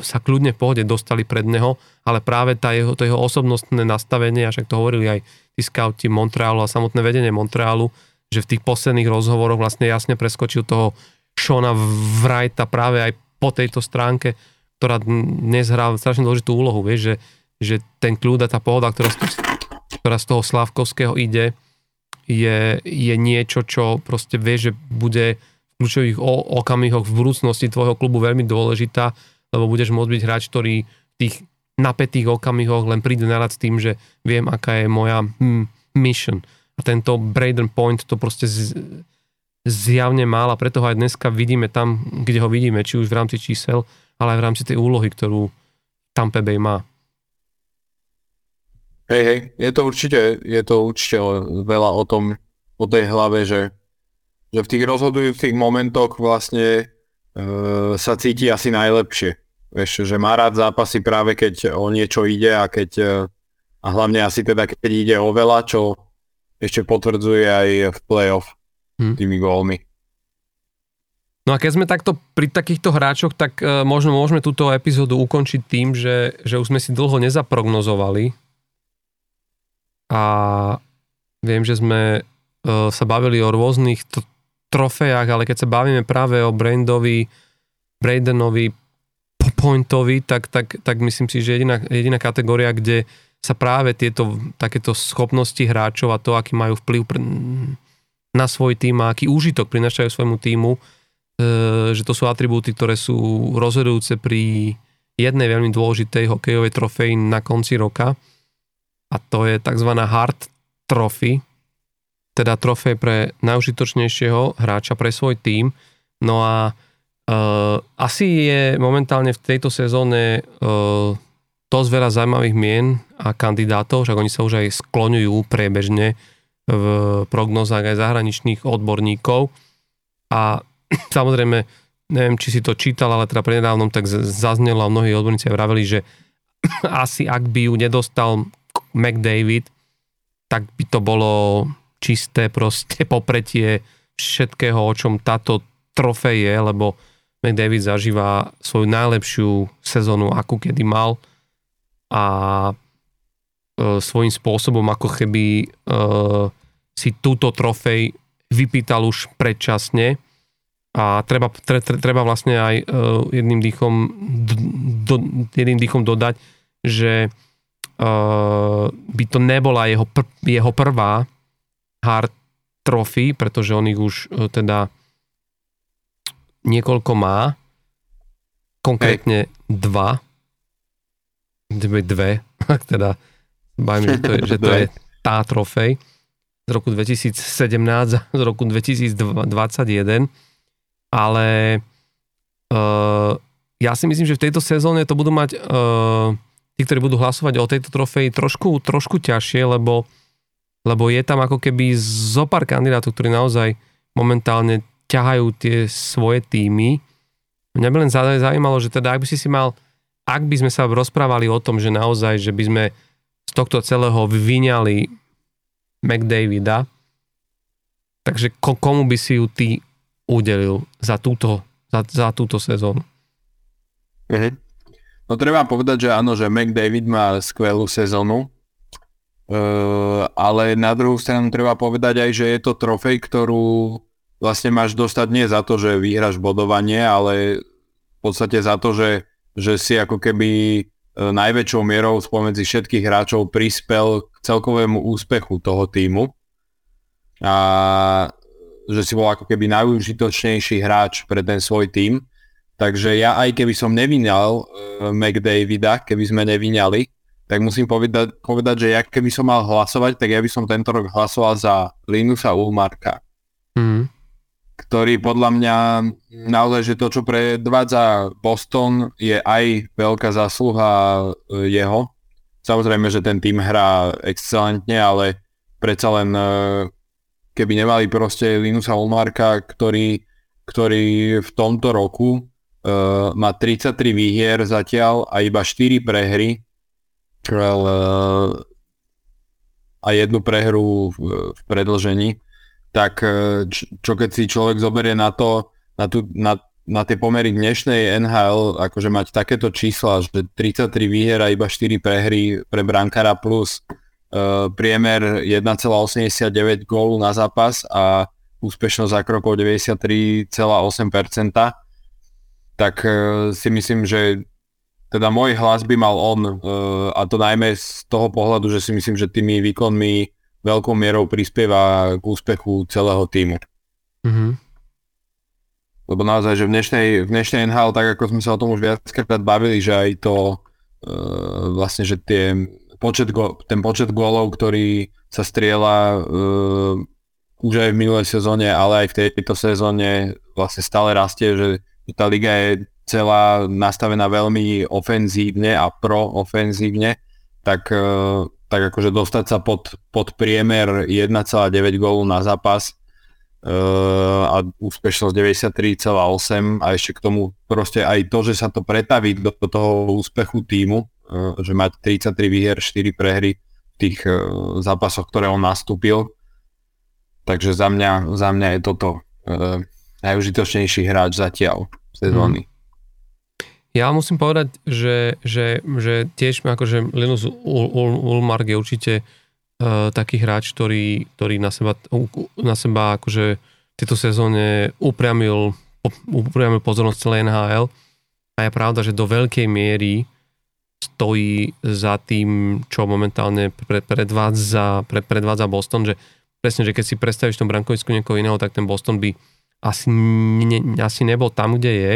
[SPEAKER 1] sa kľudne v pohode dostali pred neho, ale práve tá jeho, to jeho osobnostné nastavenie, a však to hovorili aj tí scouti Montrealu a samotné vedenie Montrealu, že v tých posledných rozhovoroch vlastne jasne preskočil toho Shona Wrighta práve aj po tejto stránke, ktorá dnes hrá strašne dôležitú úlohu, vieš, že, že ten kľúd a tá pohoda, ktorá z, ktorá z toho Slavkovského ide, je, je niečo, čo proste vieš, že bude v kľúčových okamihoch v budúcnosti tvojho klubu veľmi dôležitá, lebo budeš môcť byť hráč, ktorý v tých napätých okamihoch len príde narad s tým, že viem, aká je moja hm, mission. A tento Braden Point to proste z, zjavne mal a preto ho aj dneska vidíme tam, kde ho vidíme, či už v rámci čísel, ale aj v rámci tej úlohy, ktorú Tampa Bay má.
[SPEAKER 2] Hej, hej, je to určite, je to určite veľa o tom, o tej hlave, že, že v tých rozhodujúcich momentoch vlastne e, sa cíti asi najlepšie. Vieš, že má rád zápasy práve keď o niečo ide a keď e, a hlavne asi teda keď ide o veľa, čo ešte potvrdzuje aj v playoff hmm. tými gólmi.
[SPEAKER 1] No a keď sme takto pri takýchto hráčoch, tak uh, možno môžeme túto epizódu ukončiť tým, že, že už sme si dlho nezaprognozovali a viem, že sme uh, sa bavili o rôznych t- trofejách, ale keď sa bavíme práve o Brandovi, Brandenovi Pointovi, tak, tak, tak myslím si, že jediná, jediná kategória, kde sa práve tieto takéto schopnosti hráčov a to, aký majú vplyv pre, na svoj tým a aký úžitok prinašajú svojmu týmu, e, že to sú atribúty, ktoré sú rozhodujúce pri jednej veľmi dôležitej hokejovej trofeji na konci roka a to je tzv. hard trophy, teda trofej pre najužitočnejšieho hráča pre svoj tým. No a uh, asi je momentálne v tejto sezóne uh, dosť veľa zaujímavých mien a kandidátov, však oni sa už aj skloňujú priebežne v prognozách aj zahraničných odborníkov. A samozrejme, neviem, či si to čítal, ale teda prednedávnom tak zaznelo a mnohí odborníci vraveli, že asi ak by ju nedostal McDavid, tak by to bolo čisté proste popretie všetkého, o čom táto trofej je, lebo McDavid zažíva svoju najlepšiu sezónu, akú kedy mal a E, svojím spôsobom ako keby e, si túto trofej vypýtal už predčasne a treba, tre, tre, treba vlastne aj e, jedným dýchom, do, jedným dýchom dodať, že by to nebola jeho, pr, jeho prvá hard trophy, pretože on ich už teda niekoľko má, konkrétne Hej. dva, dve, teda Bajme, že to je, že to je tá trofej. z roku 2017 a z roku 2021, ale uh, ja si myslím, že v tejto sezóne to budú mať uh, tí, ktorí budú hlasovať o tejto trofeji trošku, trošku ťažšie, lebo, lebo je tam ako keby zo pár kandidátov, ktorí naozaj momentálne ťahajú tie svoje týmy. Mňa by len zaujímalo, že teda ak by si si mal, ak by sme sa rozprávali o tom, že naozaj, že by sme z tohto celého vyňali McDavida, takže komu by si ju ty udelil za túto, za, za túto sezónu?
[SPEAKER 2] Mhm. No treba povedať, že áno, že McDavid má skvelú sezónu, uh, ale na druhú stranu treba povedať aj, že je to trofej, ktorú vlastne máš dostať nie za to, že vyhráš bodovanie, ale v podstate za to, že, že si ako keby e, najväčšou mierou spomedzi všetkých hráčov prispel k celkovému úspechu toho týmu a že si bol ako keby najúžitočnejší hráč pre ten svoj tým. Takže ja aj keby som nevinal uh, McDavida, keby sme nevinali, tak musím povedať, povedať, že ja keby som mal hlasovať, tak ja by som tento rok hlasoval za Linusa Ulmarka. Mm ktorý podľa mňa naozaj, že to, čo predvádza Boston, je aj veľká zásluha e, jeho. Samozrejme, že ten tým hrá excelentne, ale predsa len e, keby nemali proste Linusa Olmarka, ktorý, ktorý v tomto roku uh, má 33 výhier zatiaľ a iba 4 prehry a jednu prehru v, v predlžení, tak e, čo keď si človek zoberie na to, na, tú, na, na tie pomery dnešnej NHL, akože mať takéto čísla, že 33 výher a iba 4 prehry pre brankara plus uh, priemer 1,89 gólu na zápas a úspešnosť krokov 93,8%, tak uh, si myslím, že teda môj hlas by mal on uh, a to najmä z toho pohľadu, že si myslím, že tými výkonmi veľkou mierou prispieva k úspechu celého týmu. Mm-hmm. Lebo naozaj, že v dnešnej, v dnešnej NHL, tak ako sme sa o tom už viackrát bavili, že aj to uh, vlastne, že tie počet go, ten počet gólov, ktorý sa strieľa uh, už aj v minulej sezóne, ale aj v tejto sezóne vlastne stále rastie, že tá liga je celá nastavená veľmi ofenzívne a proofenzívne, tak uh, tak akože dostať sa pod, pod priemer 1,9 gólu na zápas uh, a úspešnosť 93,8 a ešte k tomu proste aj to, že sa to pretaví do, do toho úspechu týmu, uh, že mať 33 výher, 4 prehry v tých uh, zápasoch, ktoré on nastúpil. Takže za mňa, za mňa je toto uh, najužitočnejší hráč zatiaľ sezóny. Hmm.
[SPEAKER 1] Ja musím povedať, že, že, že tiež akože Linus Ulmark je určite uh, taký hráč, ktorý, ktorý na seba, na seba akože v tejto sezóne upriamil, upriamil pozornosť celej NHL a je pravda, že do veľkej miery stojí za tým, čo momentálne pred, predvádza, pred, predvádza Boston, že presne, že keď si predstavíš v tom brankovisku niekoho iného, tak ten Boston by asi, ne, asi nebol tam, kde je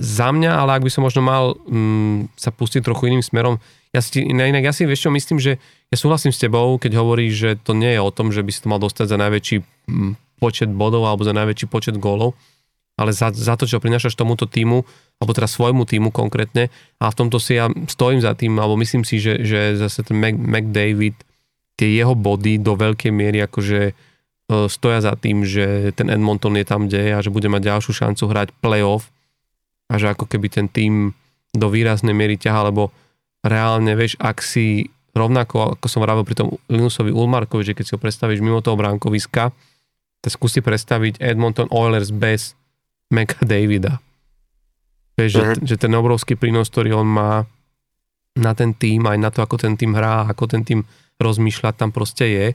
[SPEAKER 1] za mňa, ale ak by som možno mal mm, sa pustiť trochu iným smerom, ja si, inak ja si vieš čo myslím, že ja súhlasím s tebou, keď hovoríš, že to nie je o tom, že by si to mal dostať za najväčší mm, počet bodov alebo za najväčší počet gólov, ale za, za to, čo prinášaš tomuto týmu, alebo teda svojmu týmu konkrétne a v tomto si ja stojím za tým, alebo myslím si, že, že zase ten Mac, McDavid, tie jeho body do veľkej miery akože e, stoja za tým, že ten Edmonton je tam, kde je a že bude mať ďalšiu šancu hrať playoff a že ako keby ten tým do výraznej miery ťaha, lebo reálne, vieš, ak si rovnako, ako som vravil pri tom Linusovi Ulmarkovi, že keď si ho predstavíš mimo toho bránkoviska, tak skúsi predstaviť Edmonton Oilers bez Meka Davida. Vieš, uh-huh. že, mhm. že ten obrovský prínos, ktorý on má na ten tým, aj na to, ako ten tým hrá, ako ten tým rozmýšľa, tam proste je.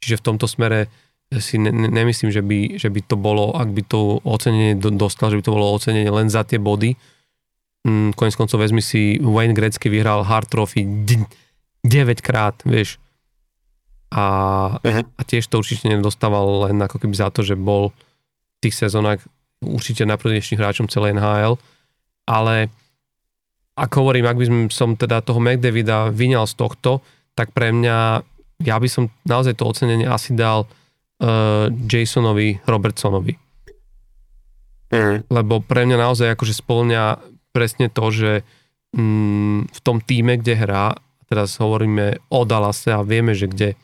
[SPEAKER 1] Čiže v tomto smere si ne, nemyslím, že by, že by to bolo, ak by to ocenenie dostal, že by to bolo ocenenie len za tie body. Mm, konec koncov vezmi si, Wayne Gretzky vyhral Hard Trophy 9 krát, vieš. A, uh-huh. a tiež to určite nedostával len ako keby za to, že bol v tých sezónach určite najprvnejším hráčom celej NHL. Ale ako hovorím, ak by som teda toho McDavida vyňal z tohto, tak pre mňa ja by som naozaj to ocenenie asi dal uh, Jasonovi Robertsonovi.
[SPEAKER 2] Mhm.
[SPEAKER 1] Lebo pre mňa naozaj akože spolňa presne to, že mm, v tom týme, kde hrá, teraz hovoríme o Dallase a vieme, že kde,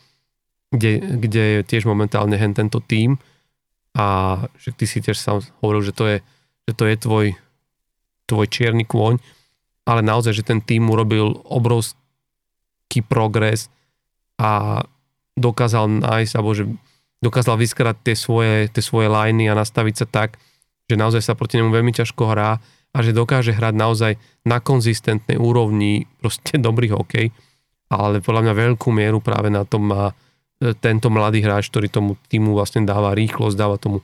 [SPEAKER 1] kde, kde je tiež momentálne hen tento tým a že ty si tiež sám hovoril, že to je, že to je tvoj, tvoj čierny kôň, ale naozaj, že ten tým urobil obrovský progres a dokázal nájsť, alebo že dokázal vyskrať tie svoje, tie svoje liney a nastaviť sa tak, že naozaj sa proti nemu veľmi ťažko hrá a že dokáže hrať naozaj na konzistentnej úrovni proste dobrý hokej, ale podľa mňa veľkú mieru práve na tom má e, tento mladý hráč, ktorý tomu týmu vlastne dáva rýchlosť, dáva tomu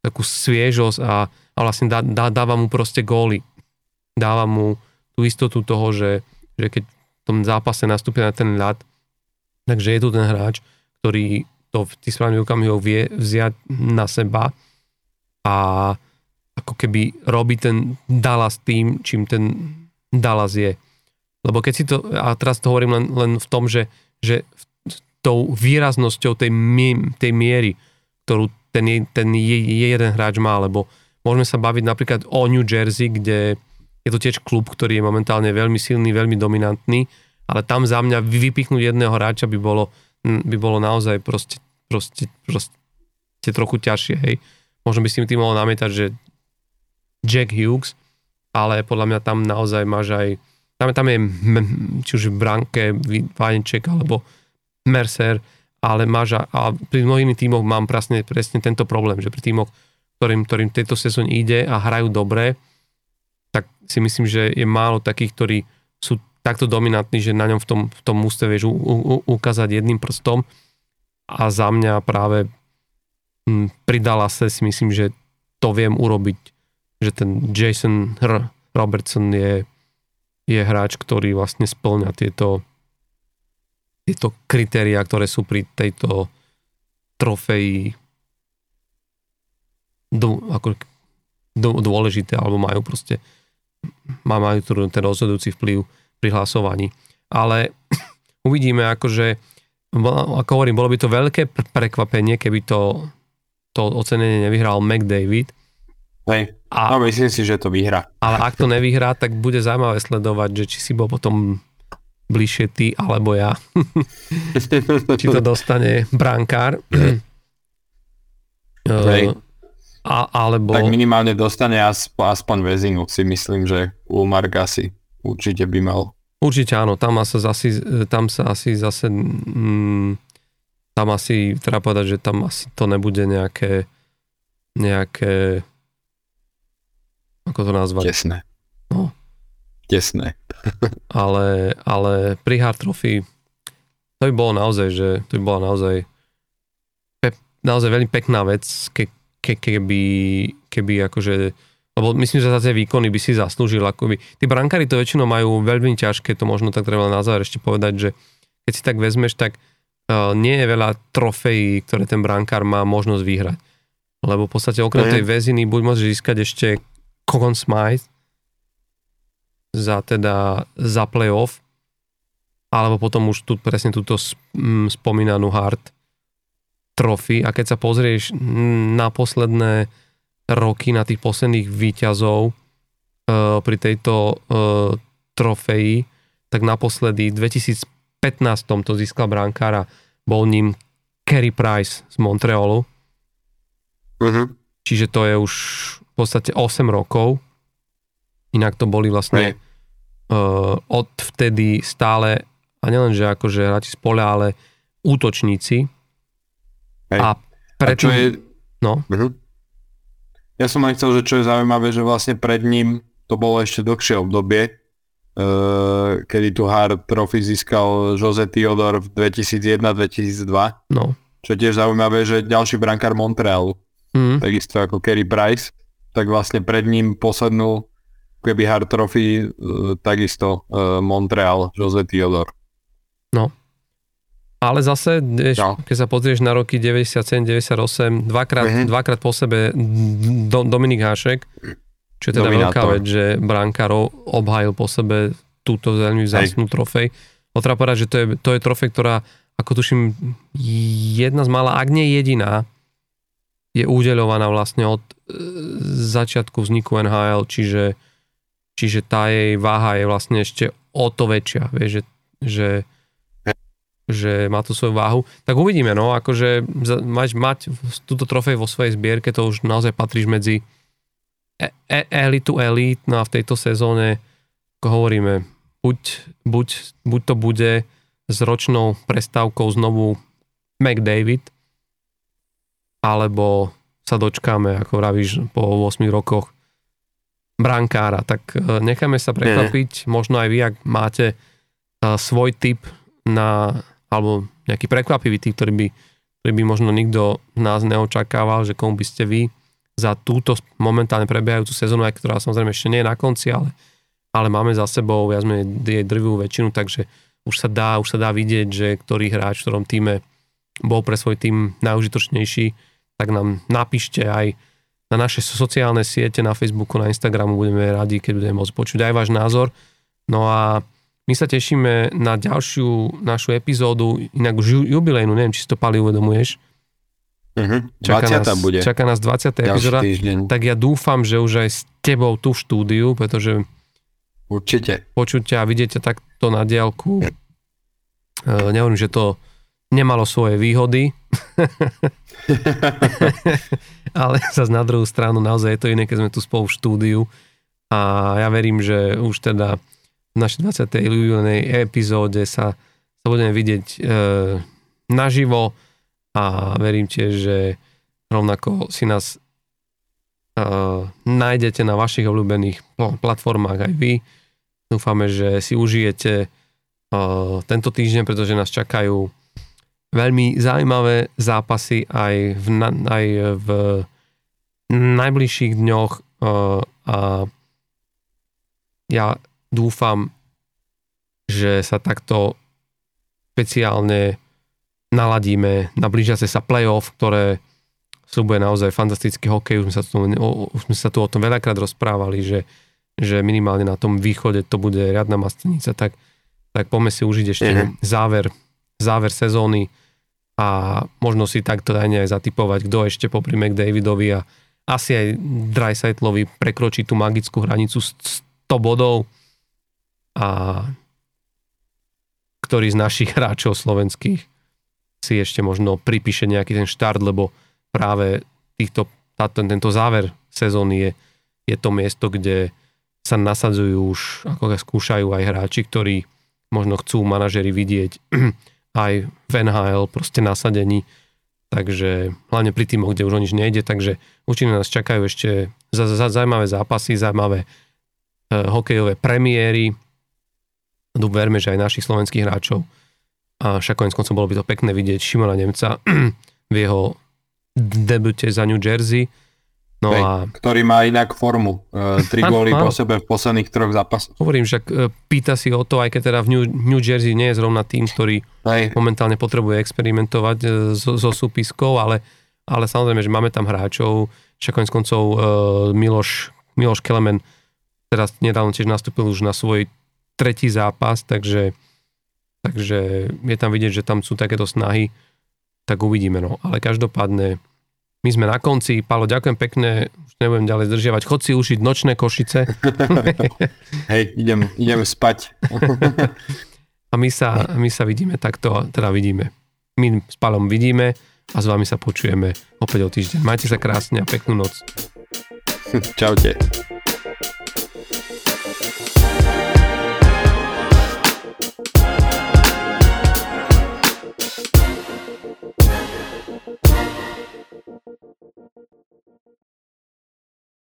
[SPEAKER 1] takú sviežosť a, a vlastne dá, dá, dáva mu proste góly. Dáva mu tú istotu toho, že, že keď v tom zápase nastúpi na ten ľad, takže je tu ten hráč, ktorý to v tých správnych okamihoch vie vziať na seba a ako keby robí ten Dallas tým, čím ten Dallas je. Lebo keď si to, a teraz to hovorím len, len v tom, že, že tou výraznosťou tej, tej miery, ktorú ten, ten je, je jeden hráč má, lebo môžeme sa baviť napríklad o New Jersey, kde je to tiež klub, ktorý je momentálne veľmi silný, veľmi dominantný, ale tam za mňa vypichnúť jedného hráča by bolo by bolo naozaj proste, proste, proste trochu ťažšie, hej. Možno by si tým mohol namietať, že Jack Hughes, ale podľa mňa tam naozaj máš aj, tam, tam je či už Branke, Vajnček alebo Mercer, ale máš a, a pri mnohých tímoch mám presne, presne tento problém, že pri tímoch, ktorým, ktorým tejto sezóne ide a hrajú dobre, tak si myslím, že je málo takých, ktorí sú takto dominantný, že na ňom v tom, v tom mústve vieš u, u, ukázať jedným prstom a za mňa práve m, pridala sa si myslím, že to viem urobiť, že ten Jason R. Robertson je, je hráč, ktorý vlastne splňa tieto tieto kritéria, ktoré sú pri tejto trofeji ako dôležité, alebo majú proste majú ten rozhodujúci vplyv pri hlasovaní. Ale uvidíme, akože, ako hovorím, bolo by to veľké prekvapenie, keby to, to ocenenie nevyhral McDavid.
[SPEAKER 2] Hej, a, no myslím si, že to vyhrá.
[SPEAKER 1] Ale ak to nevyhrá, tak bude zaujímavé sledovať, že či si bol potom bližšie ty alebo ja. či to dostane brankár.
[SPEAKER 2] Hej.
[SPEAKER 1] A, alebo...
[SPEAKER 2] Tak minimálne dostane aspoň, aspoň väzinu, si myslím, že u Margasi. Určite by mal.
[SPEAKER 1] Určite áno, tam sa asi, tam sa asi zase mm, tam asi, treba povedať, že tam asi to nebude nejaké nejaké ako to nazvať?
[SPEAKER 2] Tesné.
[SPEAKER 1] No.
[SPEAKER 2] Tesné.
[SPEAKER 1] ale, ale pri Hard Trophy to by bolo naozaj, že to by bola naozaj pe, naozaj veľmi pekná vec, ke, ke, keby, keby akože lebo myslím, že za tie výkony by si zaslúžil. Akoby. Tí brankári to väčšinou majú veľmi ťažké, to možno tak treba na záver ešte povedať, že keď si tak vezmeš, tak uh, nie je veľa trofejí, ktoré ten brankár má možnosť vyhrať. Lebo v podstate okrem tej väziny buď môže získať ešte Conn Smythe za teda za playoff, alebo potom už tu presne túto spomínanú hard trofy a keď sa pozrieš na posledné roky na tých posledných výťazov uh, pri tejto uh, trofeji, tak naposledy v 2015 to získal brankára, bol ním Kerry Price z Montrealu.
[SPEAKER 2] Uh-huh.
[SPEAKER 1] Čiže to je už v podstate 8 rokov. Inak to boli vlastne uh, od vtedy stále, a nielen, že akože hráči z poля, ale útočníci.
[SPEAKER 2] Hej.
[SPEAKER 1] A preto...
[SPEAKER 2] je...
[SPEAKER 1] No.
[SPEAKER 2] Uh-huh. Ja som aj chcel, že čo je zaujímavé, že vlastne pred ním to bolo ešte dlhšie obdobie, uh, kedy tu Hard Trophy získal Jose Theodor v 2001-2002.
[SPEAKER 1] No.
[SPEAKER 2] Čo je tiež zaujímavé, že ďalší brankár Montrealu, mm. takisto ako Kerry Price, tak vlastne pred ním poslednú keby Hard Trophy uh, takisto uh, Montreal, Jose Theodor.
[SPEAKER 1] No. Ale zase, vieš, no. keď sa pozrieš na roky 97, 98, dvakrát, uh-huh. dvakrát po sebe do, Dominik Hášek, čo je teda Dominátor. veľká vec, že Brankárov obhajil po sebe túto veľmi vzácnú trofej. No treba povedať, že to je, to je trofej, ktorá ako tuším, jedna z malá, ak nie jediná, je udeľovaná vlastne od e, začiatku vzniku NHL, čiže, čiže tá jej váha je vlastne ešte o to väčšia, vieš, že, že, že má tu svoju váhu. Tak uvidíme, no, akože mať, mať túto trofej vo svojej zbierke, to už naozaj patríš medzi e- e- elitu elít, no a v tejto sezóne, ako hovoríme, buď, buď, buď to bude s ročnou prestávkou znovu McDavid, alebo sa dočkáme, ako vravíš, po 8 rokoch brankára. Tak e, necháme sa prekvapiť, možno aj vy, ak máte e, svoj typ na, alebo nejaký prekvapivý typ, ktorý by, ktorý by možno nikto nás neočakával, že komu by ste vy za túto momentálne prebiehajúcu sezónu, aj ktorá samozrejme ešte nie je na konci, ale, ale máme za sebou viac menej jej drvivú väčšinu, takže už sa dá, už sa dá vidieť, že ktorý hráč v ktorom týme bol pre svoj tým najužitočnejší tak nám napíšte aj na naše sociálne siete, na Facebooku, na Instagramu, budeme radi, keď budeme môcť počuť aj váš názor. No a my sa tešíme na ďalšiu našu epizódu, inak už jubilejnú, neviem, či si to Pali uvedomuješ.
[SPEAKER 2] Uh-huh. Čaká, nás,
[SPEAKER 1] bude. čaká nás 20. epizóda. Tak ja dúfam, že už aj s tebou tu v štúdiu, pretože
[SPEAKER 2] Určite.
[SPEAKER 1] počujte a vidíte takto na diálku. Uh, nehovorím, že to nemalo svoje výhody, ale sa na druhú stranu naozaj je to iné, keď sme tu spolu v štúdiu a ja verím, že už teda v našej 20. jubilnej epizóde sa, sa budeme vidieť e, naživo a verím tiež, že rovnako si nás e, nájdete na vašich obľúbených platformách aj vy. Dúfame, že si užijete e, tento týždeň, pretože nás čakajú veľmi zaujímavé zápasy aj v, aj v najbližších dňoch uh, a ja dúfam, že sa takto špeciálne naladíme na blížiace sa playoff, ktoré súbuje naozaj fantastický hokej. Už sme sa tu, už sme sa tu o tom veľakrát rozprávali, že, že minimálne na tom východe to bude riadna mastenica, tak, tak poďme si užiť ešte mm-hmm. záver, záver sezóny a možno si takto aj aj zatypovať, kto ešte popri McDavidovi a asi aj Dreisaitlovi prekročí tú magickú hranicu 100 bodov a ktorý z našich hráčov slovenských si ešte možno pripíše nejaký ten štart, lebo práve týchto, táto, tento záver sezóny je, je to miesto, kde sa nasadzujú už, ako skúšajú aj hráči, ktorí možno chcú manažery vidieť aj v NHL proste nasadení. Takže hlavne pri týmoch, kde už o nič nejde, takže určite nás čakajú ešte za, za, zaujímavé zápasy, zaujímavé e, hokejové premiéry. Verme, že aj našich slovenských hráčov. A však konec koncom bolo by to pekné vidieť Šimona Nemca v jeho debute za New Jersey
[SPEAKER 2] No Hej, a... Ktorý má inak formu. E, tri góly po sebe v posledných troch zápasoch.
[SPEAKER 1] Hovorím, že e, pýta si o to, aj keď teda v New, New Jersey nie je zrovna tým, ktorý Hej. momentálne potrebuje experimentovať e, so, so súpiskou, ale, ale samozrejme, že máme tam hráčov, však konec koncov e, Miloš, Miloš Kelemen teraz nedávno tiež nastúpil už na svoj tretí zápas, takže, takže je tam vidieť, že tam sú takéto snahy, tak uvidíme. No. Ale každopádne my sme na konci. Palo, ďakujem pekne, už nebudem ďalej zdržiavať. Chod si ušiť nočné košice.
[SPEAKER 2] Hej, idem, idem spať.
[SPEAKER 1] a my sa, my sa vidíme takto, teda vidíme. My s Palom vidíme a s vami sa počujeme opäť o týždeň. Majte sa krásne a peknú noc.
[SPEAKER 2] Čaute.